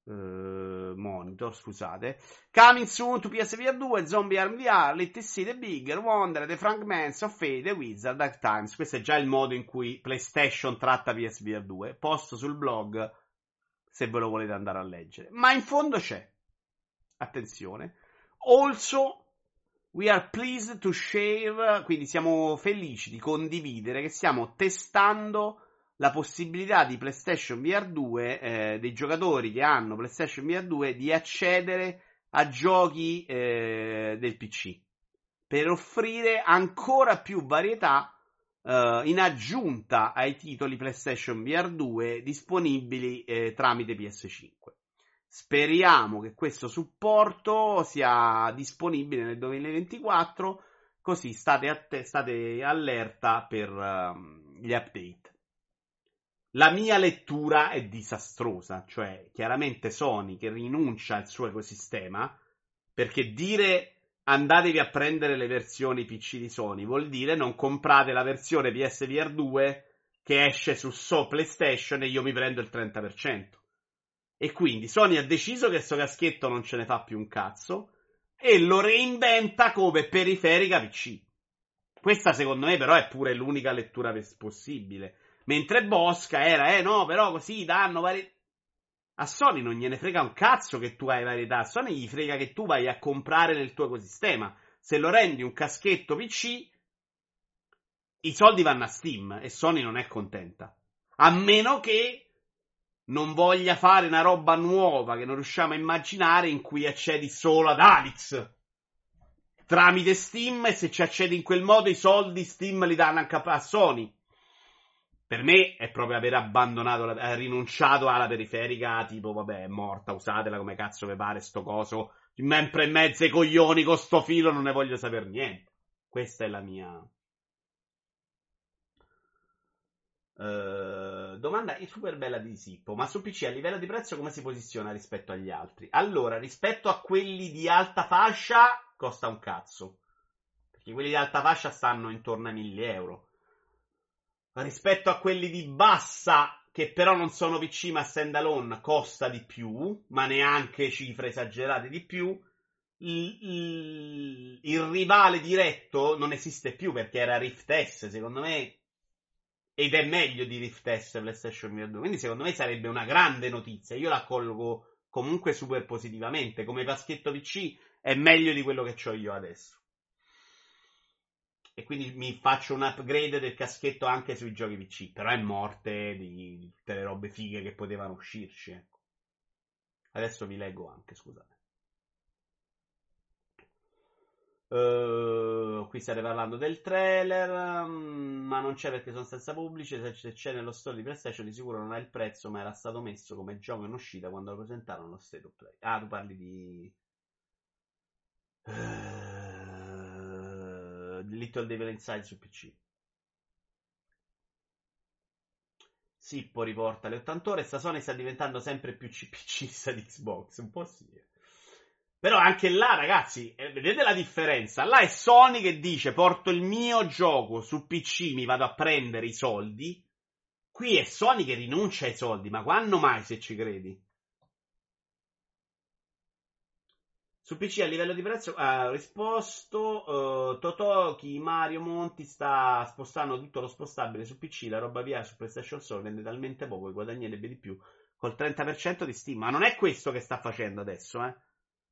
Uh, monitor, scusate. Coming soon to PSVR 2, Zombie Arm VR, Little City Bigger, Wonder, The Fragments of Fate, The Wizard, Dark Times. Questo è già il modo in cui PlayStation tratta PSVR 2. Posto sul blog se ve lo volete andare a leggere. Ma in fondo c'è. Attenzione. Also, we are pleased to share, quindi siamo felici di condividere che stiamo testando la possibilità di PlayStation VR 2, eh, dei giocatori che hanno PlayStation VR 2, di accedere a giochi eh, del PC per offrire ancora più varietà eh, in aggiunta ai titoli PlayStation VR 2 disponibili eh, tramite PS5. Speriamo che questo supporto sia disponibile nel 2024, così state, att- state allerta per uh, gli update. La mia lettura è disastrosa, cioè chiaramente Sony che rinuncia al suo ecosistema, perché dire andatevi a prendere le versioni PC di Sony vuol dire non comprate la versione PSVR 2 che esce su so PlayStation e io mi prendo il 30%. E quindi Sony ha deciso che sto caschetto non ce ne fa più un cazzo e lo reinventa come periferica PC. Questa secondo me però è pure l'unica lettura possibile Mentre Bosca era, eh no, però così danno vari... A Sony non gliene frega un cazzo che tu hai varietà, a Sony gli frega che tu vai a comprare nel tuo ecosistema. Se lo rendi un caschetto PC, i soldi vanno a Steam e Sony non è contenta. A meno che non voglia fare una roba nuova che non riusciamo a immaginare in cui accedi solo ad Alex. tramite Steam e se ci accedi in quel modo i soldi Steam li danno anche a Sony. Per me è proprio aver abbandonato, la, eh, rinunciato alla periferica, tipo vabbè è morta, usatela come cazzo vi pare sto coso, sempre in mezzo ai coglioni con sto filo non ne voglio sapere niente. Questa è la mia... Uh, domanda super bella di Sippo, ma su PC a livello di prezzo come si posiziona rispetto agli altri? Allora, rispetto a quelli di alta fascia costa un cazzo, perché quelli di alta fascia stanno intorno ai 1000 euro. Rispetto a quelli di bassa, che però non sono PC ma standalone, costa di più, ma neanche cifre esagerate di più. Il, il, il rivale diretto non esiste più perché era Rift S, secondo me ed è meglio di Rift S PlayStation VR 2. Quindi secondo me sarebbe una grande notizia. Io la colgo comunque super positivamente. Come paschetto PC è meglio di quello che ho io adesso. E quindi mi faccio un upgrade del caschetto anche sui giochi PC. Però è morte di, tutte le robe fighe che potevano uscirci. Ecco. Adesso vi leggo anche, scusate. Uh, qui state parlando del trailer, um, ma non c'è perché sono senza pubblici. Se c'è nello store di PlayStation, di sicuro non ha il prezzo, ma era stato messo come gioco in uscita quando lo presentarono lo State of Play. Ah, tu parli di. Uh, Little Devil Inside su PC. Sippo riporta le 80 ore. Sta Sony sta diventando sempre più CPC di Xbox. Un po' sì. Però anche là, ragazzi, eh, vedete la differenza? Là è Sony che dice porto il mio gioco su PC, mi vado a prendere i soldi. Qui è Sony che rinuncia ai soldi, ma quando mai se ci credi? Su PC a livello di prezzo ha risposto uh, Totoki Mario Monti sta spostando tutto lo spostabile su PC, la roba via su PlayStation Store vende talmente poco che guadagnerebbe di più col 30% di Steam. Ma non è questo che sta facendo adesso, eh?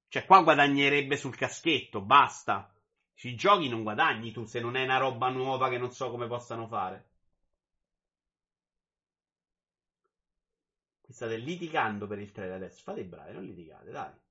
Cioè, qua guadagnerebbe sul caschetto, basta. Sui giochi non guadagni tu se non è una roba nuova che non so come possano fare. Qui state litigando per il trailer adesso. Fate i bravi, non litigate, dai.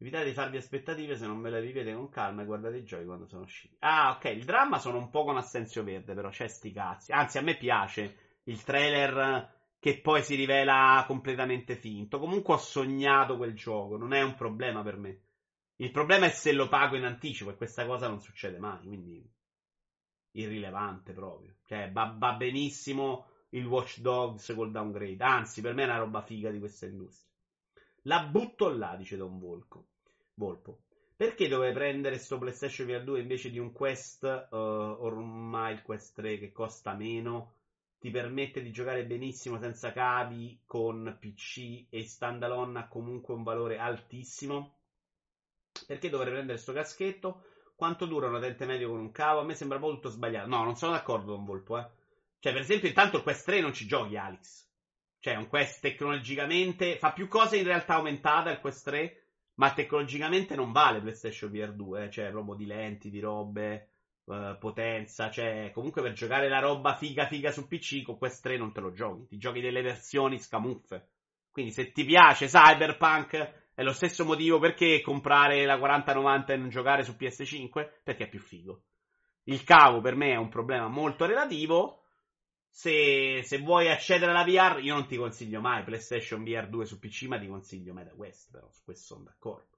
Evitate di farvi aspettative se non ve le vivete con calma e guardate i giochi quando sono usciti. Ah, ok, il dramma sono un po' con assenzio verde, però c'è sti cazzi. Anzi, a me piace il trailer che poi si rivela completamente finto. Comunque ho sognato quel gioco, non è un problema per me. Il problema è se lo pago in anticipo e questa cosa non succede mai, quindi irrilevante proprio. Cioè, va, va benissimo il Watch Dogs col downgrade, anzi, per me è una roba figa di questa industria. La butto là, dice Don Volco. Volpo. Perché dove prendere sto PlayStation VR 2 invece di un Quest, uh, ormai il Quest 3 che costa meno? ti permette di giocare benissimo senza cavi con PC e standalone ha comunque un valore altissimo. Perché dovrei prendere sto caschetto? Quanto dura un utente medio con un cavo? A me sembra tutto sbagliato. No, non sono d'accordo con Volpo, eh. Cioè, per esempio, intanto il Quest 3 non ci giochi, Alex. Cioè, un Quest tecnologicamente fa più cose in realtà aumentata il Quest 3, ma tecnologicamente non vale PlayStation VR 2, eh. cioè proprio di lenti, di robe uh, potenza, cioè comunque per giocare la roba figa figa su PC con Quest 3 non te lo giochi, ti giochi delle versioni scamuffe. Quindi se ti piace Cyberpunk è lo stesso motivo perché comprare la 4090 e non giocare su PS5 perché è più figo. Il cavo per me è un problema molto relativo. Se, se, vuoi accedere alla VR, io non ti consiglio mai PlayStation VR 2 su PC, ma ti consiglio MetaQuest, però su questo sono d'accordo.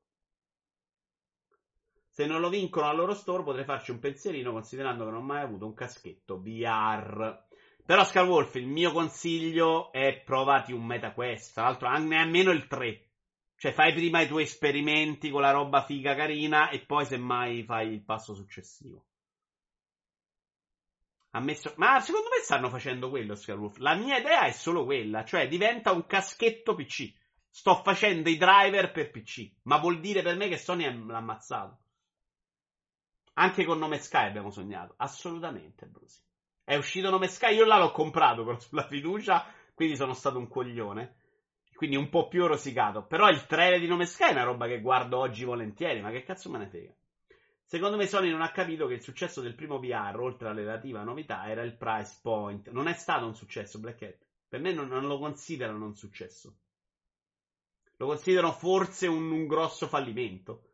Se non lo vincono al loro store potrei farci un pensierino considerando che non ho mai avuto un caschetto VR. Però Skywolf, il mio consiglio è provati un MetaQuest, tra l'altro almeno il 3. Cioè fai prima i tuoi esperimenti con la roba figa carina e poi semmai fai il passo successivo. Ammesso... Ma secondo me stanno facendo quello Skywolf. La mia idea è solo quella, cioè diventa un caschetto PC. Sto facendo i driver per PC, ma vuol dire per me che Sony l'ha ammazzato. Anche con Nome Sky abbiamo sognato. Assolutamente, Brusi. È uscito Nome Sky, io là l'ho comprato però sulla fiducia, quindi sono stato un coglione. Quindi un po' più rosicato. Però il trailer di Nome Sky è una roba che guardo oggi volentieri, ma che cazzo me ne frega. Secondo me Sony non ha capito che il successo del primo VR, oltre alla relativa novità, era il price point. Non è stato un successo, Black Hat. Per me non, non lo considerano un successo. Lo considerano forse un, un grosso fallimento.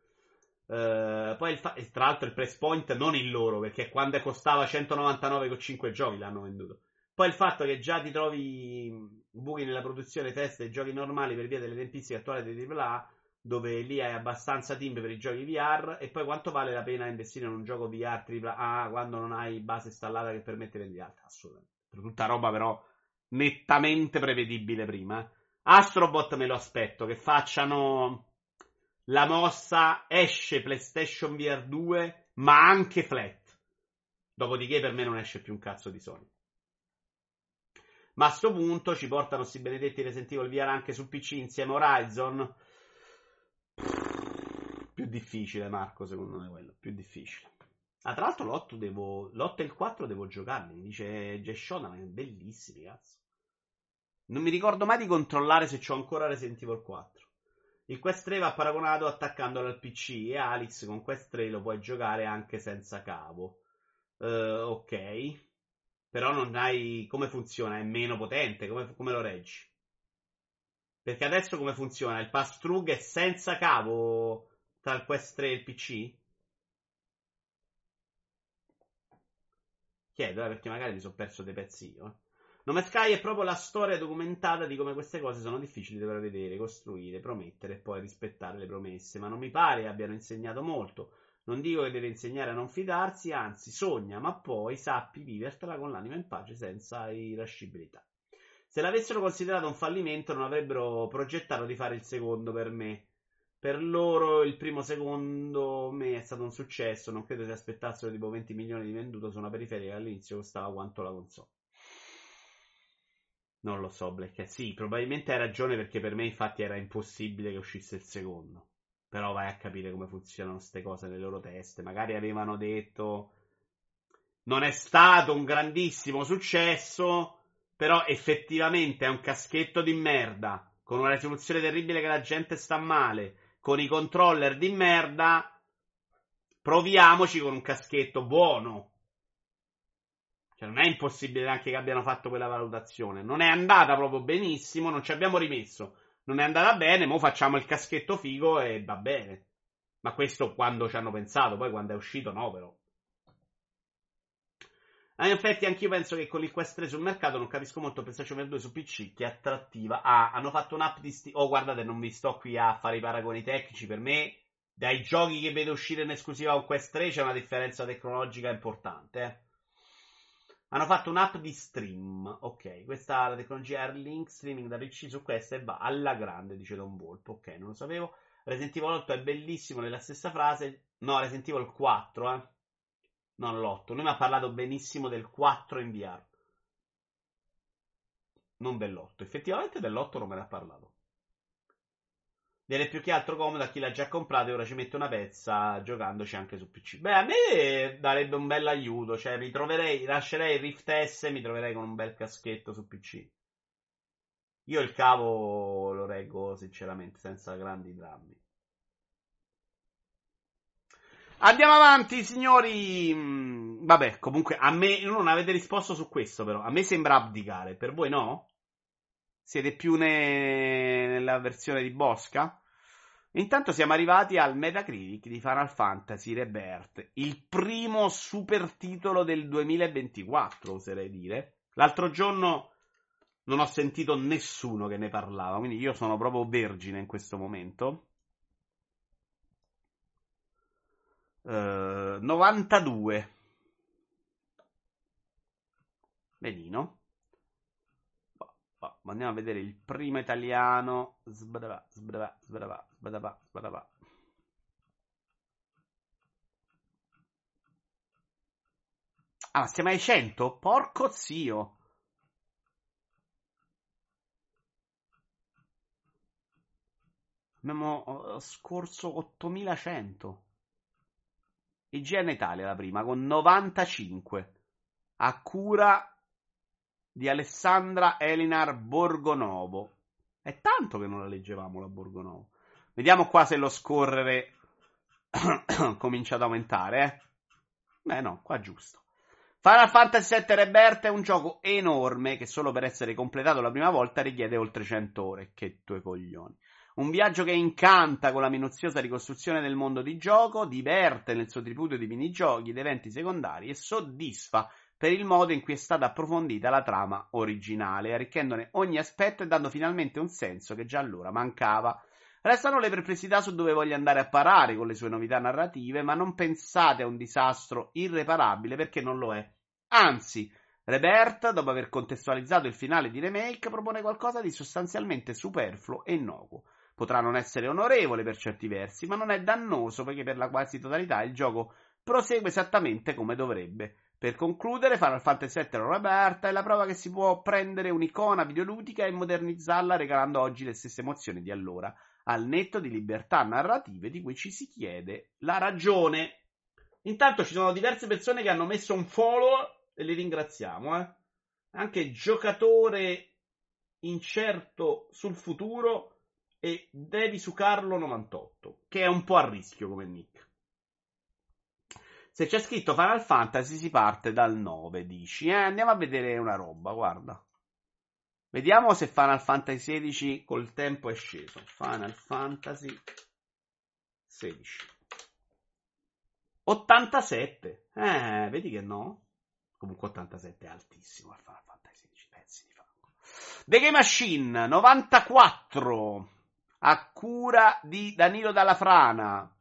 Uh, poi fa- tra l'altro il press point non il loro, perché quando costava 199 con 5 giochi l'hanno venduto. Poi il fatto che già ti trovi buchi nella produzione test dei giochi normali per via delle tempistiche attuali dei AAA, dove lì hai abbastanza team per i giochi VR, e poi quanto vale la pena investire in un gioco VR AAA quando non hai base installata che permette di alta? Assolutamente. Per tutta roba però nettamente prevedibile prima. Astrobot me lo aspetto, che facciano la mossa esce PlayStation VR 2, ma anche flat. Dopodiché per me non esce più un cazzo di Sony. Ma a sto punto ci portano sti benedetti Resident Evil VR anche su PC insieme a Horizon. Più difficile, Marco, secondo me quello. Più difficile. Ah, tra l'altro l'8 devo. L'8 e il 4 devo giocarli. Mi dice Geshona, ma è bellissimi, cazzo. Non mi ricordo mai di controllare se c'ho ancora Resident Evil 4. Il Quest 3 va paragonato attaccandolo al PC e Alex con Quest 3 lo puoi giocare anche senza cavo. Uh, ok. Però non hai. Come funziona? È meno potente? Come, come lo reggi? Perché adesso come funziona? Il pass through è senza cavo tra il Quest 3 e il PC? Chiedo, eh, perché magari mi sono perso dei pezzi io. Eh. Nome Sky è proprio la storia documentata di come queste cose sono difficili da prevedere, costruire, promettere e poi rispettare le promesse. Ma non mi pare abbiano insegnato molto. Non dico che deve insegnare a non fidarsi, anzi, sogna, ma poi sappi vivertela con l'anima in pace senza irascibilità. Se l'avessero considerato un fallimento, non avrebbero progettato di fare il secondo per me. Per loro il primo secondo me è stato un successo, non credo si aspettassero tipo 20 milioni di venduto su una periferia che all'inizio costava quanto la console. Non lo so, Black. Sì, probabilmente hai ragione perché per me infatti era impossibile che uscisse il secondo. Però vai a capire come funzionano queste cose nelle loro teste. Magari avevano detto non è stato un grandissimo successo, però effettivamente è un caschetto di merda, con una risoluzione terribile che la gente sta male, con i controller di merda. Proviamoci con un caschetto buono. Cioè, non è impossibile neanche che abbiano fatto quella valutazione. Non è andata proprio benissimo, non ci abbiamo rimesso. Non è andata bene, mo facciamo il caschetto figo e va bene. Ma questo quando ci hanno pensato, poi quando è uscito no, però. Ah, in effetti anch'io penso che con il Quest 3 sul mercato non capisco molto PlayStation VR 2 su PC che attrattiva. Ah, hanno fatto un'app di sti... Oh, guardate, non vi sto qui a fare i paragoni tecnici. Per me, dai giochi che vedo uscire in esclusiva con Quest 3 c'è una differenza tecnologica importante, eh. Hanno fatto un'app di stream. Ok, questa è la tecnologia Airlink streaming da PC su questa e va alla grande, dice Don Volpo. Ok, non lo sapevo. Resident Evil 8 è bellissimo nella stessa frase. No, Resident Evil 4, eh. Non l'8. Lui mi ha parlato benissimo del 4 in VR. Non dell'8. Effettivamente dell'8 non me ne ha parlato. Viene più che altro comodo a chi l'ha già comprato e ora ci mette una pezza giocandoci anche su PC. Beh, a me darebbe un bel aiuto. Cioè, mi troverei, lascerei il Rift S e mi troverei con un bel caschetto su PC. Io il cavo lo reggo sinceramente senza grandi drammi. Andiamo avanti, signori. Mm, vabbè, comunque a me non avete risposto su questo, però. A me sembra abdicare, per voi no? Siete più ne... nella versione di Bosca? Intanto siamo arrivati al Metacritic di Final Fantasy Rebirth, il primo super titolo del 2024, oserei dire. L'altro giorno non ho sentito nessuno che ne parlava, quindi io sono proprio vergine in questo momento. Uh, 92. Benino. Andiamo a vedere il primo italiano. Sbadava, sbadava, sbadava, sbadava, sbadava. Ah, siamo ai 100? Porco zio! Abbiamo uh, scorso 8100. IGN Italia la prima con 95. A cura di Alessandra Elinar Borgonovo. È tanto che non la leggevamo la Borgonovo. Vediamo qua se lo scorrere comincia ad aumentare, eh. Beh no, qua giusto. Final Fantasy VII Rebirth è un gioco enorme che solo per essere completato la prima volta richiede oltre 100 ore. Che tue coglioni. Un viaggio che incanta con la minuziosa ricostruzione del mondo di gioco, diverte nel suo tripudio di minigiochi ed eventi secondari e soddisfa per il modo in cui è stata approfondita la trama originale, arricchendone ogni aspetto e dando finalmente un senso che già allora mancava. Restano le perplessità su dove voglia andare a parare con le sue novità narrative, ma non pensate a un disastro irreparabile perché non lo è. Anzi, Rebert, dopo aver contestualizzato il finale di remake, propone qualcosa di sostanzialmente superfluo e innocuo. Potrà non essere onorevole per certi versi, ma non è dannoso perché per la quasi totalità il gioco prosegue esattamente come dovrebbe. Per concludere, Final Fantasy VII Rebirth è la prova che si può prendere un'icona videoludica e modernizzarla regalando oggi le stesse emozioni di allora, al netto di libertà narrative di cui ci si chiede la ragione. Intanto ci sono diverse persone che hanno messo un follow e li ringraziamo, eh. Anche giocatore incerto sul futuro e Devi su Carlo 98, che è un po' a rischio come nick. Se c'è scritto Final Fantasy si parte dal 9, dici. Eh, andiamo a vedere una roba, guarda. Vediamo se Final Fantasy XVI col tempo è sceso. Final Fantasy XVI. 87. Eh, vedi che no? Comunque 87 è altissimo al Final Fantasy XVI, pezzi di fango. The Game Machine 94 a cura di Danilo Dalla Frana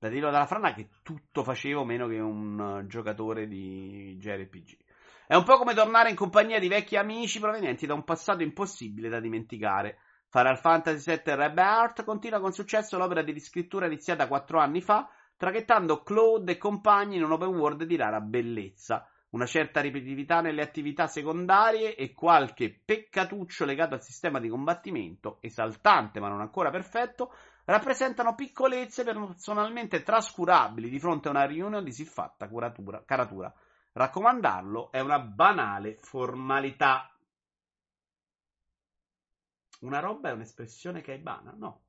da dirlo dalla frana che tutto facevo meno che un uh, giocatore di JRPG. È un po' come tornare in compagnia di vecchi amici provenienti da un passato impossibile da dimenticare. Final Fantasy VII Rebirth continua con successo l'opera di riscrittura iniziata quattro anni fa, traghettando Claude e compagni in un open world di rara bellezza. Una certa ripetitività nelle attività secondarie e qualche peccatuccio legato al sistema di combattimento, esaltante ma non ancora perfetto, rappresentano piccolezze personalmente trascurabili di fronte a una riunione di siffatta curatura, caratura. Raccomandarlo è una banale formalità. Una roba è un'espressione che è vana? No.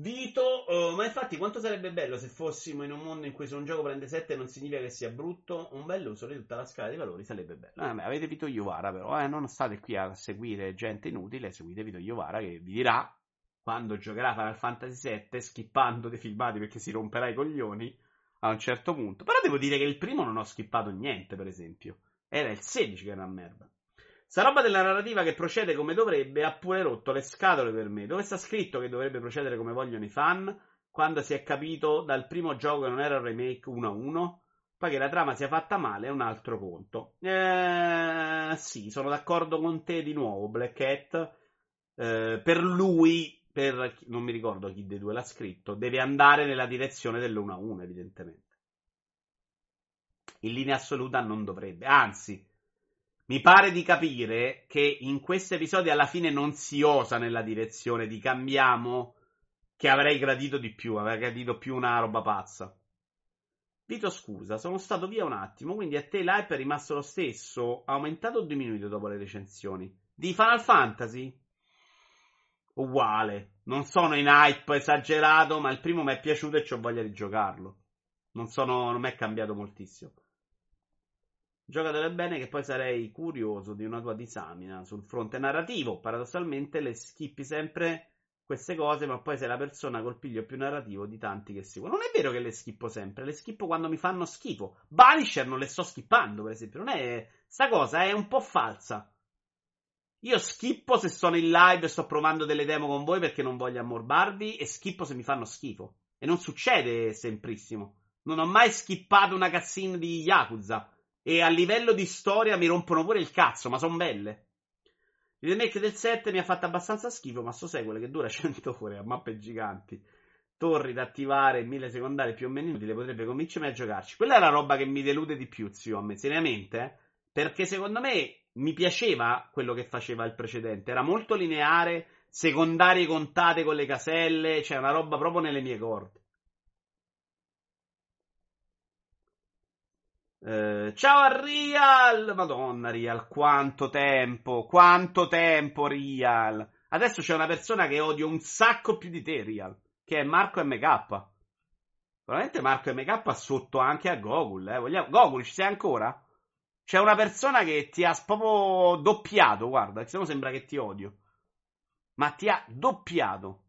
Vito, uh, ma infatti quanto sarebbe bello se fossimo in un mondo in cui se un gioco prende 7 non significa che sia brutto, un bel uso di tutta la scala di valori sarebbe bello. Eh, avete Vito Iovara però, eh, non state qui a seguire gente inutile, seguite Vito Iovara che vi dirà quando giocherà Final Fantasy VII skippando dei filmati perché si romperà i coglioni a un certo punto. Però devo dire che il primo non ho skippato niente, per esempio. Era il 16 che era una merda. Sta roba della narrativa che procede come dovrebbe ha pure rotto le scatole per me. Dove sta scritto che dovrebbe procedere come vogliono i fan? Quando si è capito dal primo gioco che non era un remake 1 a 1? Poi che la trama sia fatta male è un altro conto. Eh, sì, sono d'accordo con te di nuovo, Black Cat. Eh, per lui, per non mi ricordo chi dei due l'ha scritto, deve andare nella direzione dell'1 a 1, evidentemente. In linea assoluta non dovrebbe, anzi, mi pare di capire che in questo episodio alla fine non si osa nella direzione di cambiamo, che avrei gradito di più, avrei gradito più una roba pazza. Vito, scusa, sono stato via un attimo, quindi a te l'hype è rimasto lo stesso, aumentato o diminuito dopo le recensioni? Di Final Fantasy? Uguale, non sono in hype esagerato, ma il primo mi è piaciuto e ho voglia di giocarlo. Non, sono, non mi è cambiato moltissimo. Giocatore bene che poi sarei curioso di una tua disamina sul fronte narrativo. Paradossalmente le skippi sempre queste cose, ma poi sei la persona col piglio più narrativo di tanti che seguono. Non è vero che le schippo sempre, le schippo quando mi fanno schifo. Banisher non le sto skippando, per esempio. Non è. Sta cosa è un po' falsa. Io schippo se sono in live e sto provando delle demo con voi perché non voglio ammorbarvi e schippo se mi fanno schifo. E non succede semprissimo. Non ho mai skippato una cutscene di Yakuza. E a livello di storia mi rompono pure il cazzo, ma sono belle. Il remake del 7 mi ha fatto abbastanza schifo, ma so sequel che dura 100 ore a mappe giganti. Torri da attivare, mille secondari più o meno inutili, potrebbe convincermi a giocarci. Quella è la roba che mi delude di più, zio, a me, seriamente, eh? Perché secondo me mi piaceva quello che faceva il precedente. Era molto lineare, secondarie contate con le caselle, cioè una roba proprio nelle mie corde. Eh, ciao a Real! Madonna, Real, quanto tempo, quanto tempo, Real. Adesso c'è una persona che odio un sacco più di te, Real, che è Marco MK. Probabilmente Marco MK sotto anche a Gogol, eh. Vogliamo... Gogol, ci sei ancora? C'è una persona che ti ha proprio doppiato, guarda, se no sembra che ti odio. Ma ti ha doppiato.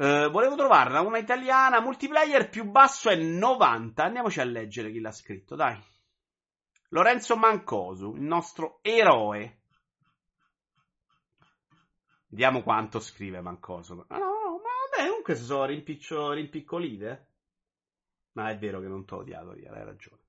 Uh, volevo trovarla, una italiana, multiplayer più basso è 90. Andiamoci a leggere chi l'ha scritto, dai. Lorenzo Mancosu, il nostro eroe. Vediamo quanto scrive Mancosu. Ah, no, no, ma vabbè, comunque si sono rimpiccio, rimpiccolite. Ma è vero che non ti ho odiato, io, hai ragione.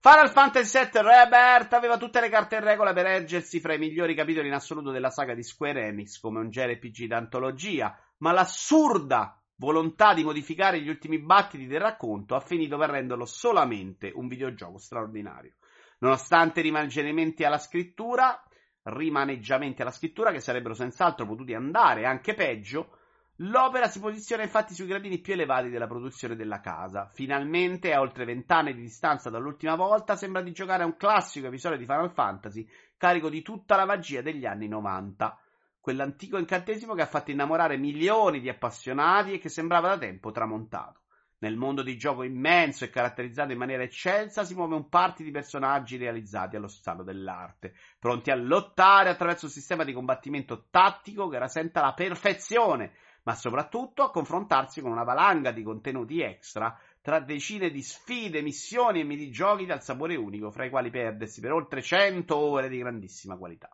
Final Fantasy VII Rebirth aveva tutte le carte in regola per ergersi fra i migliori capitoli in assoluto della saga di Square Enix come un JRPG d'antologia, ma l'assurda volontà di modificare gli ultimi battiti del racconto ha finito per renderlo solamente un videogioco straordinario. Nonostante rimaneggiamenti alla scrittura, rimaneggiamenti alla scrittura che sarebbero senz'altro potuti andare anche peggio, L'opera si posiziona infatti sui gradini più elevati della produzione della casa. Finalmente, a oltre vent'anni di distanza dall'ultima volta, sembra di giocare a un classico episodio di Final Fantasy carico di tutta la magia degli anni 90. Quell'antico incantesimo che ha fatto innamorare milioni di appassionati e che sembrava da tempo tramontato. Nel mondo di gioco immenso e caratterizzato in maniera eccelsa si muove un party di personaggi realizzati allo stato dell'arte, pronti a lottare attraverso un sistema di combattimento tattico che rasenta la perfezione ma soprattutto a confrontarsi con una valanga di contenuti extra tra decine di sfide, missioni e minigiochi dal sapore unico, fra i quali perdersi per oltre 100 ore di grandissima qualità.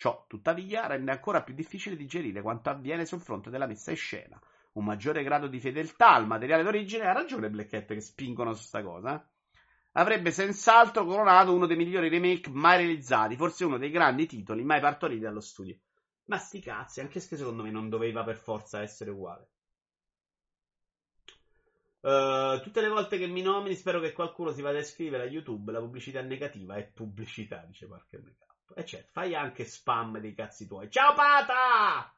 Ciò, tuttavia, rende ancora più difficile digerire quanto avviene sul fronte della messa in scena. Un maggiore grado di fedeltà al materiale d'origine ha ragione Black Hat che spingono su sta cosa. Eh? Avrebbe senz'altro coronato uno dei migliori remake mai realizzati, forse uno dei grandi titoli mai partoriti dallo studio. Ma sti cazzi, anche se secondo me non doveva per forza essere uguale. Uh, tutte le volte che mi nomini spero che qualcuno si vada a iscrivere a YouTube. La pubblicità negativa è pubblicità, dice Parker Makeup. E certo, fai anche spam dei cazzi tuoi. Ciao Pata!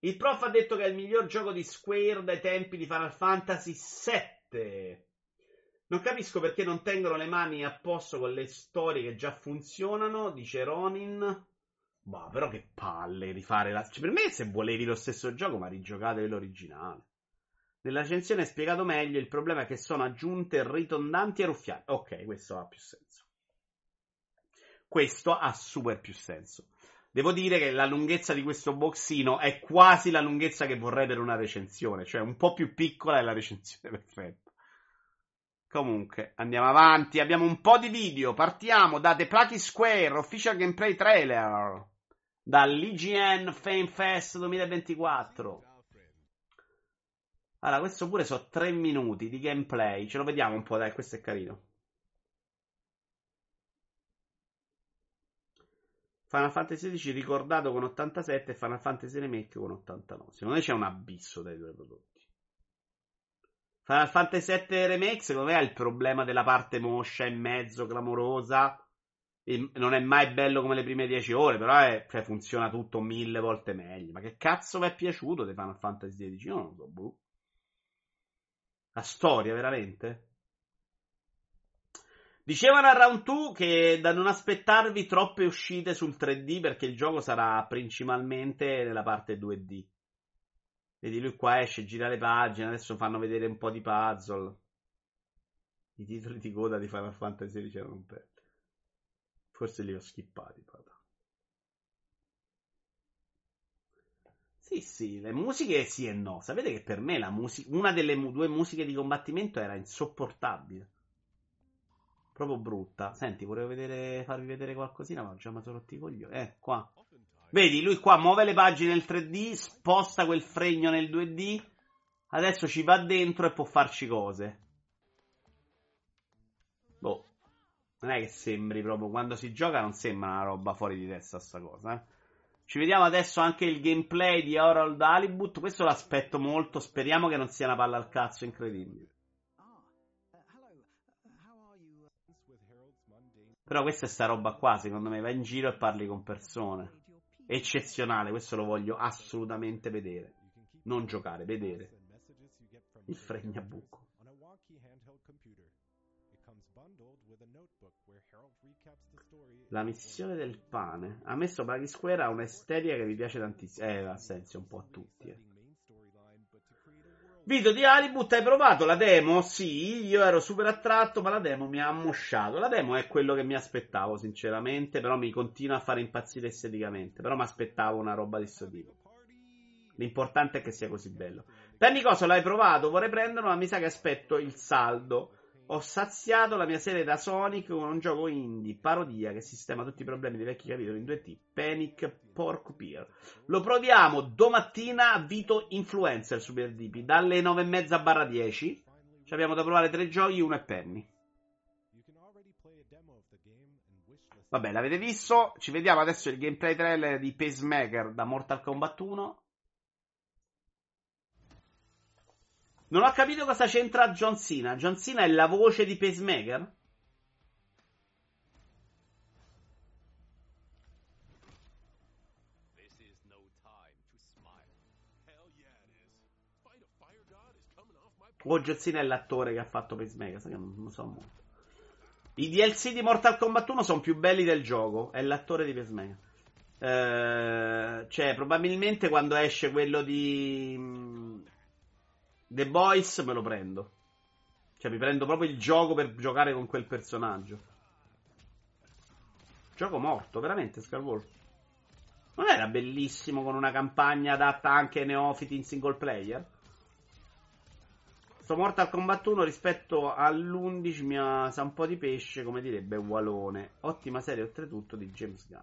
Il prof ha detto che è il miglior gioco di Square dai tempi di Final Fantasy VII. Non capisco perché non tengono le mani a posto con le storie che già funzionano, dice Ronin. Boh, però che palle rifare la... Cioè, per me se volevi lo stesso gioco, ma rigiocate l'originale. Nella recensione è spiegato meglio, il problema è che sono aggiunte ritondanti e ruffiane. Ok, questo ha più senso. Questo ha super più senso. Devo dire che la lunghezza di questo boxino è quasi la lunghezza che vorrei per una recensione, cioè un po' più piccola è la recensione perfetta. Comunque, andiamo avanti. Abbiamo un po' di video. Partiamo da The Plucky Square Official Gameplay Trailer dall'IGN Fame Fest 2024. Allora, questo pure so 3 minuti di gameplay. Ce lo vediamo un po', dai, questo è carino. Final Fantasy XVI ricordato con 87 e Final Fantasy Remake con 89. Secondo me c'è un abisso dai due prodotti. Final Fantasy VII Remake, secondo me, ha il problema della parte moscia in mezzo, clamorosa non è mai bello come le prime 10 ore, però è, cioè, funziona tutto mille volte meglio. Ma che cazzo vi è piaciuto di Final Fantasy XVI? Io non lo so, boh. La storia, veramente? Dicevano a Round 2 che da non aspettarvi troppe uscite sul 3D perché il gioco sarà principalmente nella parte 2D. Vedi, lui qua esce, gira le pagine, adesso fanno vedere un po' di puzzle. I titoli di coda di Final Fantasy XVI erano un pezzo. Forse li ho skippati, Pata. Sì, sì, le musiche sì e no. Sapete che per me musica, una delle mu- due musiche di combattimento era insopportabile. Proprio brutta. Senti, volevo vedere, farvi vedere qualcosina, ma già mi sono rotti i coglioni. Eh, qua. Vedi, lui qua muove le pagine nel 3D, sposta quel fregno nel 2D. Adesso ci va dentro e può farci cose. Boh. Non è che sembri proprio. Quando si gioca non sembra una roba fuori di testa sta cosa, eh. Ci vediamo adesso anche il gameplay di Harold Halibut. Questo l'aspetto molto. Speriamo che non sia una palla al cazzo incredibile. Però questa è sta roba qua, secondo me, vai in giro e parli con persone. Eccezionale, questo lo voglio assolutamente vedere. Non giocare, vedere. Il fregnabucco. La missione del pane. A me sto Square ha un'estetica che mi piace tantissimo. Eh, ha senso un po' a tutti. Eh. Video di Halibut, hai provato la demo? Sì, io ero super attratto, ma la demo mi ha ammosciato. La demo è quello che mi aspettavo, sinceramente, però mi continua a fare impazzire esteticamente. Però mi aspettavo una roba di questo tipo. L'importante è che sia così bello. Penny cosa l'hai provato? Vorrei prenderlo, ma mi sa che aspetto il saldo. Ho saziato la mia serie da Sonic con un gioco indie, parodia, che sistema tutti i problemi dei vecchi capitoli in 2T. Panic Porcupine. Lo proviamo domattina Vito Influencer su BRDP, dalle 9.30 barra 10. Ci abbiamo da provare tre giochi, uno è Penny. Vabbè, l'avete visto. Ci vediamo adesso il gameplay trailer di Pacemaker da Mortal Kombat 1. Non ho capito cosa c'entra John Cena. John Cena è la voce di Pacemaker? O John Cena è l'attore che ha fatto Pacemaker, sai che non lo so molto. I DLC di Mortal Kombat 1 sono più belli del gioco, è l'attore di Pacemaker. Eh, cioè, probabilmente quando esce quello di The Boys me lo prendo. Cioè, mi prendo proprio il gioco per giocare con quel personaggio. Gioco morto, veramente, Scarwolf. Non era bellissimo con una campagna adatta anche ai neofiti in single player? Sto Mortal Kombat 1 rispetto all'11 mi ha sa un po' di pesce, come direbbe Walone. Ottima serie oltretutto di James Gunn.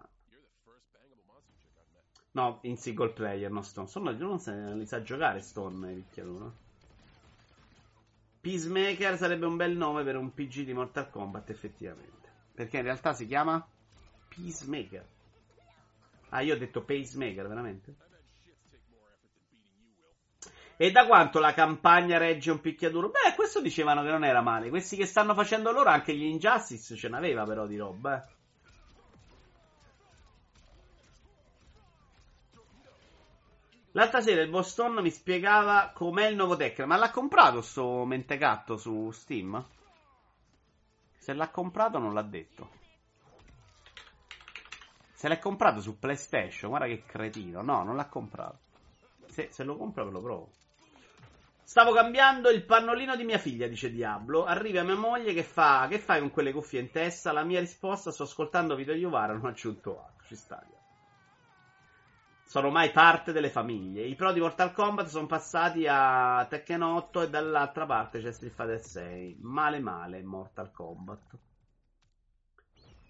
No, in single player, no Stone. Stone non li sa giocare Stone, picchiato, Peacemaker sarebbe un bel nome per un PG di Mortal Kombat, effettivamente. Perché in realtà si chiama Peacemaker. Ah, io ho detto Pacemaker, veramente? E da quanto la campagna regge un picchiaduro? Beh, questo dicevano che non era male. Questi che stanno facendo loro, anche gli Injustice, ce n'aveva però di roba, eh. L'altra sera il Boston mi spiegava com'è il nuovo Tekken. Ma l'ha comprato sto mentecatto su Steam? Se l'ha comprato non l'ha detto. Se l'ha comprato su PlayStation, guarda che cretino. No, non l'ha comprato. Se, se lo compra ve lo provo. Stavo cambiando il pannolino di mia figlia, dice Diablo. Arriva mia moglie che fa: Che fai con quelle cuffie in testa? La mia risposta: Sto ascoltando Vito Iovara, non ho aggiunto altro. Ci sta sono mai parte delle famiglie. I pro di Mortal Kombat sono passati a Tekken 8 e dall'altra parte c'è Street Fighter 6. Male male Mortal Kombat.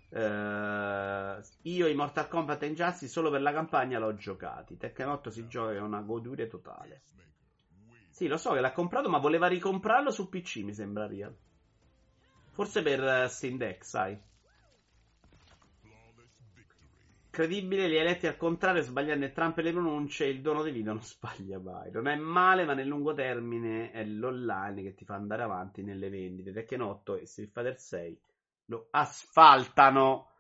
Uh, io i Mortal Kombat e Injustice solo per la campagna l'ho giocati. Tekken 8 si gioca è una goduria totale. Sì, lo so che l'ha comprato, ma voleva ricomprarlo su PC, mi sembra Real. Forse per uh, Steam Deck, sai. Credibile, li hai letti al contrario, sbagliando entrambe le pronunce, il dono di vita non sbaglia mai. Non è male, ma nel lungo termine è l'online che ti fa andare avanti nelle vendite. Tekken 8 e Street Fighter 6 lo asfaltano.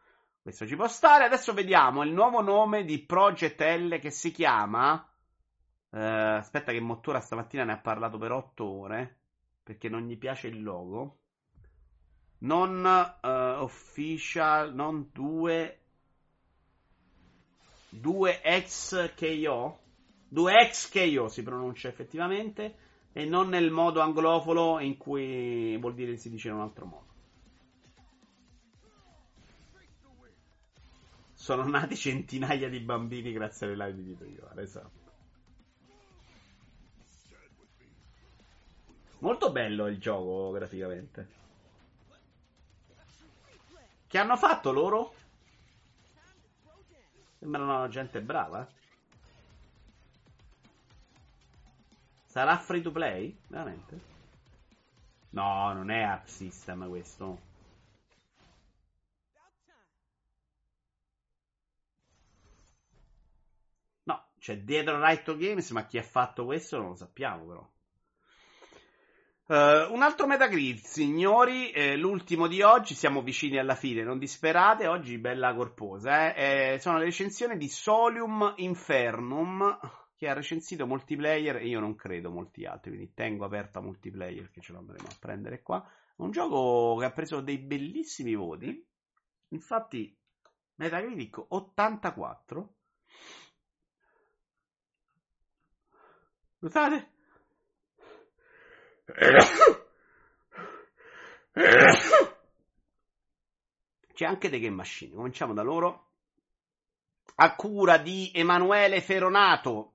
Questo ci può stare. Adesso vediamo il nuovo nome di Project L che si chiama... Uh, aspetta che Mottura stamattina ne ha parlato per 8 ore, perché non gli piace il logo. Non uh, official, non 2 2 ex KO 2 ex KO si pronuncia effettivamente e non nel modo anglofono in cui vuol dire si dice in un altro modo. Sono nati centinaia di bambini grazie alle live di Vito esatto. Molto bello il gioco graficamente. Che hanno fatto loro? Sembrano gente brava. Sarà free to play? Veramente? No, non è Arc System questo. No, c'è dietro Right Games, ma chi ha fatto questo non lo sappiamo però. Uh, un altro Metacritic, signori, eh, l'ultimo di oggi, siamo vicini alla fine, non disperate, oggi bella corposa, eh? Eh, sono le recensioni di Solium Infernum, che ha recensito multiplayer e io non credo molti altri, quindi tengo aperta multiplayer che ce lo andremo a prendere qua. Un gioco che ha preso dei bellissimi voti, infatti Metacritic 84. Notate? C'è anche The Game Machine. Cominciamo da loro. A cura di Emanuele Feronato.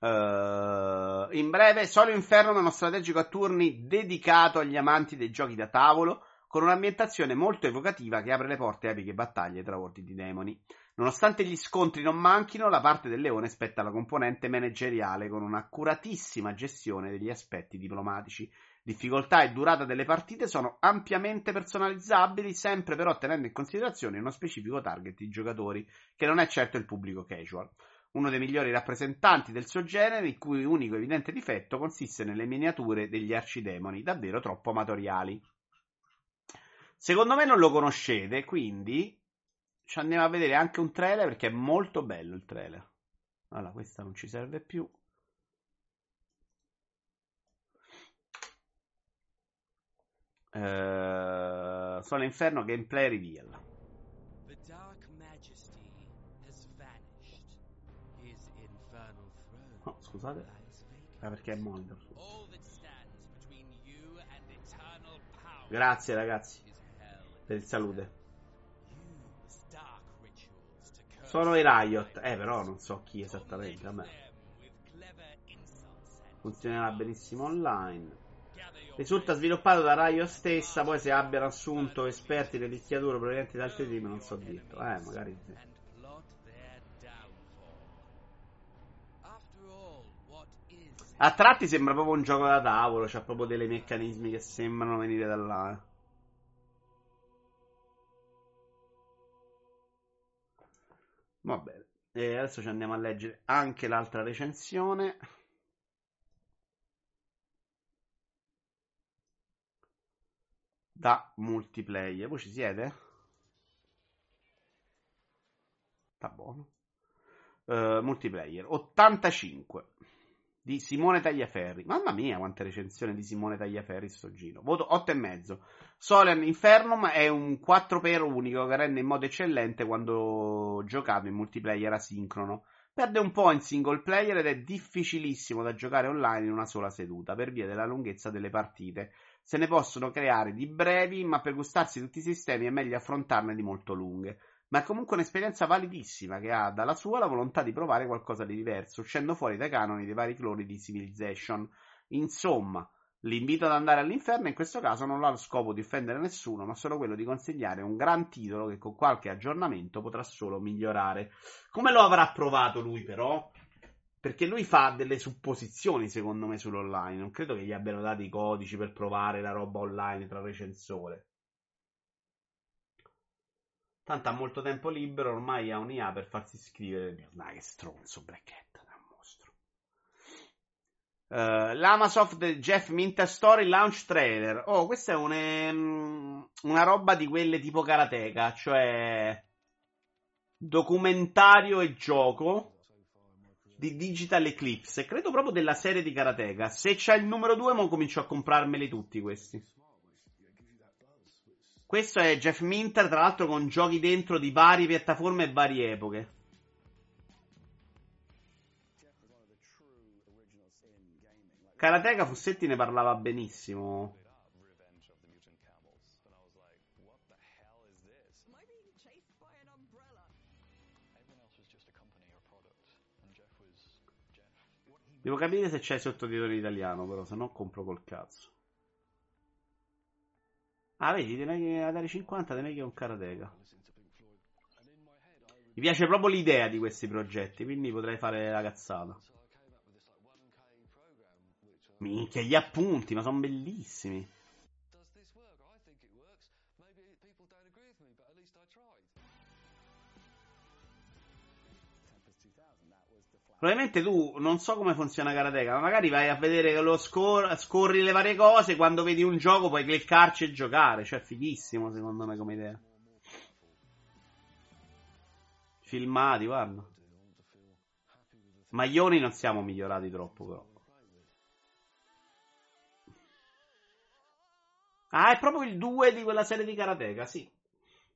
Uh, in breve, Solo Inferno è uno strategico a turni dedicato agli amanti dei giochi da tavolo, con un'ambientazione molto evocativa che apre le porte a epiche battaglie tra ordini di demoni. Nonostante gli scontri non manchino, la parte del leone spetta alla componente manageriale con un'accuratissima gestione degli aspetti diplomatici. Difficoltà e durata delle partite sono ampiamente personalizzabili, sempre però tenendo in considerazione uno specifico target di giocatori, che non è certo il pubblico casual. Uno dei migliori rappresentanti del suo genere, il cui unico evidente difetto consiste nelle miniature degli arcidemoni, davvero troppo amatoriali. Secondo me non lo conoscete, quindi ci andiamo a vedere anche un trailer perché è molto bello il trailer. Allora, questa non ci serve più. Uh, Solo Inferno Gameplay Reveal. The Dark Majesty has vanished. His infernal throne. Oh, scusate. Ah, perché è monitor. Grazie ragazzi per il salute. Sono i Riot. Eh, però non so chi esattamente. Vabbè. Funzionerà benissimo online. Risulta sviluppato da Riot stessa. Poi se abbiano assunto esperti di rischiatura provenienti da altri team, non so dirlo. Eh, magari sì. A tratti sembra proprio un gioco da tavolo. C'ha proprio dei meccanismi che sembrano venire da là. Va bene. E adesso ci andiamo a leggere anche l'altra recensione. Da multiplayer. Voi ci siete? Sta buono. Uh, multiplayer 85 di Simone Tagliaferri. Mamma mia, quante recensioni di Simone Tagliaferri sto giro. Voto 8,5. Solian Infernum è un 4x unico che rende in modo eccellente quando giocato in multiplayer asincrono. Perde un po' in single player ed è difficilissimo da giocare online in una sola seduta per via della lunghezza delle partite. Se ne possono creare di brevi, ma per gustarsi tutti i sistemi è meglio affrontarne di molto lunghe ma è comunque un'esperienza validissima che ha dalla sua la volontà di provare qualcosa di diverso, uscendo fuori dai canoni dei vari cloni di Civilization. Insomma, l'invito ad andare all'inferno in questo caso non ha lo scopo di offendere nessuno, ma solo quello di consigliare un gran titolo che con qualche aggiornamento potrà solo migliorare. Come lo avrà provato lui però? Perché lui fa delle supposizioni, secondo me, sull'online. Non credo che gli abbiano dato i codici per provare la roba online tra recensore. Tanto ha molto tempo libero, ormai ha un'IA per farsi scrivere. Dai, che stronzo, Black è un mostro. Uh, L'Amasoft Jeff Minter Story Launch Trailer. Oh, questa è un, um, una roba di quelle tipo karateka, cioè documentario e gioco di Digital Eclipse. Credo proprio della serie di karateka. Se c'è il numero 2, mo comincio a comprarmeli tutti questi. Questo è Jeff Minter, tra l'altro con giochi dentro di varie piattaforme e varie epoche. Karateka Fussetti ne parlava benissimo. Devo capire se c'è sottotitoli in italiano, però, se no compro col cazzo. Ah, vedi, te ne a dare 50 te ne che un karateka. Mi piace proprio l'idea di questi progetti, quindi potrei fare la cazzata. Minchia, gli appunti, ma sono bellissimi. Probabilmente tu non so come funziona Karateka, ma magari vai a vedere lo scor- scorri le varie cose. Quando vedi un gioco puoi cliccarci e giocare. Cioè, fighissimo secondo me come idea. Filmati, guarda. Maglioni non siamo migliorati troppo, però. Ah, è proprio il 2 di quella serie di Karateka, sì.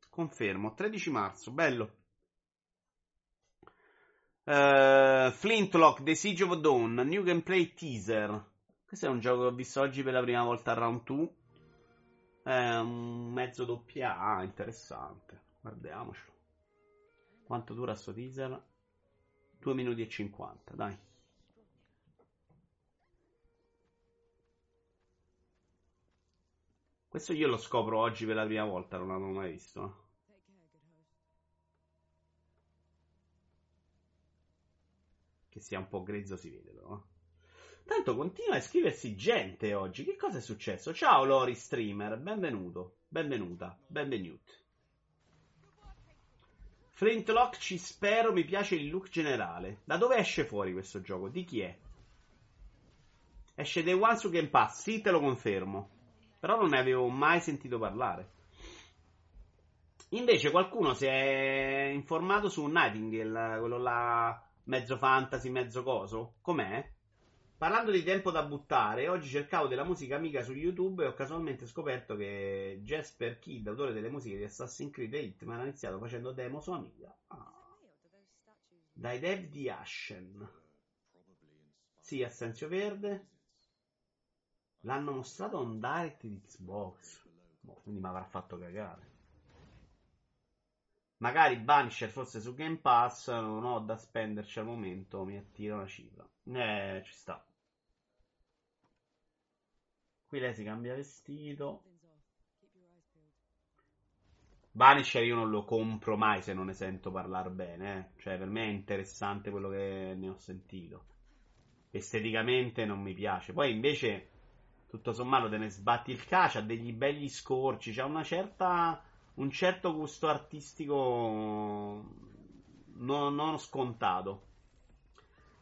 Confermo. 13 marzo, bello. Uh, Flintlock The Siege of Dawn, New Gameplay Teaser. Questo è un gioco che ho visto oggi per la prima volta a Round 2. È un mezzo doppia A, interessante. Guardiamocelo. Quanto dura sto teaser? 2 minuti e 50, dai. Questo io lo scopro oggi per la prima volta, non l'avevo mai visto. Che sia un po' grezzo si vede però. Tanto continua a iscriversi gente oggi. Che cosa è successo? Ciao Lori Streamer, benvenuto, benvenuta, benvenuto. Flintlock ci spero, mi piace il look generale. Da dove esce fuori questo gioco? Di chi è? Esce Day One su Game Pass, sì te lo confermo. Però non ne avevo mai sentito parlare. Invece qualcuno si è informato su Nightingale, quello là mezzo fantasy, mezzo coso. Com'è? Parlando di tempo da buttare, oggi cercavo della musica amica su YouTube e ho casualmente scoperto che Jasper Kidd, autore delle musiche di Assassin's Creed e Hitman, ha iniziato facendo demo su Amiga. Ah. Dai dev di Ashen. Sì, Assenzio Verde. L'hanno mostrato on direct di Xbox. Boh, quindi mi avrà fatto cagare. Magari Banisher forse su Game Pass, non ho da spenderci al momento, mi attira una cifra. Eh, ci sta. Qui lei si cambia vestito. Vanisher io non lo compro mai se non ne sento parlare bene. Eh. Cioè, per me è interessante quello che ne ho sentito. Esteticamente non mi piace. Poi invece, tutto sommato, te ne sbatti il cacio, ha degli belli scorci, c'ha una certa, un certo gusto artistico non, non scontato.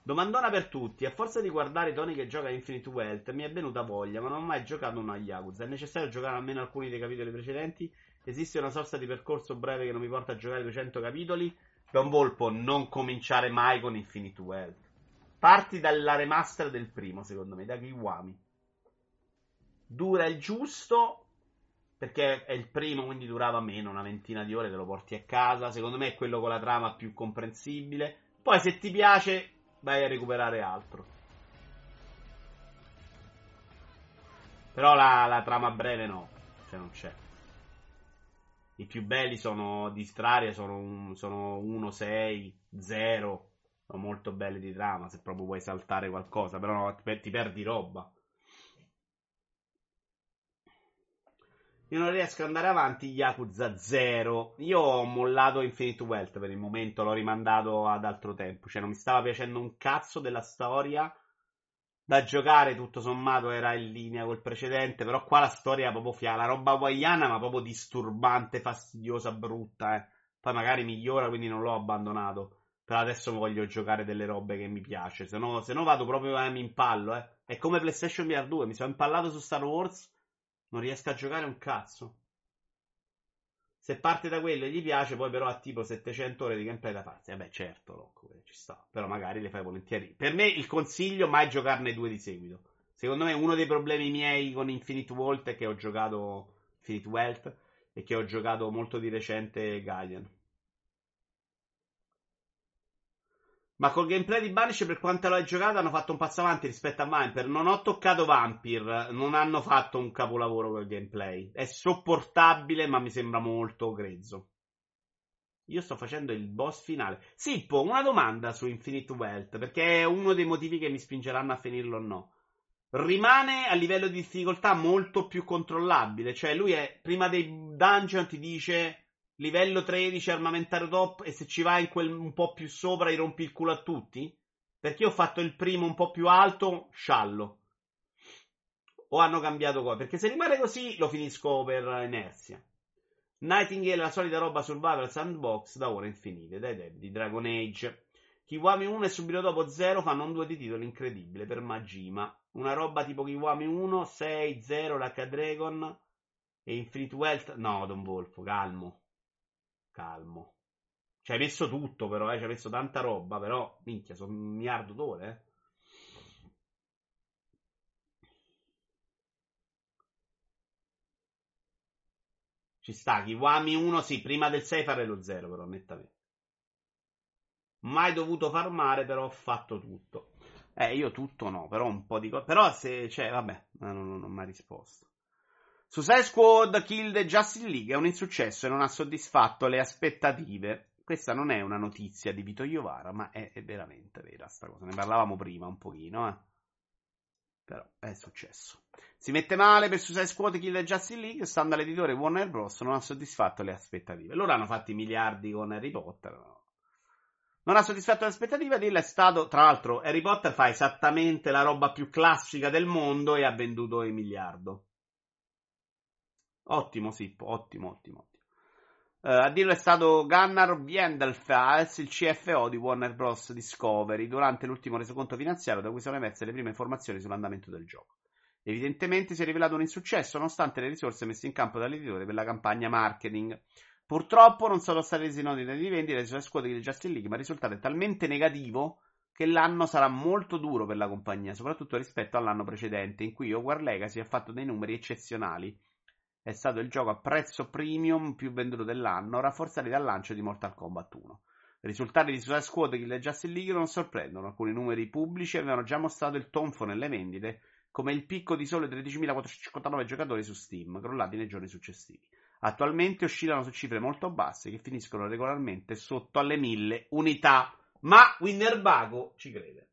Domandona per tutti. A forza di guardare Tony che gioca Infinite Wealth, mi è venuta voglia, ma non ho mai giocato una Yakuza. È necessario giocare almeno alcuni dei capitoli precedenti? Esiste una sorta di percorso breve che non mi porta a giocare 200 capitoli? Don Volpo, non cominciare mai con Infinite Wealth. Parti dalla remaster del primo, secondo me, da Kiwami. Dura il giusto, perché è il primo, quindi durava meno, una ventina di ore, te lo porti a casa. Secondo me è quello con la trama più comprensibile. Poi, se ti piace, vai a recuperare altro. Però la, la trama breve no, se non c'è. I più belli sono di Straria, sono, un, sono 1, 6, 0. Sono molto belli di trama, se proprio vuoi saltare qualcosa, però no, ti, ti perdi roba. Io non riesco ad andare avanti Yakuza 0. Io ho mollato Infinite Wealth per il momento, l'ho rimandato ad altro tempo. Cioè, non mi stava piacendo un cazzo della storia. Da giocare, tutto sommato, era in linea col precedente. Però qua la storia è proprio fia. La roba hawaiana, ma proprio disturbante, fastidiosa, brutta, eh. Poi magari migliora, quindi non l'ho abbandonato. Però adesso voglio giocare delle robe che mi piace. Se no, se no vado proprio a eh, mi impallo, eh. È come PlayStation VR 2. Mi sono impallato su Star Wars non riesco a giocare un cazzo. Se parte da quello e gli piace, poi però ha tipo 700 ore di gameplay da farsi. Vabbè, certo, Rocco, ci sta. Però magari le fai volentieri. Per me il consiglio mai giocarne due di seguito. Secondo me uno dei problemi miei con Infinite World è che ho giocato Infinite Wealth e che ho giocato molto di recente Gaiden. Ma col gameplay di Banish, per quanto l'hai giocato, hanno fatto un passo avanti rispetto a Vampire. Non ho toccato Vampire, non hanno fatto un capolavoro col gameplay. È sopportabile, ma mi sembra molto grezzo. Io sto facendo il boss finale. Sippo, una domanda su Infinite Wealth, perché è uno dei motivi che mi spingeranno a finirlo o no. Rimane a livello di difficoltà molto più controllabile. Cioè, lui è prima dei dungeon ti dice livello 13 armamentario top e se ci vai in quel un po' più sopra gli rompi il culo a tutti? Perché ho fatto il primo un po' più alto, sciallo. O hanno cambiato cosa? Perché se rimane così lo finisco per inerzia. Nightingale, la solita roba survival sandbox da ore infinite, dai tempi di Dragon Age. Kiwami 1 e subito dopo 0 fanno un due di titoli incredibile per Majima. Una roba tipo Kiwami 1, 6, 0, l'H Dragon e Infinite Wealth. No, Don Volfo, calmo calmo. Ci hai messo tutto, però, eh? Ci hai messo tanta roba, però, minchia, sono un miliardo d'ore, eh? Ci sta, Kiwami 1, sì, prima del 6 fare lo 0, però, nettamente. Mai dovuto farmare, però ho fatto tutto. Eh, io tutto no, però un po' di cose. Però se, cioè, vabbè, non, non, non mi ha risposto. Suicide Squad Kill the Justice League è un insuccesso e non ha soddisfatto le aspettative. Questa non è una notizia di Vito Iovara, ma è, è veramente vera sta cosa. Ne parlavamo prima un pochino, eh. Però è successo. Si mette male per Suicide Squad Kill the Justice League, stando all'editore Warner Bros. non ha soddisfatto le aspettative. Loro hanno fatto i miliardi con Harry Potter, no? Non ha soddisfatto le aspettative, Dill è stato, tra l'altro, Harry Potter fa esattamente la roba più classica del mondo e ha venduto il miliardo. Ottimo, sì, ottimo, ottimo. Uh, a dirlo è stato Gunnar Viendelfels, il CFO di Warner Bros. Discovery, durante l'ultimo resoconto finanziario da cui sono emerse le prime informazioni sull'andamento del gioco. Evidentemente si è rivelato un insuccesso nonostante le risorse messe in campo dall'editore per la campagna marketing. Purtroppo non sono stati resi noti dai vendite sulle squadre di Justin League, ma il risultato è talmente negativo che l'anno sarà molto duro per la compagnia, soprattutto rispetto all'anno precedente, in cui Hogwarts Legacy ha fatto dei numeri eccezionali. È stato il gioco a prezzo premium più venduto dell'anno, rafforzati dal lancio di Mortal Kombat 1. I risultati di Suicide Squad e Justice League non sorprendono, alcuni numeri pubblici avevano già mostrato il tonfo nelle vendite, come il picco di sole 13.459 giocatori su Steam, crollati nei giorni successivi. Attualmente oscillano su cifre molto basse che finiscono regolarmente sotto alle 1000 unità. Ma Winnerbago ci crede.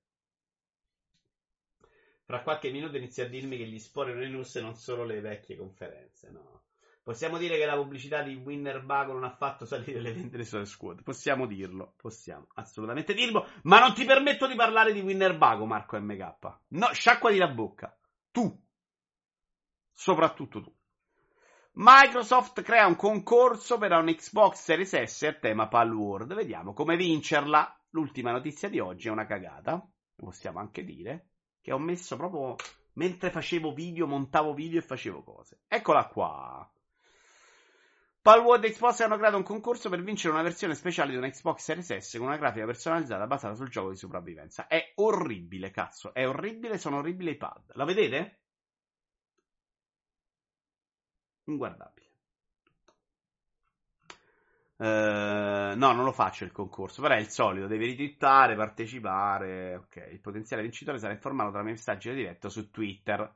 Fra qualche minuto inizia a dirmi che gli non news non solo le vecchie conferenze, no. Possiamo dire che la pubblicità di Winnerbago non ha fatto salire le vendite sulle squad. Possiamo dirlo, possiamo assolutamente dirlo. Ma non ti permetto di parlare di Winnerbago, Marco MK. No, sciacquati la bocca. Tu. Soprattutto tu. Microsoft crea un concorso per un Xbox Series S a tema Palworld. Vediamo come vincerla. L'ultima notizia di oggi è una cagata, possiamo anche dire, che ho messo proprio mentre facevo video, montavo video e facevo cose. Eccola qua. Palworld e Xbox hanno creato un concorso per vincere una versione speciale di una Xbox Series S con una grafica personalizzata basata sul gioco di sopravvivenza. È orribile, cazzo. È orribile, sono orribili i pad. La vedete? Inguardabile. Uh, no, non lo faccio il concorso, però è il solito, devi ritwittare, partecipare. Ok, il potenziale vincitore sarà informato tramite messaggio diretto su Twitter.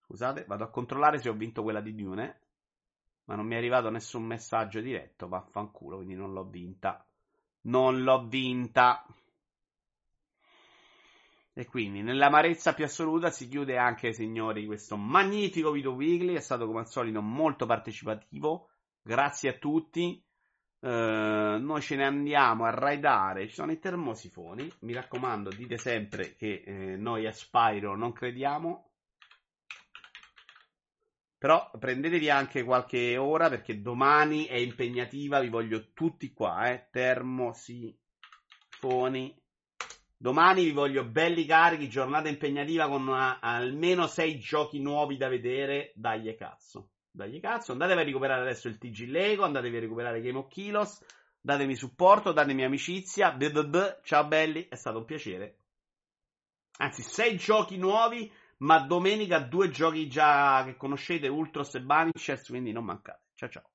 Scusate, vado a controllare se ho vinto quella di Dune, ma non mi è arrivato nessun messaggio diretto, vaffanculo, quindi non l'ho vinta. Non l'ho vinta. E quindi nell'amarezza più assoluta si chiude anche, signori, questo magnifico video weekly. È stato come al solito molto partecipativo. Grazie a tutti. Uh, noi ce ne andiamo a raidare. Ci sono i termosifoni. Mi raccomando, dite sempre che eh, noi a Spyro non crediamo. Però prendetevi anche qualche ora perché domani è impegnativa. Vi voglio tutti qua, eh. Termosifoni. Domani vi voglio belli carichi, giornata impegnativa con una, almeno 6 giochi nuovi da vedere. Dagli cazzo. Dagli cazzo. Andatevi a recuperare adesso il TG Lego, andatevi a recuperare Game of Kilos. Datemi supporto, datemi amicizia. Ciao belli, è stato un piacere. Anzi, 6 giochi nuovi, ma domenica due giochi già che conoscete, Ultros e Banishes, quindi non mancate. Ciao ciao.